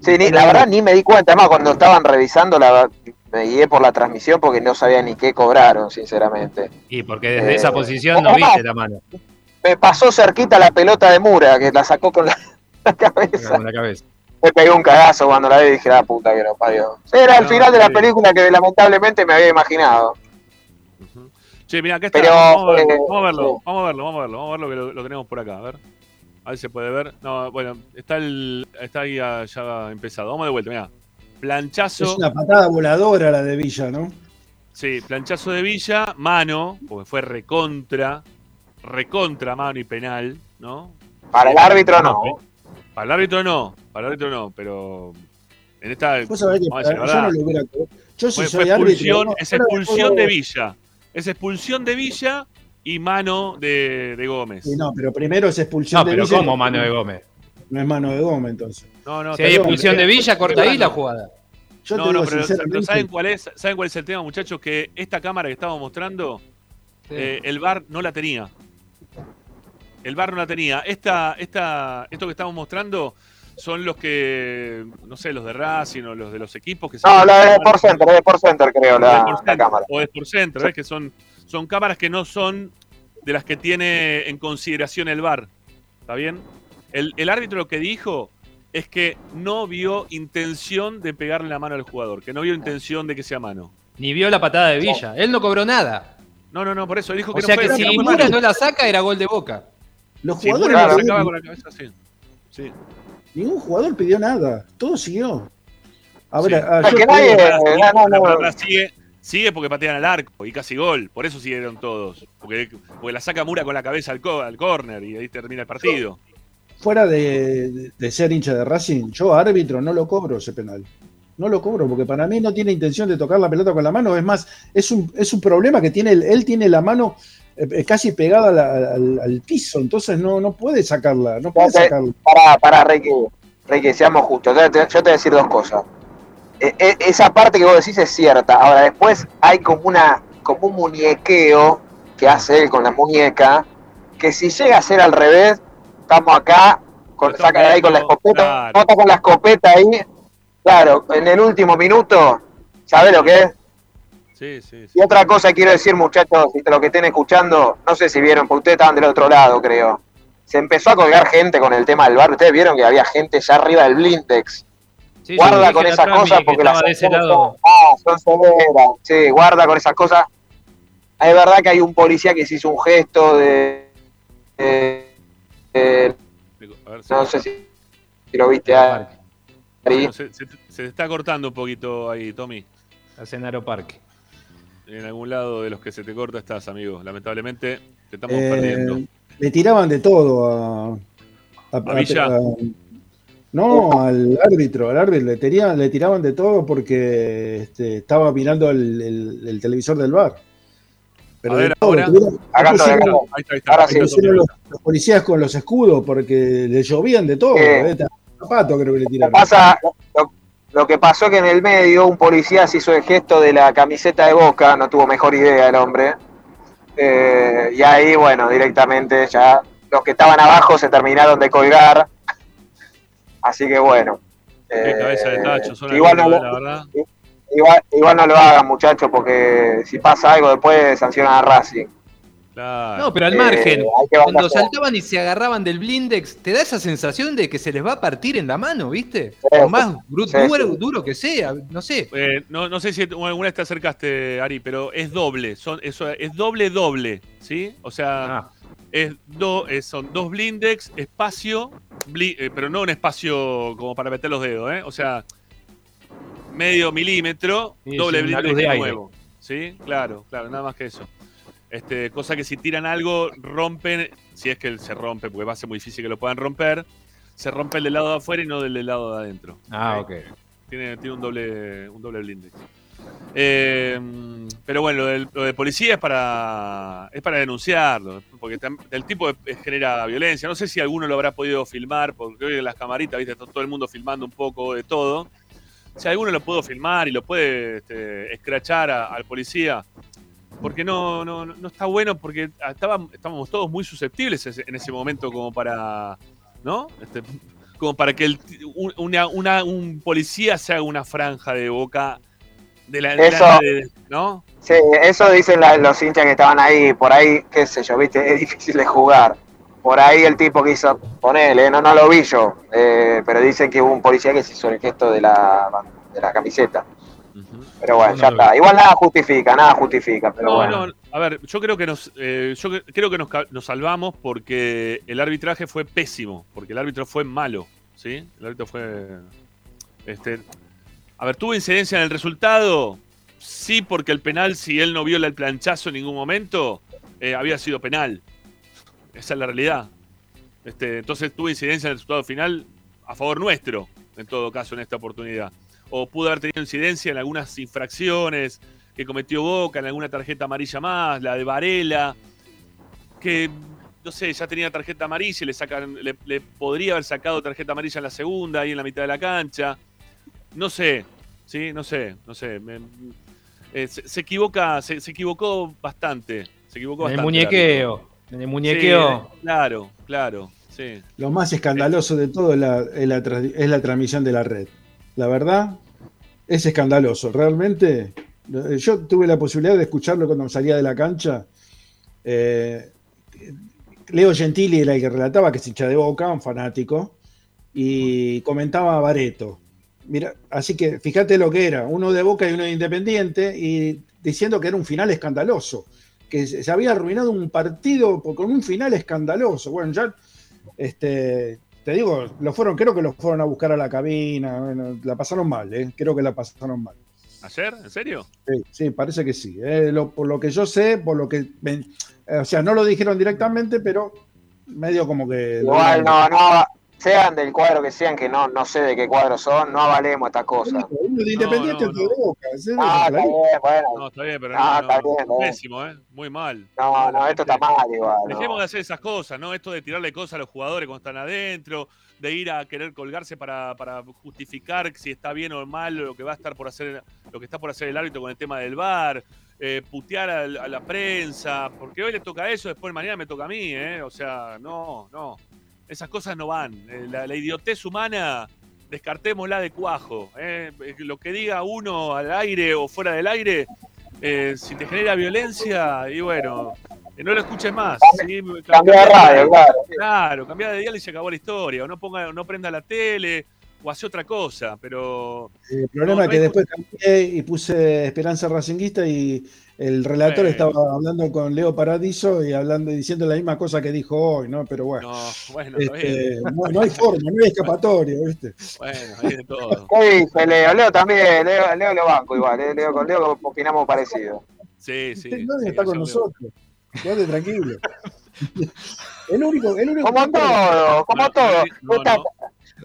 Sí, ni- la verdad ni me di cuenta. Además, cuando estaban revisando, la, me guié por la transmisión porque no sabía ni qué cobraron, sinceramente. Y porque desde Eh, esa posición no viste la mano Me pasó cerquita la pelota de Mura, que la sacó con la, la cabeza. con la cabeza. Me pegué un cagazo cuando la vi y dije, ah, puta que no parió. Era el No, final de la película que lamentablemente me había imaginado. Che, mira, acá está. Pero, vamos, a verlo, eh, vamos a verlo, sí. vamos a verlo, vamos a verlo, vamos a verlo que lo, lo tenemos por acá, a ver. A ver si se puede ver. No, bueno, está el. Está ahí ah, ya empezado. Vamos de vuelta, mira. Planchazo. Es una patada voladora la de Villa, ¿no? Sí, planchazo de Villa, mano, porque fue recontra, recontra mano y penal, ¿no? Para el árbitro no. Para el árbitro no, para el árbitro no, pero en esta Vos sabés que vamos a decir la yo no verdad, lo hubiera. Yo si fue, soy fue árbitro. expulsión, no, es expulsión de Villa, es expulsión de Villa y mano de, de Gómez. Sí, no, pero primero es expulsión No, de pero Villa. ¿cómo mano de Gómez? No es mano de Gómez, entonces. No, no, Si hay expulsión de pero- Villa, corta ahí la jugada. Yo no, te no, digo pero, sinceramente. pero ¿saben cuál es? ¿Saben cuál es el tema, muchachos? Que esta cámara que estamos mostrando, eh, el VAR no la tenía. El VAR no la tenía. Esta, esta, esto que estamos mostrando son los que, no sé, los de Racing o los de los equipos que se No, la de Sport Center, es de Sport Center creo, o de la, Sport la Center, cámara. O de Sport Center, ¿ves? Que son, son cámaras que no son de las que tiene en consideración el VAR. ¿Está bien? El, el árbitro lo que dijo es que no vio intención de pegarle la mano al jugador, que no vio intención de que sea mano. Ni vio la patada de Villa. Él no cobró nada. No, no, no, por eso dijo O que sea no que fue, si no fue Mura no la saca, era gol de boca. Los Si jugadores Mura no la sacaba con la cabeza, sí. Sí. Ningún jugador pidió nada. Todo siguió. A ver, Sí. ah, Es yo que te nadie- digo- Eh, no, no, La no. verdad sigue, sigue porque patean al arco y casi gol. Por eso siguieron todos. Porque, porque la saca Mura con la cabeza al, co- al córner y ahí termina el partido. fuera de, de- ser hincha de Racing, yo árbitro no lo cobro ese penal. No lo cobro porque para mí no tiene intención de tocar la pelota con la mano. Es más, es un, es un problema que tiene. Él, él tiene la mano casi pegada a la- al, al piso, entonces no, no puede sacarla. No puede Espérate, sacarla. Para, para, Ricky, Ricky, seamos justos. Yo te, yo te voy a decir dos cosas. E- e- esa parte que vos decís es cierta. Ahora, después hay como una como un muñequeo que hace él con la muñeca, que si llega a ser al revés, estamos acá, con, Lo estamos saca de ahí con la escopeta, claro. nota con la escopeta ahí. Claro, en el último minuto, ¿sabés lo que es? Sí, sí, sí. Y otra cosa quiero decir, muchachos, y lo que estén escuchando, no sé si vieron, porque ustedes estaban del otro lado, creo. Se empezó a colgar gente con el tema del bar. Ustedes vieron que había gente ya arriba del blindex. Sí, guarda con esas cosas que porque las son, ah, son severas. Sí, guarda con esas cosas. Es verdad que hay un policía que se hizo un gesto de. de- de- no sé si, si lo viste, Ari. Bueno, se, se- se está cortando un poquito ahí, Tommy. A Cenaro Parque. En algún lado de los que se te corta estás, amigo. Lamentablemente te estamos Eh, perdiendo. le tiraban de todo a. a- ¿A Villa? a- no, al árbitro, al árbitro le tiraban, le tiraban de todo porque este, estaba mirando el, el- el televisor del bar. Pero A ver, todo, ahora. tuvieron- Acá pusieron- estoy, acá. Ahí está, ahí está. Ahora ahí sí, está los, los policías con los escudos porque le llovían de todo. Eh. eh, zapato creo que le Lo, tiraron. pasa, lo, lo que pasó que en el medio un policía se hizo el gesto de la camiseta de boca, no tuvo mejor idea el hombre. Eh, y ahí, bueno, directamente ya los que estaban abajo se terminaron de colgar. Así que bueno. Eh, cabeza de tacho, son igual, no, algunos, lo- la verdad. igual, igual no lo hagan, muchachos, porque si pasa algo después sancionan a Racing. Claro. No, pero al Eh, margen, cuando saltaban y se agarraban del blindex, te da esa sensación de que se les va a partir en la mano, ¿viste? Sí, Por más sí, duro, sí. duro que sea, no sé. Eh, no, no sé si alguna vez te acercaste, Ari, pero es doble. Son, eso, es doble, doble. ¿Sí? O sea, Ah, es do- es- son dos blindex, espacio, bli- eh, pero no un espacio como para meter los dedos, ¿eh? O sea, medio milímetro, Sí, doble blindex de nuevo. ¿Sí? Claro, claro, nada más que eso. Este, cosa que si tiran algo, rompen, si es que se rompe, porque va a ser muy difícil que lo puedan romper, se rompe el del lado de afuera y no del del lado de adentro. ah, ¿ok? Tiene, tiene un doble un doble blindex. Eh, pero bueno, lo, de policía es para es para denunciarlo, porque el tipo de- genera violencia. No sé si alguno lo habrá podido filmar, porque hoy en las camaritas, viste, todo el mundo filmando un poco de todo. Si alguno lo pudo filmar y lo puede este, escrachar a- al policía, porque no, no, no está bueno, porque estaba- estábamos todos muy susceptibles en ese momento como para, ¿no? Este, como para que el, un, una- una- un policía se haga una franja de boca de la Eso- de- ¿no? Sí, eso dicen la- los hinchas que estaban ahí, por ahí, qué sé yo, viste, es difícil de jugar. Por ahí el tipo que hizo, ponele, no, no lo vi yo, eh, pero dicen que hubo un policía que se hizo el gesto de la, de la camiseta. Pero bueno, No, ya no está. Igual nada justifica, nada justifica, pero No, bueno. no, a ver, yo creo que nos, eh, yo cre- creo que nos, nos salvamos porque el arbitraje fue pésimo, porque el árbitro fue malo, ¿sí? El árbitro fue, este, a ver, tuvo incidencia en el resultado, sí, porque el penal, si él no viola el planchazo en ningún momento, eh, había sido penal. Esa es la realidad. Este, entonces tuvo incidencia en el resultado final a favor nuestro, en todo caso, en esta oportunidad. O pudo haber tenido incidencia en algunas infracciones que cometió Boca, en alguna tarjeta amarilla más, la de Varela, que no sé, ya tenía tarjeta amarilla y le sacan, le, le podría haber sacado tarjeta amarilla en la segunda, ahí en la mitad de la cancha. No sé, sí, no sé, no sé. me- eh, se, se equivoca, se, se equivocó bastante. Se equivocó En el muñequeo. En el muñequeo. Sí, claro, claro, sí. Lo más escandaloso de todo es la, es la tra- es la transmisión de la red. La verdad, es escandaloso. Realmente, eh, yo tuve la posibilidad de escucharlo cuando salía de la cancha. Eh, Leo Gentili era el que relataba, que es hincha de boca, un fanático, y comentaba a Bareto. Mira, así que fíjate lo que era, uno de boca y uno de independiente, y diciendo que era un final escandaloso, que se se había arruinado un partido con un final escandaloso. Bueno, ya este, te digo, lo fueron, creo que lo fueron a buscar a la cabina, bueno, la pasaron mal, ¿eh? creo que la pasaron mal. ¿Ayer? ¿En serio? Sí, sí, parece que sí. eh, lo- por lo que yo sé, por lo que. me- eh, o sea, no lo dijeron directamente, pero medio como que. Igual no, no, sean del cuadro que sean, que no, no sé de qué cuadro son, no avalemos estas cosas. Uno de Independiente No, no, de Boca, ¿sí? Ah, está bien, bueno. No, está bien, pero No, no, está no, bien, pésimo, ¿eh? Muy mal. No, no, esto está mal igual. no. Dejemos de hacer esas cosas, ¿no? Esto de tirarle cosas a los jugadores cuando están adentro, de ir a querer colgarse para, para justificar si está bien o mal lo que va a estar por hacer, lo que está por hacer el árbitro con el tema del VAR, eh, putear al- a, la prensa, porque hoy le toca eso, después mañana me toca a mí, ¿eh? O sea, no, no. Esas cosas no van. Eh, La, la idiotez humana, descartémosla de cuajo. ¿eh? Lo que diga uno al aire o fuera del aire, eh, si te genera violencia, y bueno, eh, no lo escuches más. ¿sí? Cambia de radio, claro. Claro, cambia de dial y se acabó la historia. O no, ponga, no prenda la tele o hace otra cosa, pero... El problema No, es que hay- después cambié y puse Esperanza Racinguista y el relator estaba hablando con Leo Paradiso y hablando diciendo la misma cosa que dijo hoy, ¿no? Pero bueno. No, bueno, Este, no, no hay forma, no hay escapatoria, ¿viste? Bueno, hay de todo. ¿Qué dice Leo? Leo también, Leo, Leo lo banco igual, eh, Leo, con Leo opinamos parecido. Sí, sí. Nadie sí, está con nosotros. Quédate tranquilo. El único, el único Como todo, como todo. no, Está-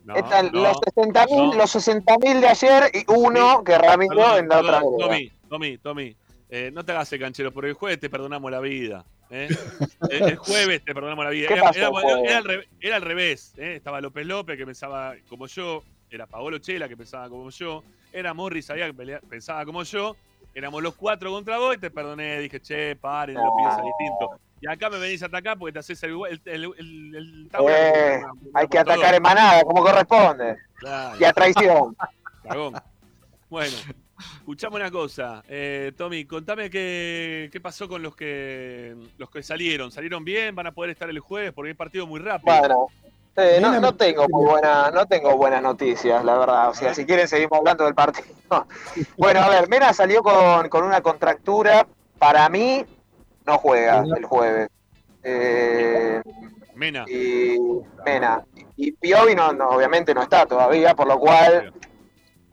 no, están no, los 60.000 no. los 60.000 de ayer y uno que Ramiro en la otra. Tommy, Tommy, Tommy, eh, no te hagas el canchero, porque el jueves te perdonamos la vida. ¿eh? el, el jueves te perdonamos la vida. ¿Qué Era, pasó, era- al revés, era al revés, ¿eh? Estaba López López, que pensaba como yo. Era Paolo Chela, que pensaba como yo. Era Morris, sabía que pensaba como yo. Éramos los cuatro contra vos y te perdoné. Dije, che, paren, no piensa distinto. Y acá me venís a atacar porque te haces el, el, el, el- Eh, hay que atacar en manada, como corresponde. Claro. Y a traición. Cagón. Bueno, escuchame una cosa. Eh, Tommy, contame qué, qué pasó con los que los que salieron. ¿Salieron bien? ¿Van a poder estar el jueves? Porque hay partido muy rápido. Bueno, eh, no, no tengo muy buena, no tengo buenas noticias, la verdad. O sea, si quieren seguimos hablando del partido. Bueno, a ver, Mena salió con, con una contractura. Para mí, no juega el jueves. Eh, Mena. y Mena. Y Piovi no, no, obviamente no está todavía, por lo cual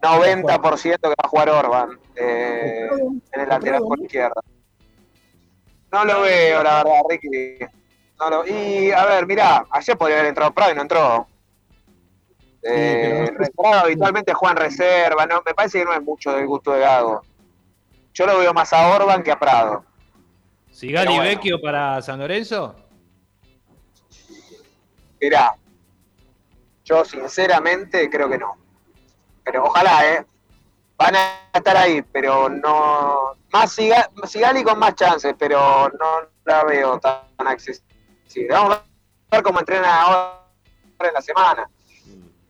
90% que va a jugar Orban eh, en el lateral por izquierda. No lo veo, la verdad, Ricky. No lo- y a ver, mirá, ayer podría haber entrado Prado y no entró. Eh, Prado habitualmente juega en reserva, no, me parece que no es mucho del gusto de Gago. Yo lo veo más a Orban que a Prado. ¿Sigali bueno. Vecchio para San Lorenzo? Mirá, yo sinceramente creo que no. Pero ojalá, ¿eh? Van a estar ahí, pero no. Más Siga- Sigali con más chances, pero no la veo tan accesible. Vamos a ver cómo entrena ahora en la semana.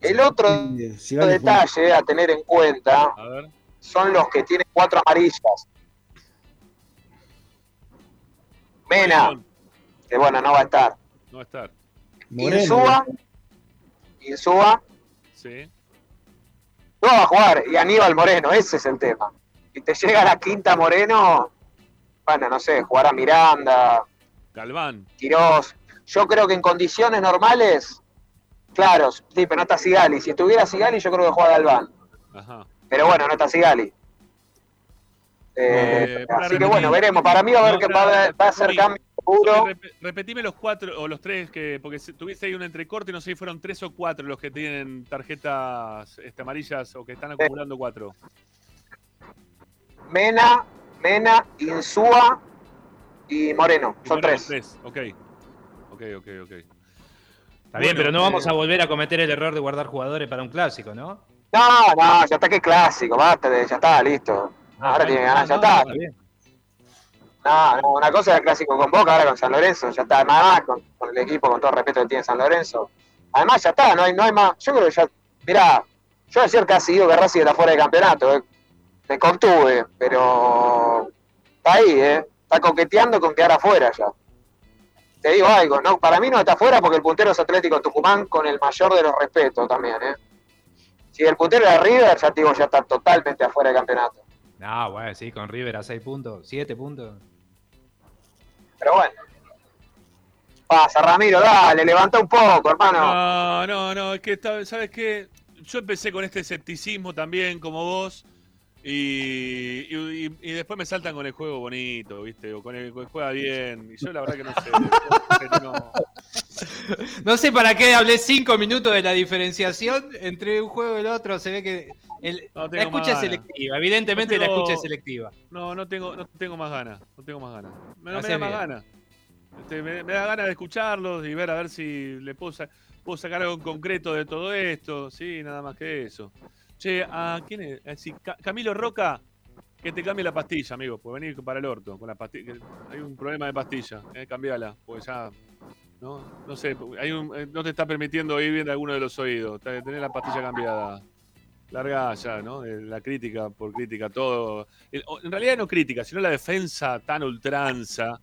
El otro Sí, Sigali detalle a tener en cuenta son los que tienen cuatro amarillas. Mena, que bueno, no va a estar. No va a estar. Moreno. Insúa, Insúa, Sí. No va a jugar. Y Aníbal Moreno, ese es el tema. Si te llega la quinta Moreno, bueno, no sé, jugará Miranda, Galván. Quirós. Yo creo que en condiciones normales, claro, sí, pero no está Sigali. Si estuviera Sigali, yo creo que juega Galván. Ajá. Pero bueno, no está Sigali. Eh, Eh, así que bueno, veremos. Para mí va a, haber No, que, va a, va a ser cambio seguro. Tommy, rep- repetime los cuatro o los tres que. Porque tuviste ahí un entrecorte, no sé si fueron tres o cuatro los que tienen tarjetas este, amarillas o que están acumulando cuatro. Mena, Mena, Insúa y Moreno. Y Son Moreno, tres. Ok. Ok, ok, ok. Está bien, Bueno, pero no vamos eh, a volver a cometer el error de guardar jugadores para un clásico, ¿no? No, no, ya está que clásico, basta, ya está, listo. Ahora tiene que ganar, ya está. bien. No, una cosa es el clásico con Boca, ahora con San Lorenzo, ya está. Además, con, con el equipo, con todo el respeto que tiene San Lorenzo. Además, ya está, no hay, no hay más. Yo creo que ya. Mirá, yo ayer casi digo que Racing está fuera de campeonato. eh. Me contuve, pero. Está ahí, ¿eh? Está coqueteando con quedar afuera ya. Te digo algo, ¿no? Para mí no está afuera porque el puntero es Atlético Tucumán con el mayor de los respetos también, ¿eh? Si el puntero era River, ya te digo, ya está totalmente afuera de campeonato. No, bueno, sí, con River a 6 puntos, 7 puntos. Pero bueno. Pasa, Ramiro, dale, levanta un poco, hermano. No, no, no, es que, ¿sabes qué? Yo empecé con este escepticismo también, como vos, y, y- y- y después me saltan con el juego bonito, ¿viste? O con el que juega bien, y yo la verdad que no sé. pero no. No sé para qué hablé 5 minutos de la diferenciación entre un juego y el otro. Se ve que el- No la escucha es selectiva. Evidentemente No la escucha es selectiva. No, no tengo, no tengo más ganas, no tengo más ganas. Me, da más ganas. Este, me, me da ganas de escucharlos y ver a ver si le puedo, sa- puedo sacar algo en concreto de todo esto. Sí, nada más que eso. Che, ¿a quién es? Ca- Camilo Roca, que te cambie la pastilla, amigo, pues venir para el orto con la pastilla. Hay un problema de pastilla, eh, cambiala, pues ya. No, no sé, hay un- eh, no te está permitiendo oír bien de alguno de los oídos. Tenés la pastilla cambiada. Larga ya, ¿no? La crítica por crítica, todo. En realidad no crítica, sino la defensa tan ultranza,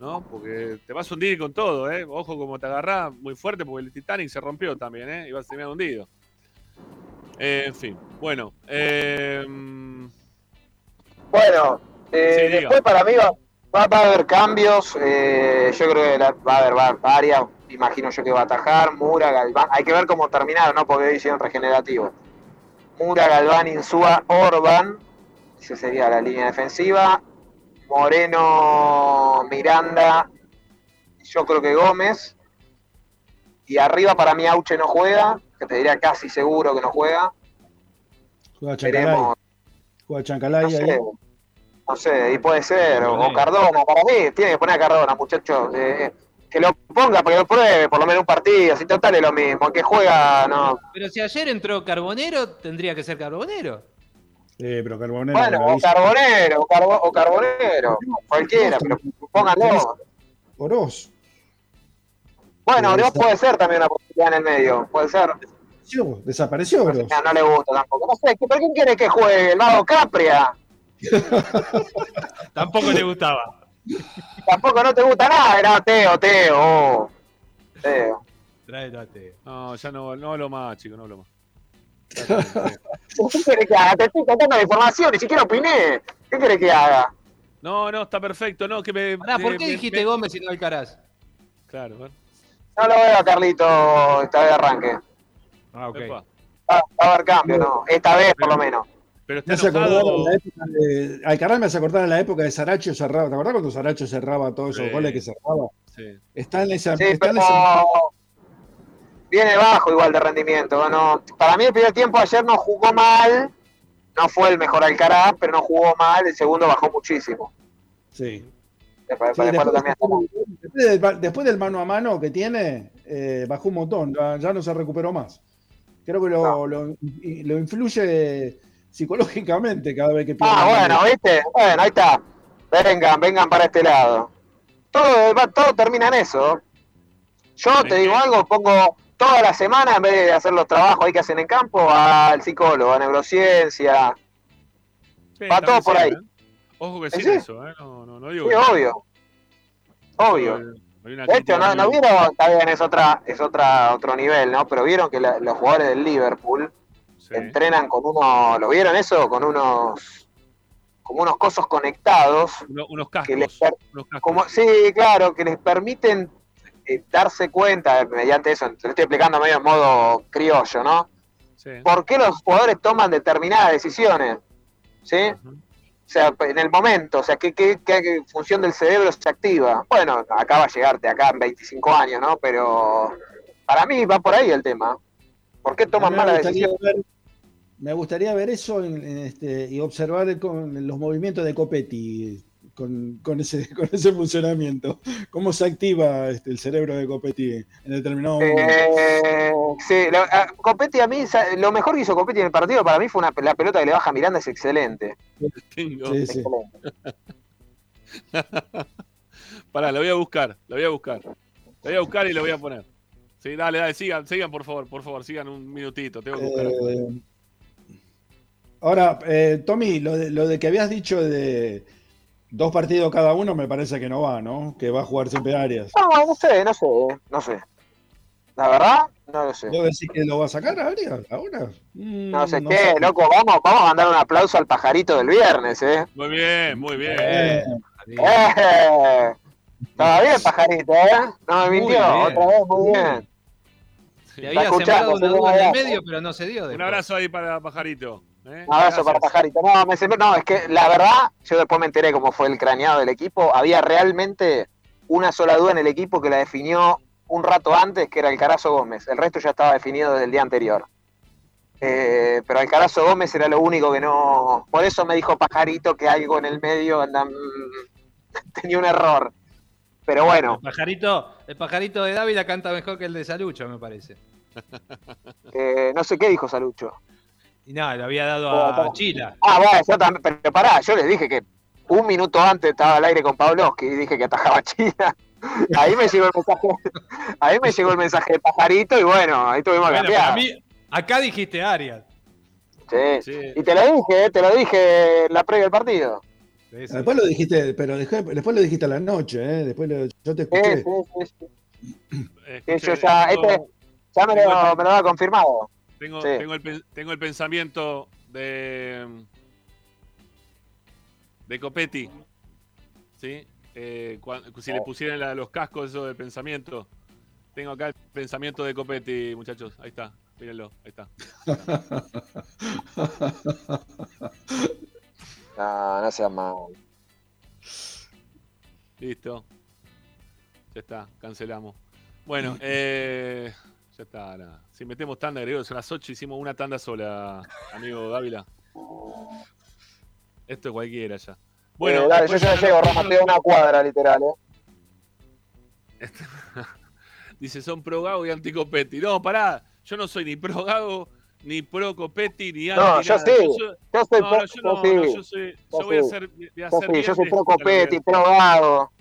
¿no? Porque te vas a hundir con todo, ¿eh? Ojo como te agarrás muy fuerte porque el Titanic se rompió también, ¿eh? Y vas a terminar hundido. Eh, en fin, bueno. eh, Bueno, eh, Sí, después para mí va, va- va a haber cambios. eh, yo creo que la- va a haber va- varias. Imagino yo que va a atajar. Mura, Galván. Hay que ver cómo terminaron, ¿no? Porque hoy hicieron regenerativo. Mura, Galván, Insúa, Orban. Esa sería la línea defensiva. Moreno, Miranda. Yo creo que Gómez. Y arriba para mí Auche no juega. Que te diría casi seguro que no juega. Juega Chancalay. Juega Chancalay No ahí. sé, no sé, y puede ser, o, o Cardona, para mí tiene que poner a Cardona, muchachos, eh, que lo ponga, para que lo pruebe, por lo menos un partido, si total es lo mismo, que juega, no. Pero si ayer entró Carbonero, tendría que ser Carbonero. Eh, pero Carbonero. Bueno, o. Carbonero, o, Carbo- o Carbonero, cualquiera, pero pónganlo. Oroz. Bueno, Oroz puede ser también una posibilidad en el medio, puede ser. Desapareció, Desapareció Oroz. No, no le gusta tampoco. No sé, ¿pero quién quiere que juegue? ¿El mago Capria? Tampoco le gustaba. Tampoco no te gusta nada, era Teo, Teo. oh. Teo. Tráelo a Teo. no, ya no, no hablo más, chicos, no hablo más. ¿Qué querés que haga? Te estoy contando la información, ni siquiera opiné. ¿Qué querés que haga? No, no, está perfecto, no, que me. Pará, ¿por me- qué me- dijiste me- Gómez y no Alcaraz? Claro, bueno. No lo veo a Carlito esta vez de arranque. Ah, ok. Va a haber cambio, ¿no? Esta vez, por lo menos. Pero está Me hace acordar enojado. en la época de. Alcaraz me hace acordar en la época de Saracho cerraba. ¿Te acordás cuando Saracho cerraba todos esos Sí. goles que cerraba? Sí. Está en esa. Sí, está en pero esa- viene bajo igual de rendimiento. Bueno, para mí el primer tiempo ayer no jugó mal. No fue el mejor Alcaraz, pero no jugó mal. El segundo bajó muchísimo. Sí. Después, Sí, después después, también después del, después del mano a mano que tiene, eh, bajó un montón, ya, ya no se recuperó más. Creo que lo, lo- lo influye psicológicamente cada vez que pierde. Ah, bueno. ¿viste? Bueno, ahí está. Vengan, vengan para este lado. Todo, va- todo termina en eso. Yo te digo algo, pongo toda la semana, en vez de hacer los trabajos ahí que hacen en campo, al psicólogo, a neurociencia. Sí, Va todo por sí, ahí. ¿eh? Ojo que ¿Sí? sí, eso, ¿eh? No, no, no digo. Sí, que- obvio. Obvio. De hecho, crítica no, no vieron, está bien, es otra, es otra, otro nivel, ¿no? Pero vieron que la- los jugadores del Liverpool Sí. entrenan con unos, ¿lo vieron eso? Con unos, como unos cosos conectados Uno- unos que cascos. les, per- unos cascos. como, sí, claro, que les permiten eh, darse cuenta eh, mediante eso, te lo estoy explicando medio en modo criollo, ¿no? Sí. ¿Por qué los jugadores toman determinadas decisiones? ¿Sí? O sea, en el momento, o sea, ¿qué, qué, qué función del cerebro se activa? Bueno, acá va a llegarte, acá en 25 años, ¿no? Pero para mí va por ahí el tema. ¿Por qué toman malas decisiones? ver- me gustaría ver eso en- en este, y observar el- con los movimientos de Copetti con, con ese, con ese funcionamiento. ¿Cómo se activa este, el cerebro de Copetti en determinado momento? Eh, sí, lo, a- Copetti a mí, lo mejor que hizo Copetti en el partido para mí fue una, la pelota que le baja a Miranda, es excelente. Sí, sí. Pará, lo voy a buscar, lo voy a buscar. Lo voy a buscar y lo voy a poner. Sí, dale, dale, sigan, sigan, por favor, por favor, sigan un minutito. Tengo que buscar. Eh, ahora, eh, Tommy, lo de, lo de que habías dicho de dos partidos cada uno me parece que no va, ¿no? Que va a jugar siempre Arias. No, no sé, no sé, no sé. La verdad, no lo sé. ¿Vos decís que lo va a sacar a Arias ahora? Mm, No sé no qué, loco, vamos, vamos a mandar un aplauso al pajarito del viernes, ¿eh? Muy bien, muy bien. Eh, ¡Eh! Estaba bien, pajarito, ¿eh? No me mintió, otra vez, muy bien. Te había sembrado una se duda en el medio, pero no se dio. Un abrazo ahí para Pajarito. ¿Eh? Un abrazo para. Pajarito. No, me sembró- no, es que la verdad, yo después me enteré cómo fue el craneado del equipo. Había realmente una sola duda en el equipo que la definió un rato antes, que era el Carazo Gómez. El resto ya estaba definido desde el día anterior. Eh, pero Alcarazo Gómez era lo único que no. Por eso me dijo Pajarito que algo en el medio anda- mm, tenía un error. Pero bueno, El pajarito, el pajarito de Dávila canta mejor que el de Salucho, me parece. eh, no sé qué dijo Salucho. Y nada, lo había dado Oh, a. Chila. Ah, bueno, yo también, pero pará, yo les dije que un minuto antes estaba al aire con Pavlovsky y dije que atajaba a China. Ahí me llegó el mensaje, ahí me llegó el mensaje de pajarito y bueno, ahí tuvimos que Bueno, cambiar. mí, acá dijiste Arias. Sí. Sí. Y te lo dije, te lo dije en la previa del partido. Sí, sí. Después lo dijiste, pero después, después lo dijiste a la noche, ¿eh? Después lo- yo te escuché. sí, sí, sí. Sí, yo escuché, ya, tengo- este, ya me lo, me lo ha confirmado. Tengo, Sí. tengo, el, tengo el pensamiento de. de Copetti. ¿Sí? Eh, si le Oh. pusieran la- los cascos eso del pensamiento. Tengo acá el pensamiento de Copetti, muchachos. Ahí está. Mírenlo. Ahí está. No, no seas mal. Listo. Ya está. Cancelamos. Bueno, eh, ya está. nada. Si metemos tanda, agregó, son las 8, hicimos una tanda sola, amigo Dávila. Esto es cualquiera ya. Bueno, Bueno, dale, yo ya llego, Rafa, una cuadra, literal, ¿eh? Dice, son pro Gago y anti Copetti. No, pará, yo no soy ni pro Gago, ni pro Copetti, ni anti No, yo nada. sí. Yo soy no, pro, yo no, yo sí. no, yo soy, yo voy a voy a Yo sí, soy pro Copetti, pro Gago,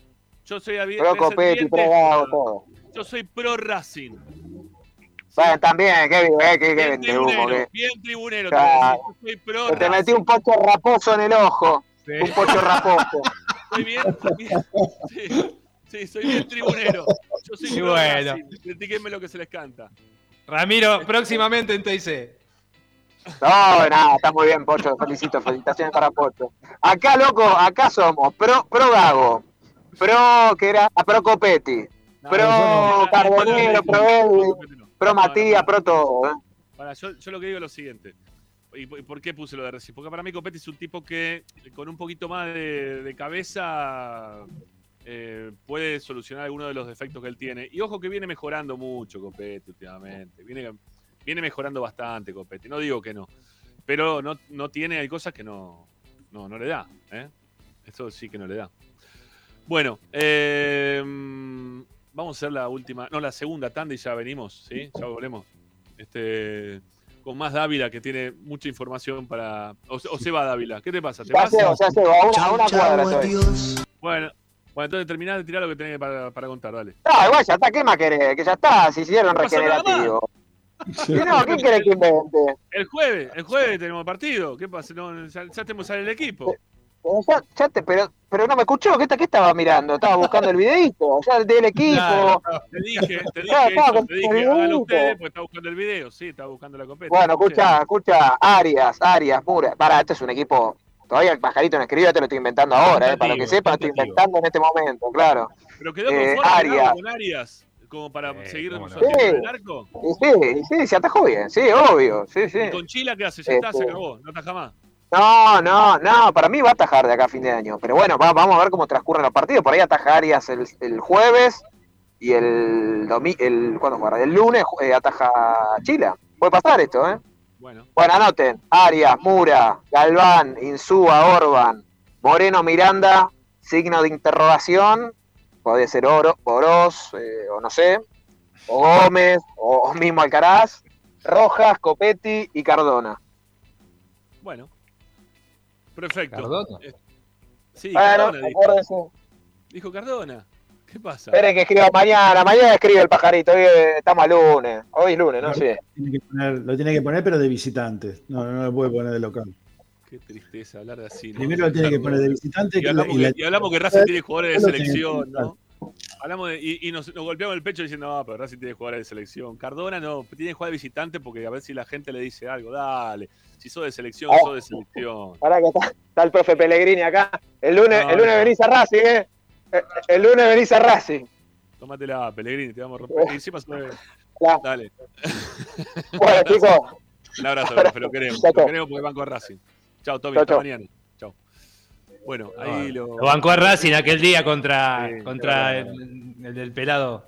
Yo soy a pro Copetti, pro. Gago, todo. Yo soy pro Racing. Bueno, también, qué bien, eh, qué, qué Bien humo, tribunero, que, bien tribunero. Claro. te voy a decir. Yo soy pro que te metí un pocho raposo en el ojo. Un pocho raposo. Soy bien, bien- sí, sí, soy bien tribunero. Yo soy pro bueno. Critiquenme lo que se les canta. Ramiro, próximamente en TIC. No, nada, está muy bien, Pocho. Felicito, felicitaciones para Pocho. Acá, loco, acá somos pro, pro Gago, pro, que era? Ah, pro Copetti, pro no, no, Carbonero, no, pro no, Edwin, no, no, pro Matías, pro todo. ¿eh? Para, yo, yo lo que digo es lo siguiente. ¿Y por, qué puse lo de Racing? Porque para mí Copetti es un tipo que con un poquito más de, de cabeza eh, puede solucionar algunos de los defectos que él tiene. Y ojo que viene mejorando mucho Copetti últimamente. Viene, viene mejorando bastante Copetti. No digo que no. Pero no, no tiene, hay cosas que no, no, no le da. ¿eh? Eso sí que no le da. Bueno, eh, vamos a hacer la última, no, la segunda tanda y ya venimos, ¿sí? Ya volvemos. Este, con más Dávila, que tiene mucha información para. O, o se va Dávila. ¿Qué te pasa? ¿Te Ya vas? llego, ya llego, a una, a una Chau, cuadra chau, estoy. adiós. Bueno, bueno, entonces terminá de tirar lo que tenés para, para contar, dale. No, igual ya está, ¿qué más querés? Que ya está, si hicieron regenerativo. Y no, ¿quién quiere que invente? El jueves, el jueves tenemos partido. ¿Qué pasa? No, ya, ya tenemos al equipo. Pero, ya, ya te, pero, pero no me escuchó, ¿qué, qué estaba mirando? Estaba buscando el videito, ya del equipo. Claro. Te dije, te dije, eso, con te dije, hágalo ustedes, porque está buscando el video. Sí, está buscando la copeta. Bueno, escucha, escucha, Arias, Arias, Mura. Para, este es un equipo. Todavía el pajarito no escribe, te lo estoy inventando ahora, eh, para lo que sepa, lo estoy inventando en este momento, claro. Pero quedó Eh, Arias. Con Arias, como para Eh, seguir no. Sí. el arco. Y sí, sí, se atajó bien, sí, obvio, sí, sí. ¿Y con Chila qué hace? Ya está, se Este. acabó, no ataja más. No, no, no, para mí va a atajar de acá a fin de año. Pero bueno, va- vamos a ver cómo transcurren los partidos. Por ahí ataja Arias el, el jueves y el domi el ¿cuándo juega? El lunes eh, ataja Chila. Puede pasar esto, ¿eh? Bueno, Bueno, anoten. Arias, Mura, Galván, Insúa, Orban, Moreno, Miranda, signo de interrogación. Puede ser Oro, Oroz, eh, o no sé. O Gómez, o mismo Alcaraz. Rojas, Copetti y Cardona. bueno. Perfecto. ¿Cardona? Eh, Sí, Bueno, Cardona dijo. acuérdense. Dijo Cardona. ¿Qué pasa? Esperen que escriba mañana. Mañana escribe el pajarito. Hoy eh, estamos a lunes. Hoy es lunes, no sé. Tiene que poner- lo tiene que poner, pero de visitante. No, no lo puede poner de local. Qué tristeza hablar así. ¿no? Primero lo tiene que poner de visitante. Y hablamos, la- y la- que, y hablamos que Racing tiene jugadores de selección. ¿no? Hablamos de- y, y nos, nos golpeamos el pecho diciendo, no, pero Racing tiene jugadores de selección. Cardona no, tiene que jugar de visitante porque a ver si la gente le dice algo. Dale, si sos de selección, Ah. sos de selección. Ahora que está, está el profe Pellegrini acá. El lunes, No, el lunes no. venís a Racing, ¿eh? El lunes venís a Racing. Tómatela, Pellegrini, te vamos a romper. Y encima sos- La- Dale. Bueno, chicos, Un abrazo, profe, lo queremos. Lo queremos porque banco a Racing. Chao, Tommy, Chao, hasta mañana. Chao. Bueno, ahí lo. Lo bancó a Racing aquel día contra, Sí, contra el, el del pelado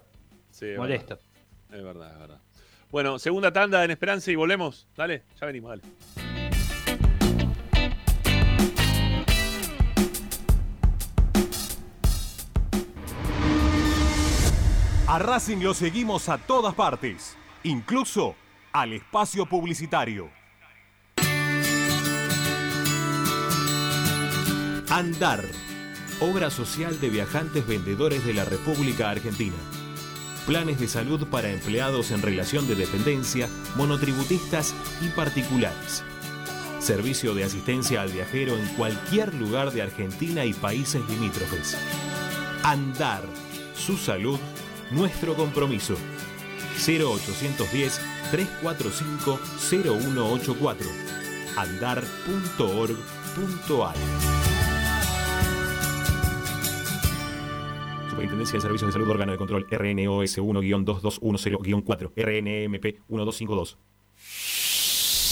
Sí, es molesto. Es verdad, es verdad. Bueno, segunda tanda en Esperanza y volvemos. Dale, ya venimos, dale. A Racing lo seguimos a todas partes, incluso al espacio publicitario. Andar, obra social de viajantes vendedores de la República Argentina. Planes de salud para empleados en relación de dependencia, monotributistas y particulares. Servicio de asistencia al viajero en cualquier lugar de Argentina y países limítrofes. Andar. Su salud, nuestro compromiso. 0810 345 0184. Andar.org.ar. Superintendencia de Servicios de Salud Órgano de Control RNOS 1-2210-4 RNMP 1252.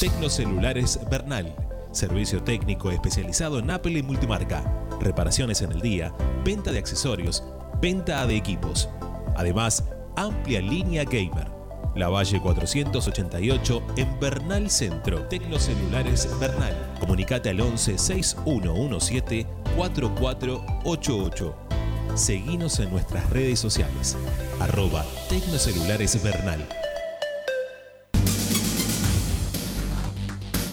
Tecnocelulares Bernal. Servicio técnico especializado en Apple y multimarca. Reparaciones en el día, venta de accesorios, venta de equipos. Además, amplia línea gamer. La Valle 488 en Bernal Centro. Tecnocelulares Bernal. Comunicate al 11 6117 4488. Seguinos en nuestras redes sociales. Arroba Tecnocelulares Bernal.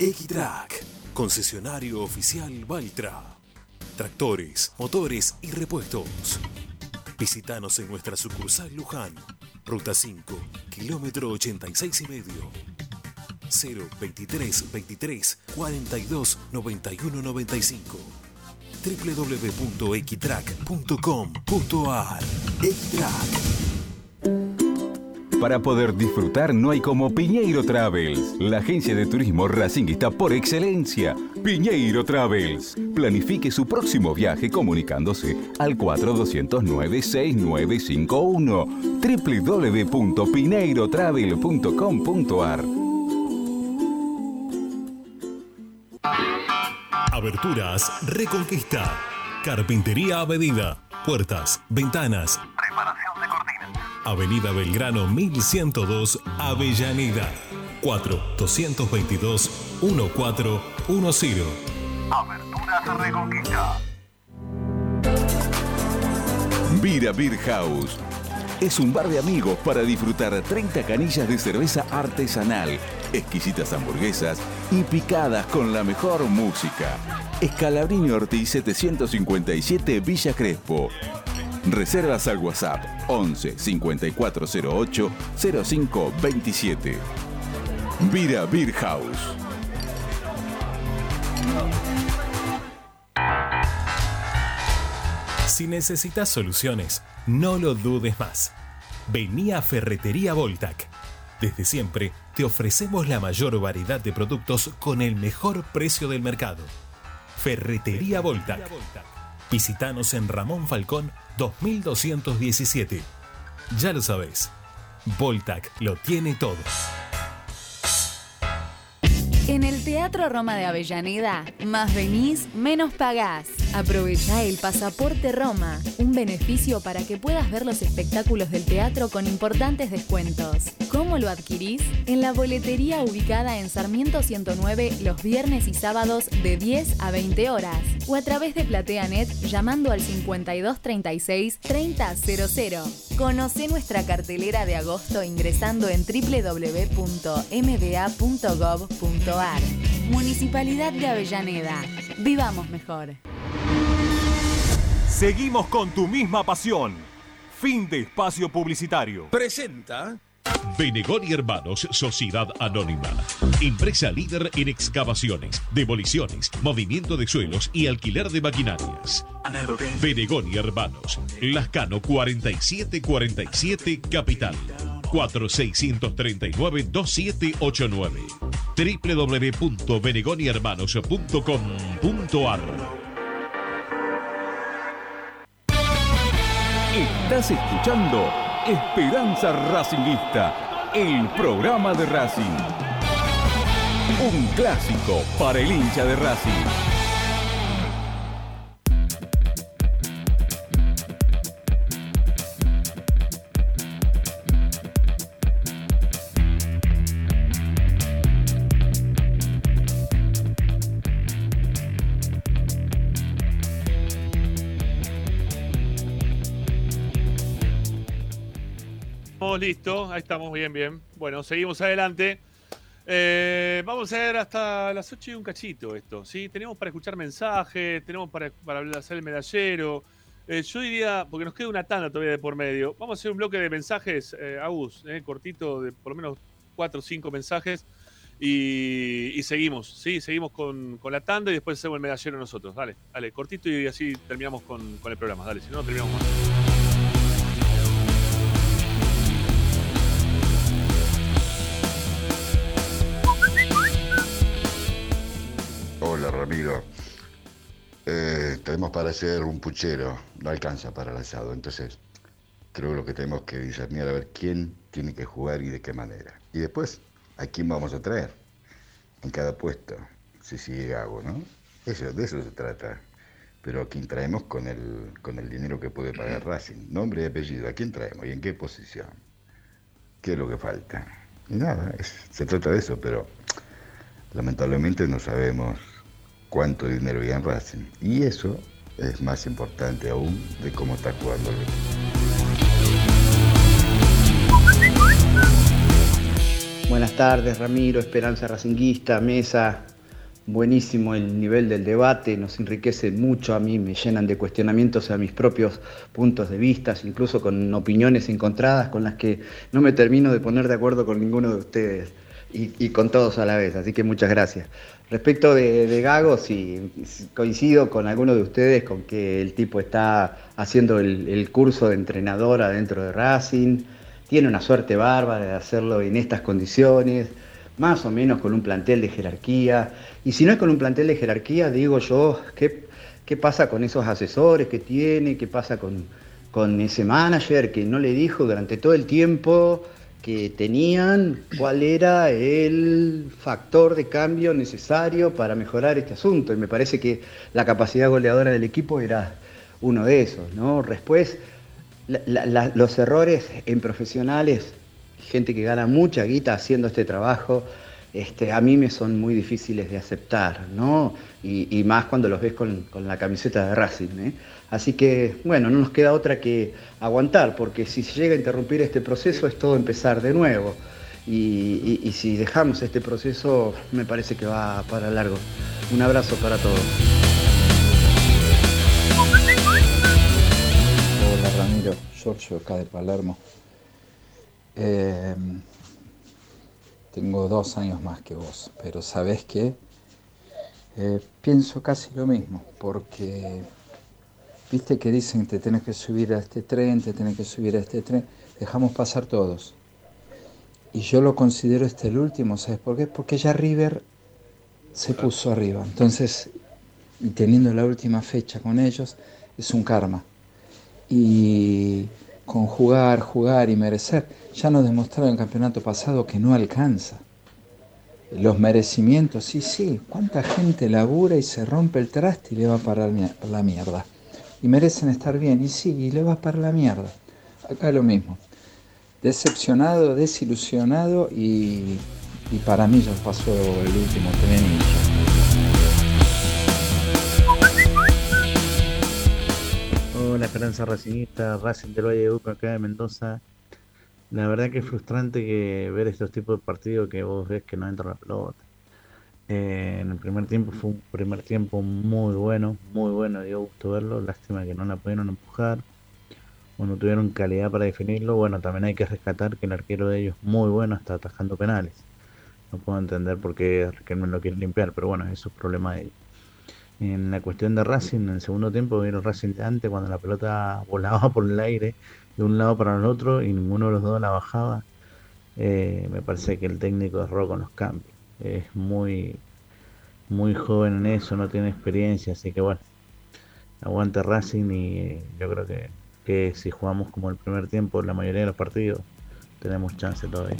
Equitrack, concesionario oficial Valtra. Tractores, motores y repuestos. Visítanos en nuestra sucursal Luján, ruta 5, kilómetro 86 y medio. 023 23 42 91 95 www.equitrack.com.ar Equitrack Para poder disfrutar no hay como Piñeiro Travels, la agencia de turismo racinguista por excelencia. Piñeiro Travels. Planifique su próximo viaje comunicándose al 4209-6951 www.pineirotravel.com.ar Aberturas Reconquista. Carpintería a medida. Puertas, ventanas. Preparación de cortinas. Avenida Belgrano 1102, Avellaneda. 4-222-1410. Aberturas Reconquista. Vira Beer House. Es un bar de amigos para disfrutar 30 canillas de cerveza artesanal, exquisitas hamburguesas y picadas con la mejor música. Escalabrini Ortiz 757 Villa Crespo. Reservas al WhatsApp 11 5408 0527. Vira Beer House. Si necesitas soluciones, no lo dudes más. Vení a Ferretería Voltac. Desde siempre te ofrecemos la mayor variedad de productos con el mejor precio del mercado. Ferretería Voltac. Visítanos en Ramón Falcón 2217. Ya lo sabés, Voltac lo tiene todo. En el Teatro Roma de Avellaneda, más venís, menos pagás. Aprovecha el Pasaporte Roma, un beneficio para que puedas ver los espectáculos del teatro con importantes descuentos. ¿Cómo lo adquirís? En la boletería ubicada en Sarmiento 109 los viernes y sábados de 10 a 20 horas o a través de PlateaNet llamando al 5236 3000. Conoce nuestra cartelera de agosto ingresando en Municipalidad de Avellaneda. Vivamos mejor. Seguimos con tu misma pasión. Fin de espacio publicitario. Presenta. Benegón y Hermanos, Sociedad Anónima. Empresa líder en excavaciones, demoliciones, movimiento de suelos y alquiler de maquinarias. Benegón y Hermanos, Lascano 4747 Capital. 4639-2789 www.benegonihermanos.com.ar Estás escuchando Esperanza Racingista, el programa de Racing. Un clásico para el hincha de Racing. Estamos listos, ahí estamos, bien, bien. Bueno, seguimos adelante. Eh, vamos a ver hasta las 8 y un cachito esto, ¿sí? Tenemos para escuchar mensajes, tenemos para, para hacer el medallero. Eh, yo diría, porque nos queda una tanda todavía de por medio, vamos a hacer un bloque de mensajes, eh, Agus, eh, cortito, de por lo menos 4 o 5 mensajes. Y, seguimos, sí, seguimos con, la tanda y después hacemos el medallero nosotros. Dale, dale, cortito y así terminamos con, con el programa. Dale, si no, terminamos más. Ramiro. Eh, tenemos para hacer un puchero, no alcanza para el asado, entonces creo lo que tenemos que discernir a ver quién tiene que jugar y de qué manera. Y después, ¿a quién vamos a traer? En cada puesto, si sigue Gago, ¿no? Eso, de eso se trata. Pero a quién traemos con el, con el dinero que puede pagar Racing. Nombre y apellido, ¿a quién traemos y en qué posición? ¿Qué es lo que falta? Y nada, se trata de eso, pero lamentablemente no sabemos cuánto dinero hay en Racing. Y eso es más importante aún de cómo está jugando el Buenas tardes, Ramiro, Esperanza Racinguista, Mesa. Buenísimo el nivel del debate, nos enriquece mucho, a mí me llenan de cuestionamientos a mis propios puntos de vista, incluso con opiniones encontradas con las que no me termino de poner de acuerdo con ninguno de ustedes y, con todos a la vez, así que muchas gracias. Respecto de, Gago, sí, coincido con algunos de ustedes con que el tipo está haciendo el, curso de entrenador adentro de Racing, tiene una suerte bárbara de hacerlo en estas condiciones, más o menos con un plantel de jerarquía, y si no es con un plantel de jerarquía, digo yo, ¿qué, qué pasa con esos asesores que tiene? ¿Qué pasa con, con ese manager que no le dijo durante todo el tiempo? Que tenían cuál era el factor de cambio necesario para mejorar este asunto. Y me parece que la capacidad goleadora del equipo era uno de esos. ¿no? Después, los errores en profesionales, gente que gana mucha guita haciendo este trabajo, este, a mí me son muy difíciles de aceptar, ¿no? Y, más cuando los ves con, la camiseta de Racing. ¿eh? Así que, bueno, no nos queda otra que aguantar, porque si se llega a interrumpir este proceso es todo empezar de nuevo. Y, si dejamos este proceso, me parece que va para largo. Un abrazo para todos. Hola Ramiro, Giorgio acá de Palermo. Eh, tengo dos años más que vos, pero sabes qué? Eh, pienso casi lo mismo, porque viste que dicen que te tenés que subir a este tren, te tenés que subir a este tren, dejamos pasar todos. Y yo lo considero este el último, ¿sabes por qué? Porque ya River se puso arriba. Entonces, teniendo la última fecha con ellos, es un karma. Y con jugar, jugar y merecer. Ya nos demostraron en el campeonato pasado que no alcanza. Los merecimientos, sí, sí, cuánta gente labura y se rompe el traste y le va para la mierda. Y merecen estar bien, y sí, y le va para la mierda. Acá lo mismo. Decepcionado, desilusionado y, y para mí ya pasó el último tren la Esperanza Racingista, Racing del Valle de Uco acá de Mendoza. La verdad que es frustrante que ver estos tipos de partidos que vos ves que no entra la pelota. Eh, en el primer tiempo fue un primer tiempo muy bueno, muy bueno, dio gusto verlo. Lástima que no la pudieron empujar o no tuvieron calidad para definirlo. Bueno, también hay que rescatar que el arquero de ellos muy bueno está atajando penales. No puedo entender por qué Riquelme lo quiere limpiar, pero bueno, eso es problema de ellos. En la cuestión de Racing, en el segundo tiempo vino Racing de antes cuando la pelota volaba por el aire de un lado para el otro y ninguno de los dos la bajaba. Eh, me parece que el técnico erró con los cambios. Es muy, muy joven en eso, no tiene experiencia, así que bueno, aguante Racing y yo creo que, que si jugamos como el primer tiempo, la mayoría de los partidos, tenemos chance todavía.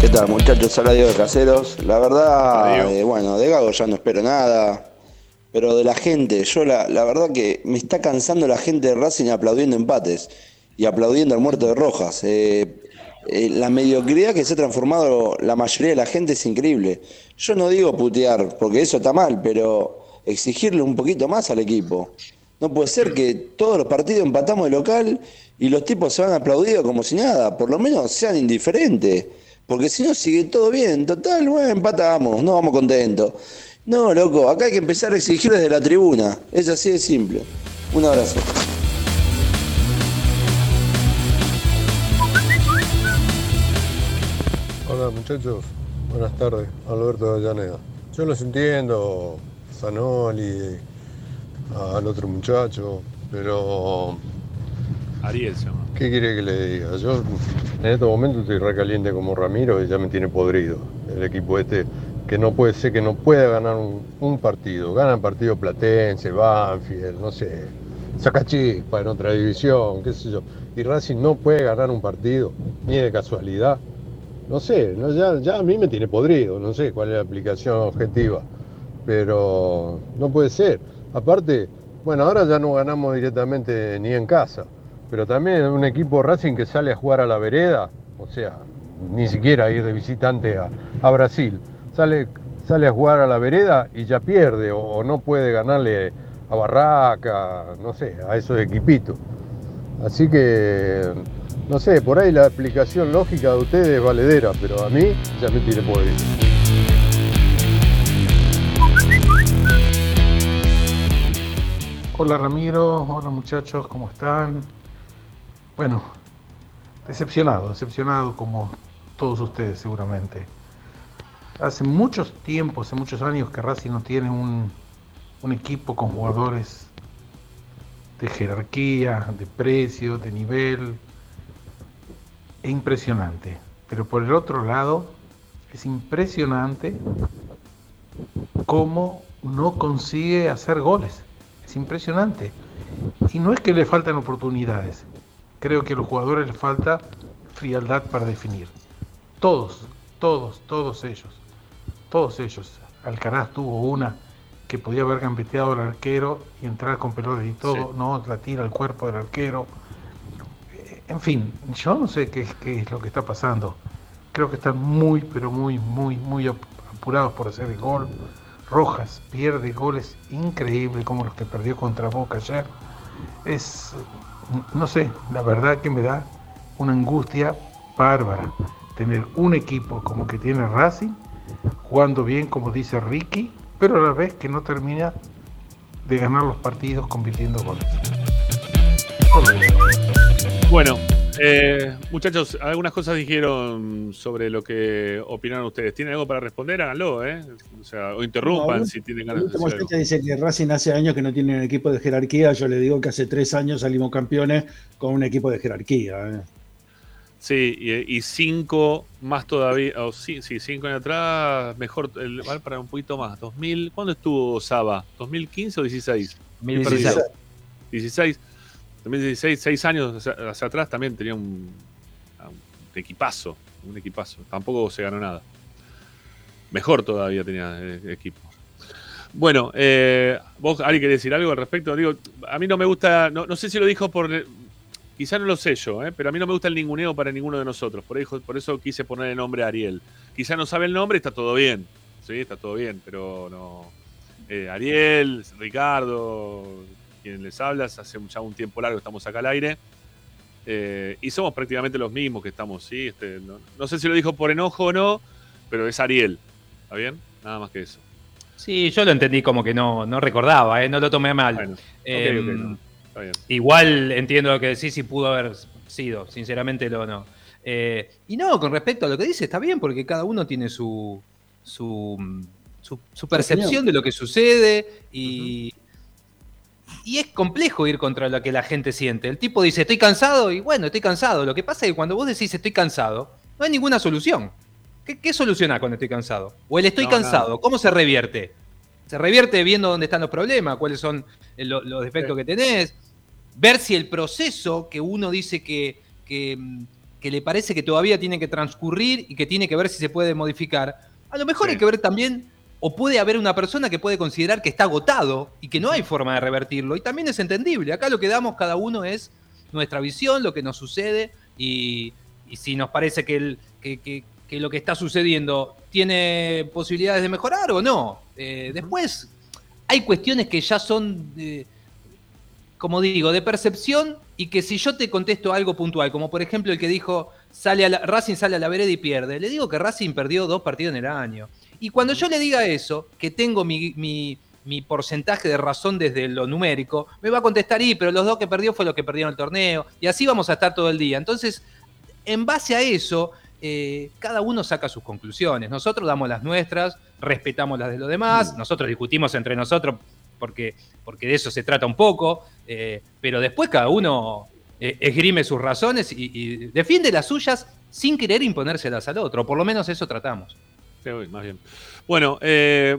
¿Qué tal muchachos? Habla Diego de Caseros. La verdad, eh, bueno, de Gago ya no espero nada. Pero de la gente, yo la, verdad que me está cansando la gente de Racing aplaudiendo empates y aplaudiendo al muerto de Rojas. Eh, eh, la mediocridad que se ha transformado la mayoría de la gente es increíble. Yo no digo putear, porque eso está mal, pero exigirle un poquito más al equipo. No puede ser que todos los partidos empatamos de local y los tipos se van aplaudidos como si nada. Por lo menos sean indiferentes. Porque si no, sigue todo bien. Total, bueno, empatamos, no vamos contentos. No, loco, acá hay que empezar a exigir desde la tribuna. Es así de simple. Un abrazo. Hola muchachos, buenas tardes, Alberto Avellaneda. Yo los entiendo, Zanoli, al otro muchacho, pero... Ariel se llama. ¿Qué quiere que le diga? Yo en estos momentos estoy recaliente como Ramiro y ya me tiene podrido. El equipo este que no puede ser que no pueda ganar un, un partido. Ganan partido Platense, Banfield, no sé, Sacachispa en otra división, qué sé yo. Y Racing no puede ganar un partido, ni de casualidad. No sé, no, ya, ya a mí me tiene podrido, no sé cuál es la aplicación objetiva. Pero no puede ser. Aparte, bueno, ahora ya no ganamos directamente ni en casa. Pero también un equipo Racing que sale a jugar a la vereda, o sea, ni siquiera ir de visitante a, a Brasil. Sale, sale a jugar a la vereda y ya pierde, o, no puede ganarle a Barraca, no sé, a esos equipitos. Así que, no sé, por ahí la explicación lógica de ustedes es valedera, pero a mí ya me tiene podrido. Hola Ramiro, hola muchachos, ¿cómo están? Bueno, decepcionado, decepcionado como todos ustedes seguramente. Hace muchos tiempos, hace muchos años que Racing no tiene un, un equipo con jugadores de jerarquía, de precio, de nivel. Es impresionante. Pero por el otro lado, es impresionante cómo no consigue hacer goles. Es impresionante. Y no es que le faltan oportunidades. Creo que a los jugadores les falta frialdad para definir. Todos, todos, todos ellos. Todos ellos. Alcaraz tuvo una que podía haber gambeteado al arquero y entrar con pelotas y todo, sí. no, la tira al cuerpo del arquero. En fin, yo no sé qué, qué, es lo que está pasando. Creo que están muy, pero muy, muy, muy apurados por hacer el gol. Rojas pierde goles increíbles como los que perdió contra Boca ayer. Es, no sé, la verdad que me da una angustia bárbara tener un equipo como que tiene Racing, jugando bien como dice Ricky, pero a la vez que no termina de ganar los partidos convirtiendo goles. Bueno, eh, muchachos, algunas cosas dijeron sobre lo que opinaron ustedes. ¿Tienen algo para responder? Háganlo, ¿eh? O sea, o interrumpan no, si tienen ganas de hacer algo. dice que Racing hace años que no tiene un equipo de jerarquía. Yo le digo que hace tres años salimos campeones con un equipo de jerarquía. ¿eh? Sí, y, y, cinco más todavía, o sí, sí, cinco años atrás, mejor, el, para un poquito más. 2000, ¿Cuándo estuvo Saba? ¿2015 o 16? 2016. 16. 2016, seis años hacia, hacia atrás también tenía un, un, equipazo, un equipazo. Tampoco se ganó nada. Mejor todavía tenía el equipo. Bueno, eh, vos, Ari, querés decir algo al respecto. Digo, a mí no me gusta, no, no sé si lo dijo por Quizá no lo sé yo, ¿eh? pero a mí no me gusta el ninguneo para ninguno de nosotros. Por eso, por eso quise poner el nombre a Ariel. Quizá no sabe el nombre, está todo bien. Sí, está todo bien, pero no. Eh, Ariel, Ricardo, quien les habla, hace ya un tiempo largo estamos acá al aire. Eh, y somos prácticamente los mismos que estamos, ¿sí? Este, no, no, sé si lo dijo por enojo o no, pero es Ariel. ¿Está bien? Nada más que eso. Sí, yo lo entendí como que no, no recordaba, ¿eh? no lo tomé mal. Bueno, okay, okay, no. Igual entiendo lo que decís y pudo haber sido, sinceramente lo no. Eh, y no, con respecto a lo que dice, está bien, porque cada uno tiene su, su, su, su percepción de lo que sucede y, uh -huh. y es complejo ir contra lo que la gente siente. El tipo dice, estoy cansado, y bueno, estoy cansado. Lo que pasa es que cuando vos decís estoy cansado, no hay ninguna solución. ¿Qué, qué soluciona cuando estoy cansado? O el estoy no, cansado. ¿cómo se revierte? Se revierte viendo dónde están los problemas, cuáles son los, los defectos sí. que tenés ver si el proceso que uno dice que, que, que, le parece que todavía tiene que transcurrir y que tiene que ver si se puede modificar, a lo mejor sí. hay que ver también, o puede haber una persona que puede considerar que está agotado y que no hay forma de revertirlo, y también es entendible. Acá lo que damos cada uno es nuestra visión, lo que nos sucede, y, y si nos parece que, el, que, que, que, lo que está sucediendo tiene posibilidades de mejorar o no. Eh, después, hay cuestiones que ya son... Eh, como digo, de percepción y que si yo te contesto algo puntual, como por ejemplo el que dijo sale a la, Racing sale a la vereda y pierde, le digo que Racing perdió dos partidos en el año. Y cuando yo le diga eso, que tengo mi, mi, mi porcentaje de razón desde lo numérico, me va a contestar, y pero los dos que perdió fue lo que perdieron el torneo, y así vamos a estar todo el día. Entonces, en base a eso, eh, cada uno saca sus conclusiones. Nosotros damos las nuestras, respetamos las de los demás, mm. nosotros discutimos entre nosotros porque, porque de eso se trata un poco, eh, pero después cada uno eh, esgrime sus razones y, defiende las suyas sin querer imponérselas al otro, por lo menos eso tratamos. Sí, más bien. Bueno,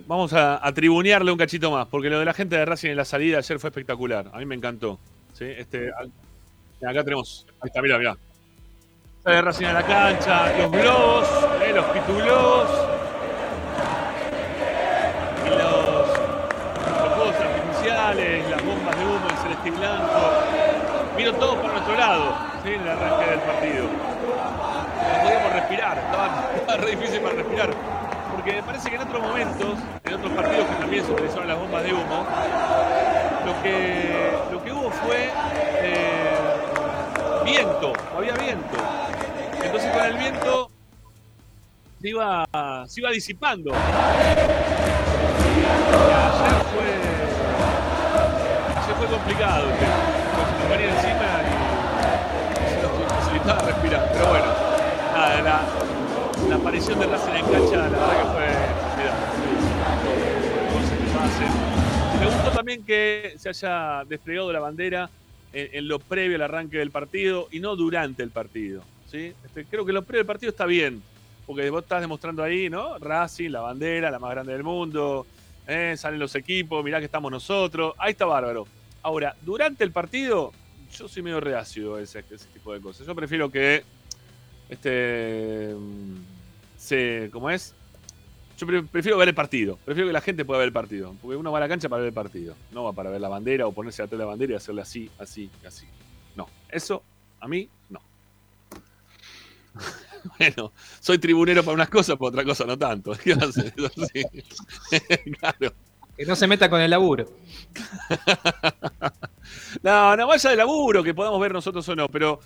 vamos a, tribunearle un cachito más, porque lo de la gente de Racing en la salida ayer fue espectacular. A mí me encantó. ¿sí? Este, acá tenemos. Ahí está, mira, mira de Racing a la cancha, los globos, eh, los pitulos Vino todo por nuestro lado, ¿sí? en el arranque del partido. No podíamos respirar, estaba, re difícil para respirar. Porque me parece que en otros momentos, en otros partidos que también se utilizaron las bombas de humo, lo que, lo que hubo fue eh, viento, había viento. Entonces con el viento se iba, se iba disipando. ayer fue, ayer fue complicado. Nos venía encima y se nos facilitaba respirar. Pero bueno, la, aparición de Racing en cancha, la verdad que fue. Me gustó también que se haya desplegado la bandera en, lo previo al arranque del partido y no durante el partido. ¿sí? Este, creo que lo previo del partido está bien, porque vos estás demostrando ahí, ¿no? Racing, la bandera, la más grande del mundo, ¿eh? salen los equipos, mirá que estamos nosotros, ahí está bárbaro. Ahora, durante el partido, yo soy medio reacio a ese, tipo de cosas. Yo prefiero que, este, se, ¿cómo es? Yo prefiero ver el partido. Prefiero que la gente pueda ver el partido. Porque uno va a la cancha para ver el partido. No va para ver la bandera o ponerse atrás de la bandera y hacerle así, así, así. No. Eso, a mí, no. bueno, soy tribunero para unas cosas, para otras cosas no tanto. claro. Que no se meta con el laburo. no, no vaya de laburo, que podamos ver nosotros o no, pero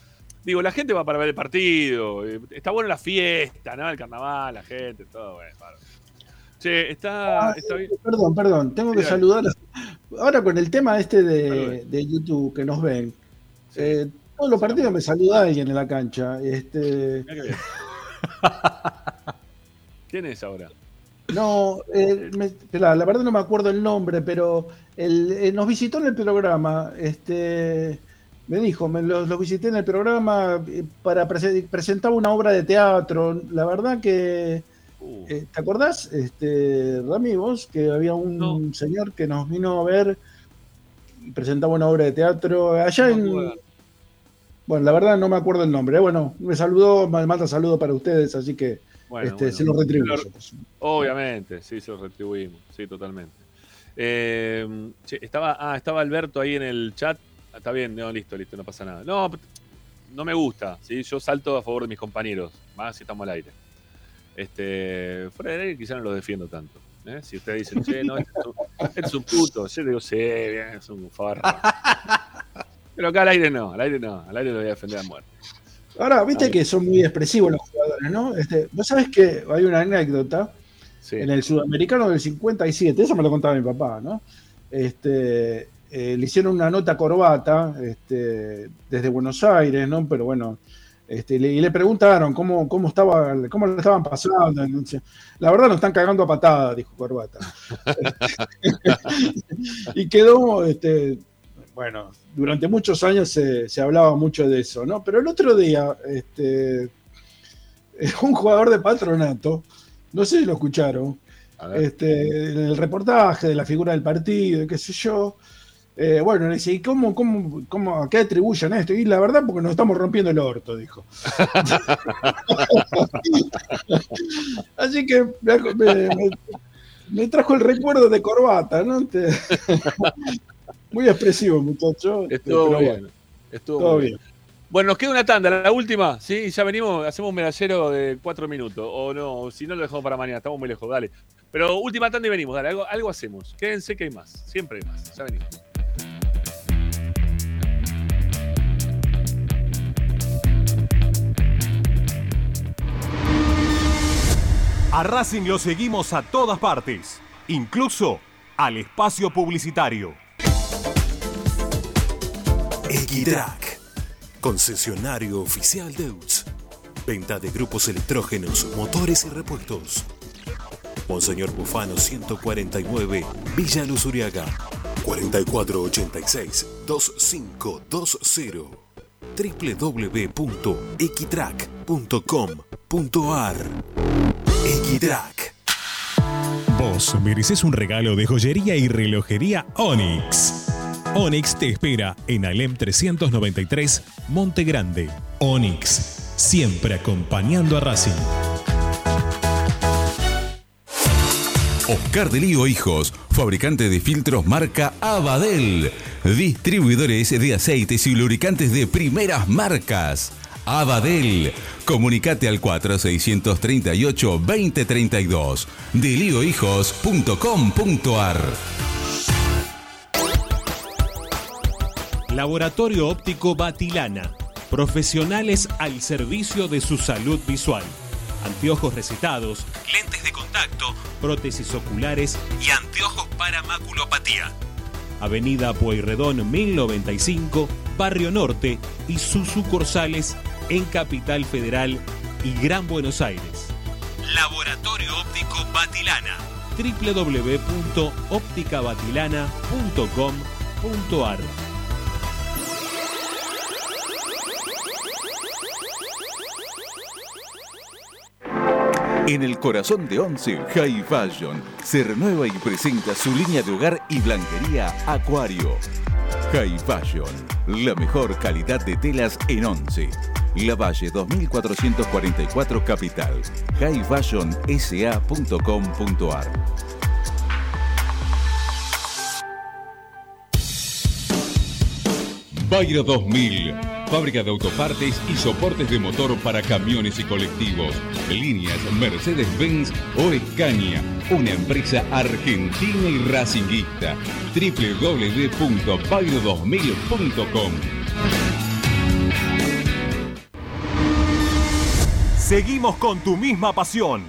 digo, la gente va para ver el partido. Eh, está bueno la fiesta, ¿no? El carnaval, la gente, todo bueno. Che, está, ah, bien. Perdón, perdón, tengo que saludar. Ahora con el tema este de, YouTube que nos ven. Eh, todos los partidos me saluda alguien en la cancha. Este... ¿Quién es ahora? No, eh, la, verdad no me acuerdo el nombre, pero eh, nos visitó en el programa. Este, me dijo, me los, visité en el programa eh, para presentar una obra de teatro. La verdad que. Uh. ¿Te acordás, este, Rami, vos, que había un señor que nos vino a ver y presentaba una obra de teatro allá en. Bueno, la verdad no me acuerdo el nombre. ¿eh? Bueno, me saludó, me manda saludo para ustedes, así que este, se lo retribuimos. Obviamente, sí, se lo retribuimos, sí, totalmente. Eh, estaba, ah, estaba Alberto ahí en el chat. Ah, está bien, no, listo, listo, no pasa nada. No, no me gusta, ¿sí? yo salto a favor de mis compañeros, más si estamos al aire. Este, fuera de aire quizá no los defiendo tanto. ¿eh? Si ustedes dicen, che, no, este es un, puto, yo digo, sí, bien, es un farro. Pero acá al aire no, al aire no, al aire lo voy a defender a muerte. Ahora, viste que son muy expresivos los jugadores, ¿no? Este, Vos sabés que hay una anécdota en el sudamericano del 57, eso me lo contaba mi papá, ¿no? Este, eh, le hicieron una nota corbata este, desde Buenos Aires, ¿no? Pero bueno, este, y le preguntaron cómo, cómo, estaba, cómo le estaban pasando. La verdad nos están cagando a patada, dijo Corbata. y quedó, este, bueno, durante muchos años se, hablaba mucho de eso, ¿no? Pero el otro día, este, un jugador de patronato, no sé si lo escucharon, este, en el reportaje de la figura del partido, qué sé yo, eh, bueno, le dice, ¿y cómo, cómo, cómo, a qué atribuyen esto? Y la verdad, porque nos estamos rompiendo el orto, dijo. Así que me, trajo el recuerdo de corbata, ¿no? Muy expresivo, muchacho. Estuvo bien. Estuvo bien. Bueno, nos queda una tanda, la última, ¿sí? Ya venimos, hacemos un medallero de cuatro minutos. O no, si no lo dejamos para mañana, estamos muy lejos, dale. Pero última tanda y venimos, dale, algo, algo hacemos. Quédense que hay más, siempre hay más. Ya venimos. A Racing lo seguimos a todas partes, incluso al espacio publicitario. Equitrack, concesionario oficial de UTS. Venta de grupos electrógenos, motores y repuestos. Monseñor Bufano 149, Villa Luz Uriaga. 4486-2520 www.equitrack.com.ar Equitrack Vos mereces un regalo de joyería y relojería Onyx. Onyx te espera en Alem 393, Monte Grande. Onyx, siempre acompañando a Racing. Oscar de Lío Hijos, fabricante de filtros marca Abadel. Distribuidores de aceites y lubricantes de primeras marcas. Abadel. Comunicate al 4638-2032. Deliohijos.com.ar Laboratorio Óptico Batilana. Profesionales al servicio de su salud visual. Anteojos recetados, lentes de contacto, prótesis oculares y anteojos para maculopatía. Avenida Pueyrredón 1095, Barrio Norte y sus sucursales en Capital Federal y Gran Buenos Aires. Laboratorio Óptico Batilana www.opticabatilana.com.ar En el corazón de Once, High Fashion se renueva y presenta su línea de hogar y blanquería Acuario. High Fashion, la mejor calidad de telas en Once. La Valle 2444 Capital. highfashionsa.com.ar Bayra 2000. Fábrica de autopartes y soportes de motor para camiones y colectivos. Líneas Mercedes-Benz o Escaña. Una empresa argentina y racinguista. www.bayro2000.com Seguimos con tu misma pasión.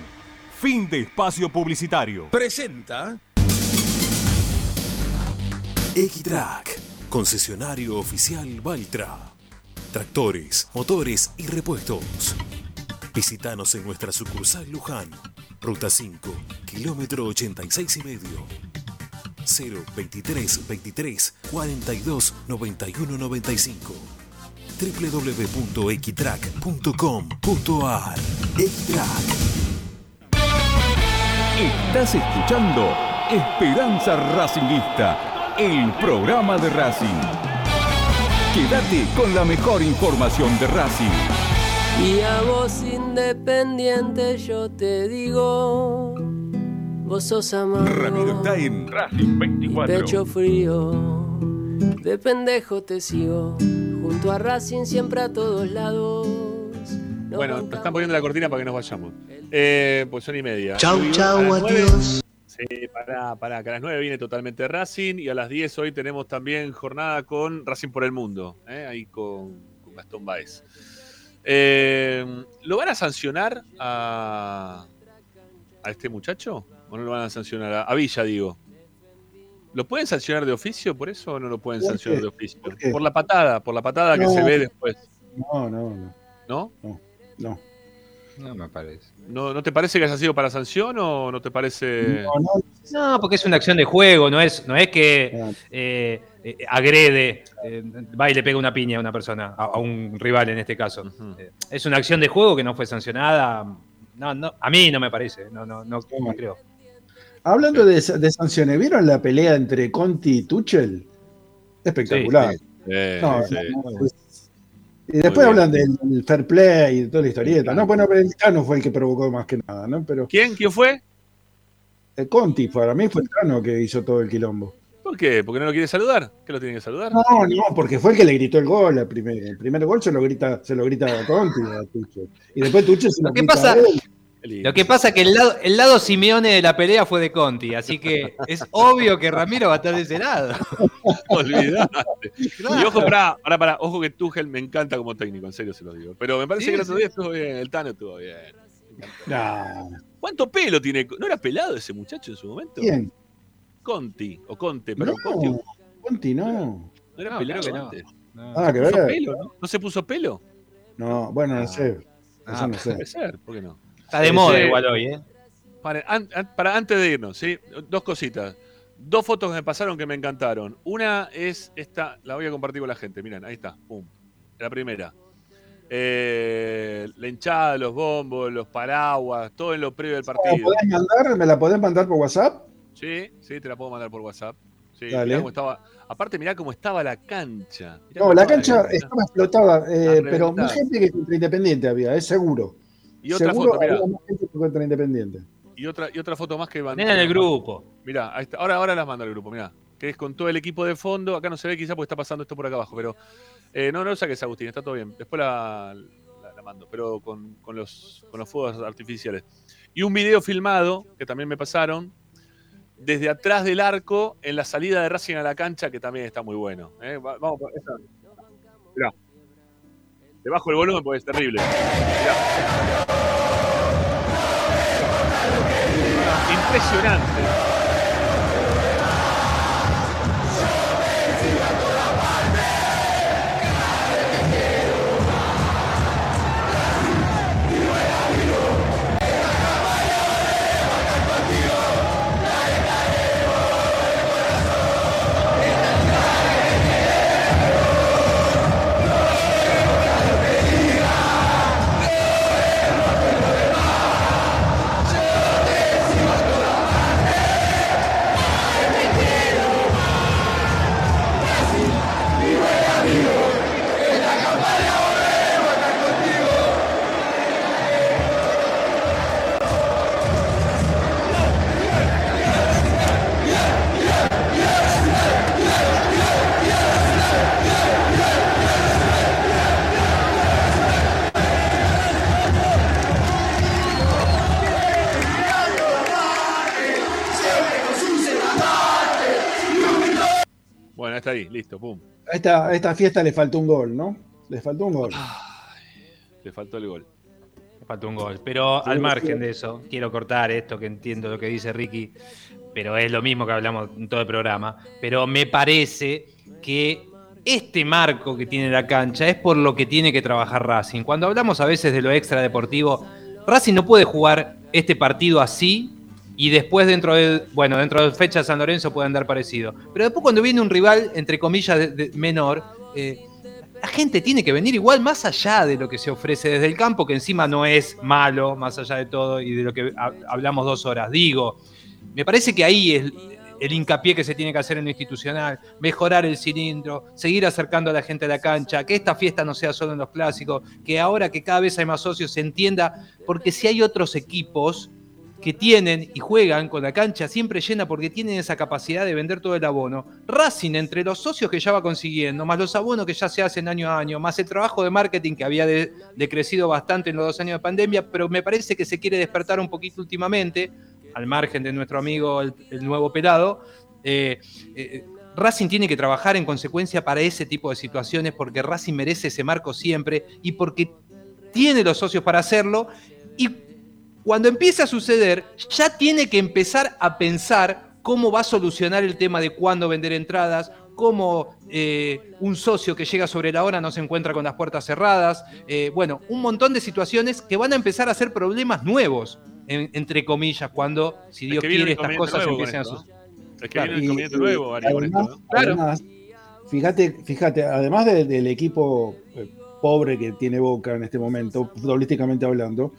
Fin de espacio publicitario. Presenta Equitrack, concesionario oficial Valtra. Tractores, motores y repuestos. Visítanos en nuestra sucursal Luján, ruta 5, kilómetro 86 y medio. 023 23 42 91 95 www.equitrack.com.ar Equitrack Estás escuchando Esperanza Racingista, el programa de Racing. Quédate con la mejor información de Racing. Y a vos independiente yo te digo, vos sos amargo. Ramiro está en Racing 24. Pecho frío, de pendejo te sigo, junto a Racing siempre a todos lados. Nos Bueno, te bancamos están poniendo la cortina para que nos vayamos. Eh, pues son y media. Chau, chau, adiós. Sí, pará, pará, que a las 9 viene totalmente Racing y a las 10 hoy tenemos también jornada con Racing por el Mundo, ¿eh? ahí con, con Gastón Baez. Eh, ¿Lo van a sancionar a, a este muchacho? ¿O no lo van a sancionar? A, a Villa, digo. ¿Lo pueden sancionar de oficio por eso o no lo pueden ¿Por sancionar qué? de oficio? ¿Por la patada, por la patada que se ve después. No, no, no. ¿No? No, no. No me parece. ¿No, ¿No te parece que haya sido para sanción o no te parece.? No, no. No, porque es una acción de juego, no es, no es que eh, eh, agrede, eh, va y le pega una piña a una persona, a, a un rival en este caso. Es una acción de juego que no fue sancionada. No, no, a mí no me parece, no, no, no, no creo. Hablando de, de sanciones, ¿vieron la pelea entre Conti y Tuchel? Espectacular. Sí, sí. Eh, No, sí. Y después hablan del, del fair play y de toda la historieta, ¿no? Bueno, el Cano fue el que provocó más que nada, ¿no? Pero ¿Quién? ¿Quién fue? el Conti, para mí fue el Cano que hizo todo el quilombo. ¿Por qué? ¿Porque no lo quiere saludar? ¿Qué lo tiene que saludar? No, no, porque fue el que le gritó el gol. El primer, el primer gol se lo grita, se lo grita a Conti a Tuchel. Y después Tuchel se lo, grita pasa- a él. Lo que pasa es que el lado, el lado Simeone de la pelea fue de Conti, así que es obvio que Ramiro va a estar de ese lado. Olvidate. Y ojo, pará, pará, pará, ojo que Tuchel me encanta como técnico, en serio se lo digo. Pero me parece Sí, que el otro sí. día estuvo bien, el Tano estuvo bien. Nah, ¿Cuánto pelo tiene? ¿No era pelado ese muchacho en su momento? ¿Quién? Conti, o Conte, pero No, Conti. Conti no. ¿No era No, pelado creo que no. Ah, que ¿Se puso ver. pelo, no? ¿No se puso pelo? No, bueno, no sé. Eso no sé. Puede ser, ¿por qué no? Está de moda igual hoy, ¿eh? Para, an- an- para antes de irnos, ¿sí? Dos cositas. Dos fotos que me pasaron que me encantaron. Una es esta, la voy a compartir con la gente. Miren, ahí está. Pum. La primera. Eh, la hinchada, los bombos, los paraguas, todo en lo previo del ¿Me la partido. podés mandar? ¿Me la podés mandar por WhatsApp? Sí, sí, te la puedo mandar por WhatsApp. Sí, Dale. mirá cómo estaba. Aparte, mirá cómo estaba la cancha. Mirá No, la estaba cancha estaba explotada, eh, pero más gente que contra Independiente había, es seguro. Y otra seguro foto, mirá. gente Independiente. Y otra, y otra foto más que van. Ven en el grupo. Mirá, ahí está. Ahora, ahora las manda el grupo, mirá. Que es con todo el equipo de fondo. Acá no se ve quizá porque está pasando esto por acá abajo, pero. eh, no, no lo saques, Agustín, está todo bien. Después la, la- la mando, pero con, con los, con los fuegos artificiales. Y un video filmado, que también me pasaron, desde atrás del arco, en la salida de Racing a la cancha, que también está muy bueno. ¿eh? Va- Vamos por esta. Mirá. Debajo el volumen porque es terrible. Mirá. Impresionante. A esta, fiesta le faltó un gol, ¿no? Le faltó un gol. Le faltó el gol. Le faltó un gol. Pero Sí, al sí. margen de eso, quiero cortar esto que entiendo lo que dice Ricky, pero es lo mismo que hablamos en todo el programa. Pero me parece que este marco que tiene la cancha es por lo que tiene que trabajar Racing. Cuando hablamos a veces de lo extradeportivo, Racing no puede jugar este partido así y después dentro de, bueno, dentro de fecha San Lorenzo puede andar parecido. Pero después cuando viene un rival, entre comillas, menor, eh, la gente tiene que venir igual más allá de lo que se ofrece desde el campo, que encima no es malo, más allá de todo y de lo que ha- hablamos dos horas. Digo, me parece que ahí es el hincapié que se tiene que hacer en lo institucional, mejorar el cilindro, seguir acercando a la gente a la cancha, que esta fiesta no sea solo en los clásicos, que ahora que cada vez hay más socios se entienda, porque si hay otros equipos que tienen y juegan con la cancha siempre llena porque tienen esa capacidad de vender todo el abono. Racing, entre los socios que ya va consiguiendo, más los abonos que ya se hacen año a año, más el trabajo de marketing que había de- decrecido bastante en los dos años de pandemia, pero me parece que se quiere despertar un poquito últimamente, al margen de nuestro amigo el, el nuevo pelado. eh, eh, Racing tiene que trabajar en consecuencia para ese tipo de situaciones porque Racing merece ese marco siempre y porque tiene los socios para hacerlo y cuando empiece a suceder, ya tiene que empezar a pensar cómo va a solucionar el tema de cuándo vender entradas, cómo eh, un socio que llega sobre la hora no se encuentra con las puertas cerradas. eh, bueno, un montón de situaciones que van a empezar a ser problemas nuevos, en- entre comillas, cuando, si Dios que quiere, estas cosas empiecen a suceder. Es que Claro. viene inconveniente y nuevo, Ari, con además, esto. ¿no? además, fíjate, fíjate, además de- del equipo eh, pobre que tiene Boca en este momento, futbolísticamente hablando,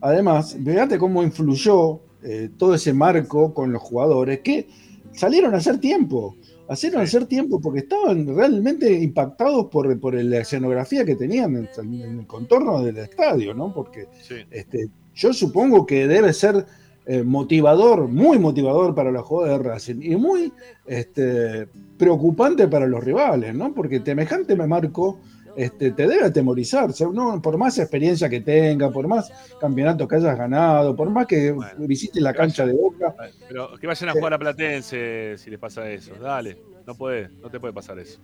además, fíjate cómo influyó eh, todo ese marco con los jugadores que salieron a hacer tiempo. Hicieron hacer tiempo porque estaban realmente impactados por, por la escenografía que tenían en, en el contorno del estadio, ¿no? Porque este, yo supongo que debe ser eh, motivador, muy motivador para la jugada de Racing y muy este, preocupante para los rivales, ¿no? Porque semejante marco este, te debe atemorizar, ¿no? por más experiencia que tenga, por más campeonatos que hayas ganado, por más que visites la cancha de Boca. Pero que vayan a jugar a Platense si les pasa eso. Dale, no puede, no te puede pasar eso.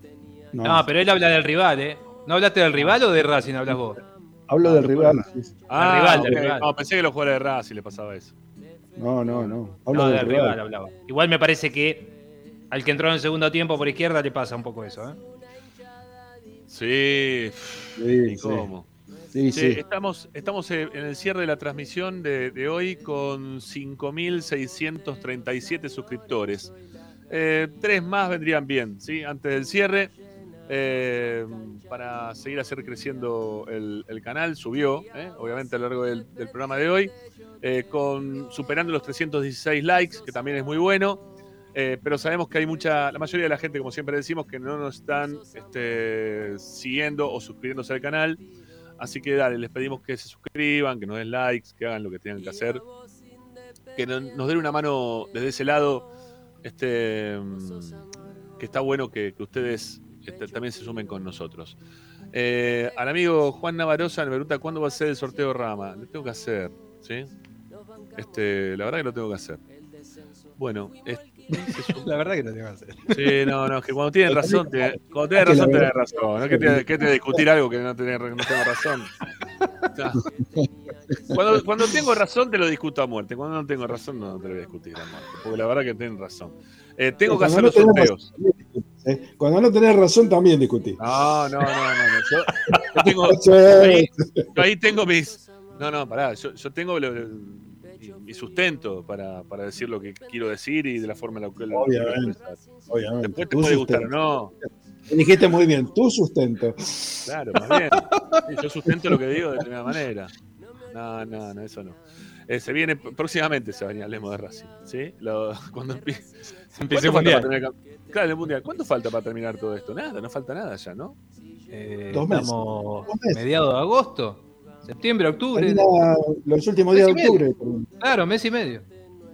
No, pero él habla del rival, ¿eh? ¿No hablaste del rival o de Racing hablas vos? Hablo del rival. Ah, rival, del rival. No, pensé que los jugadores de Racing le pasaba eso. No, no, no. Hablo No, del, del rival hablaba. Igual me parece que al que entró en el segundo tiempo por izquierda le pasa un poco eso, ¿eh? Sí. Sí, ¿Y cómo? Sí, sí. Estamos, estamos en el cierre de la transmisión de, de hoy con 5.637 suscriptores. Eh, tres más vendrían bien, ¿sí? Antes del cierre. eh, para seguir hacer creciendo el, el canal, subió, ¿eh? obviamente a lo largo del, del programa de hoy, con, superando los 316 likes, que también es muy bueno. Eh, pero sabemos que hay mucha, la mayoría de la gente, como siempre decimos, que no nos están este, siguiendo o suscribiéndose al canal. Así que dale, les pedimos que se suscriban, que nos den likes, que hagan lo que tengan que hacer. Que no- nos den una mano desde ese lado. Este, mm, que está bueno que, ustedes este, también se sumen con nosotros. Eh, al amigo Juan Navarosa me pregunta cuándo va a ser el sorteo Rama. Lo tengo que hacer, ¿sí? Este, la verdad que lo tengo que hacer. Bueno, es- La verdad que lo tengo que hacer. Sí, no, no, es que cuando tienen razón, te- cuando tenés razón, tenés razón. No es que te, que te discutir algo que no, tenés, no tengo razón. Cuando, cuando tengo razón, te lo discuto a muerte. Cuando no tengo razón, no te lo voy a discutir a muerte. Porque la verdad que tienen razón. Eh, tengo que Cuando hacer no los sorteos. ¿eh? Cuando no tenés razón, también discutís. No, no, no, no. no. Yo, yo tengo, ahí, yo ahí tengo mis. No, no, pará. Yo, yo tengo lo- mi, mi sustento para, para decir lo que quiero decir y de la forma en la que lo quiero Obviamente, expresar. obviamente. Después te Tu puede gustar o no. Dijiste muy bien, tu sustento. Claro, más bien. Sí, yo sustento lo que digo de determinada manera. No, no, no, eso no. Eh, se viene, próximamente se va a venir Hablemos de Racing. ¿sí? Lo- cuando empie- Empiece ¿Cuánto el mundial. para terminar el- Claro, el mundial. ¿Cuánto falta para terminar todo esto? Nada, no falta nada ya, ¿no? Eh, Dos meses. estamos Dos meses. mediados de agosto, septiembre, octubre. Los últimos días de octubre. Claro, mes y medio.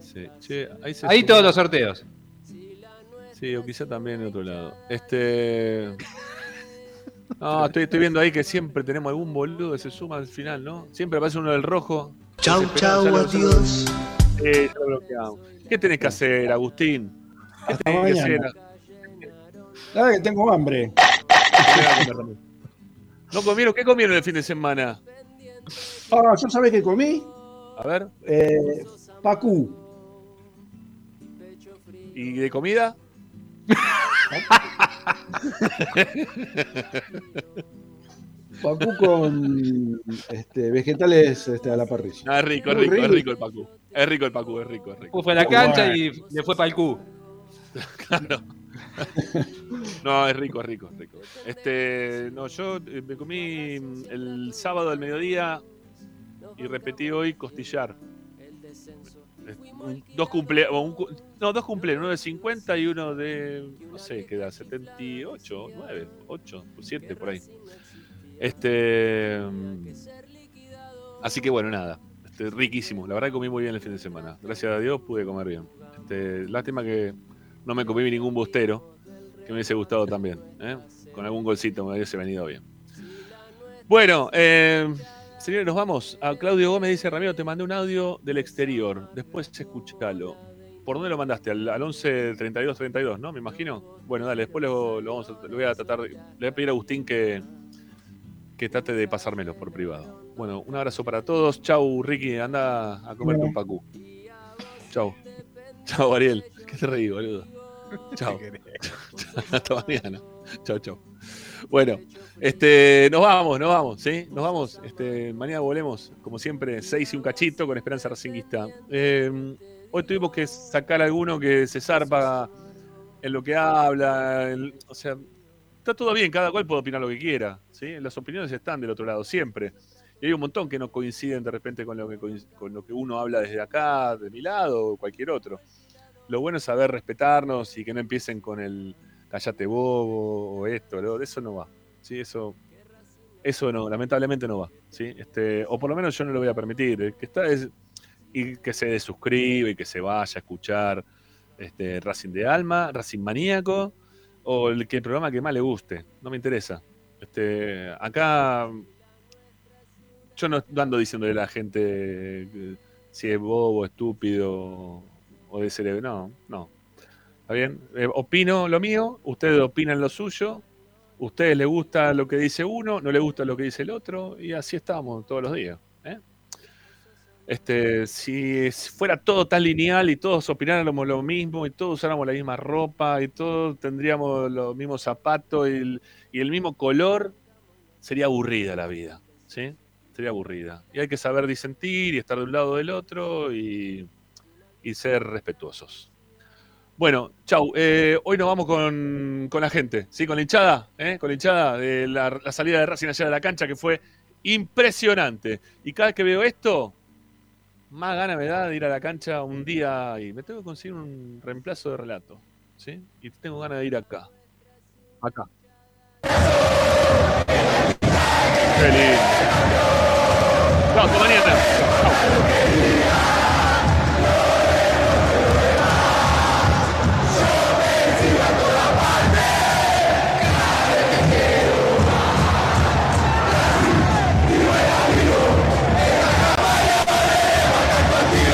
Sí, che, ahí se Ahí todos los sorteos. Sí, o quizá también en otro lado. Este. No, estoy, estoy viendo ahí que siempre tenemos algún boludo que se suma al final, ¿no? Siempre aparece uno del rojo. Chau, chau, adiós. Sí, ya lo bloqueamos. ¿Qué tenés que hacer, Agustín? ¿Qué Hasta tenés que mañana. hacer? La verdad que tengo hambre. ¿No comieron? ¿Qué comieron el fin de semana? Ah, ¿yo sabés qué comí? A ver. Eh, Pacú. ¿Y de comida? Pacú con este, vegetales este, a la parrilla. Ah, es rico, es rico, es rico. el Pacu. Es rico el Pacu, es rico, es rico. Fue a la cancha y le fue para el Q. Claro. No, es rico, es rico, es rico. Este, no, yo eh, me comí el sábado al mediodía y repetí hoy costillar. Dos cumple, no, dos cumpleaños, uno de 50 y uno de, no sé, qué da, 78, 9, 8, 7, por ahí. Este, mm, así que bueno, nada, este, riquísimo. La verdad que comí muy bien el fin de semana. Gracias a Dios pude comer bien. Este, lástima que no me comí ningún bustero, que me hubiese gustado también. ¿eh? Con algún golcito me hubiese venido bien. Bueno, eh, señores, nos vamos. A Claudio Gómez dice, Ramiro, te mandé un audio del exterior. Después escuchalo. ¿Por dónde lo mandaste? Al, al 11 32 32, ¿no? Me imagino. Bueno, dale, después lo, lo vamos a, lo voy a tratar. le voy a pedir a Agustín que, que trate de pasármelo por privado. Bueno, un abrazo para todos. Chau, Ricky, anda a comerte un pacú. Chau. Chau, Ariel. ¿Qué te reí, boludo? Chau. Hasta mañana. Chau, chau. Bueno, este, nos vamos, nos vamos, ¿sí? Nos vamos. Este, mañana volvemos, como siempre, 6 y un cachito con Esperanza Racinguista. Eh, hoy tuvimos que sacar alguno que se zarpa en lo que habla. en- o sea, está todo bien, cada cual puede opinar lo que quiera, ¿sí? Las opiniones están del otro lado siempre. Y hay un montón que no coinciden de repente con lo que, con lo que uno habla desde acá, de mi lado o cualquier otro. Lo bueno es saber respetarnos y que no empiecen con el callate bobo o esto, eso no va. ¿sí? Eso, eso no, lamentablemente no va. ¿sí? Este, o por lo menos yo no lo voy a permitir. El que está es, y que se desuscribe y que se vaya a escuchar este, Racing de Alma, Racing Maníaco, o el, que el programa que más le guste. No me interesa. Este, acá yo no ando diciéndole a la gente eh, si es bobo, estúpido o de cerebro. No, no. ¿Está bien? Eh, opino lo mío, ustedes opinan lo suyo, ustedes les gusta lo que dice uno, no les gusta lo que dice el otro, y así estamos todos los días. ¿eh? Este, si fuera todo tan lineal y todos opináramos lo mismo y todos usáramos la misma ropa y todos tendríamos los mismos zapatos y el, mismo color, sería aburrida la vida. ¿sí? historia aburrida. Y hay que saber disentir y estar de un lado o del otro y, ser respetuosos. Bueno, chau. Eh, hoy nos vamos con, la gente, ¿sí? Con la hinchada, ¿eh? Con la hinchada de la, salida de Racing allá de la cancha que fue impresionante. Y cada vez que veo esto, más gana me da de ir a la cancha un día y me tengo que conseguir un reemplazo de relato. ¿sí? Y tengo ganas de ir acá. Acá. Qué lindo. Chao, mañana. Chao.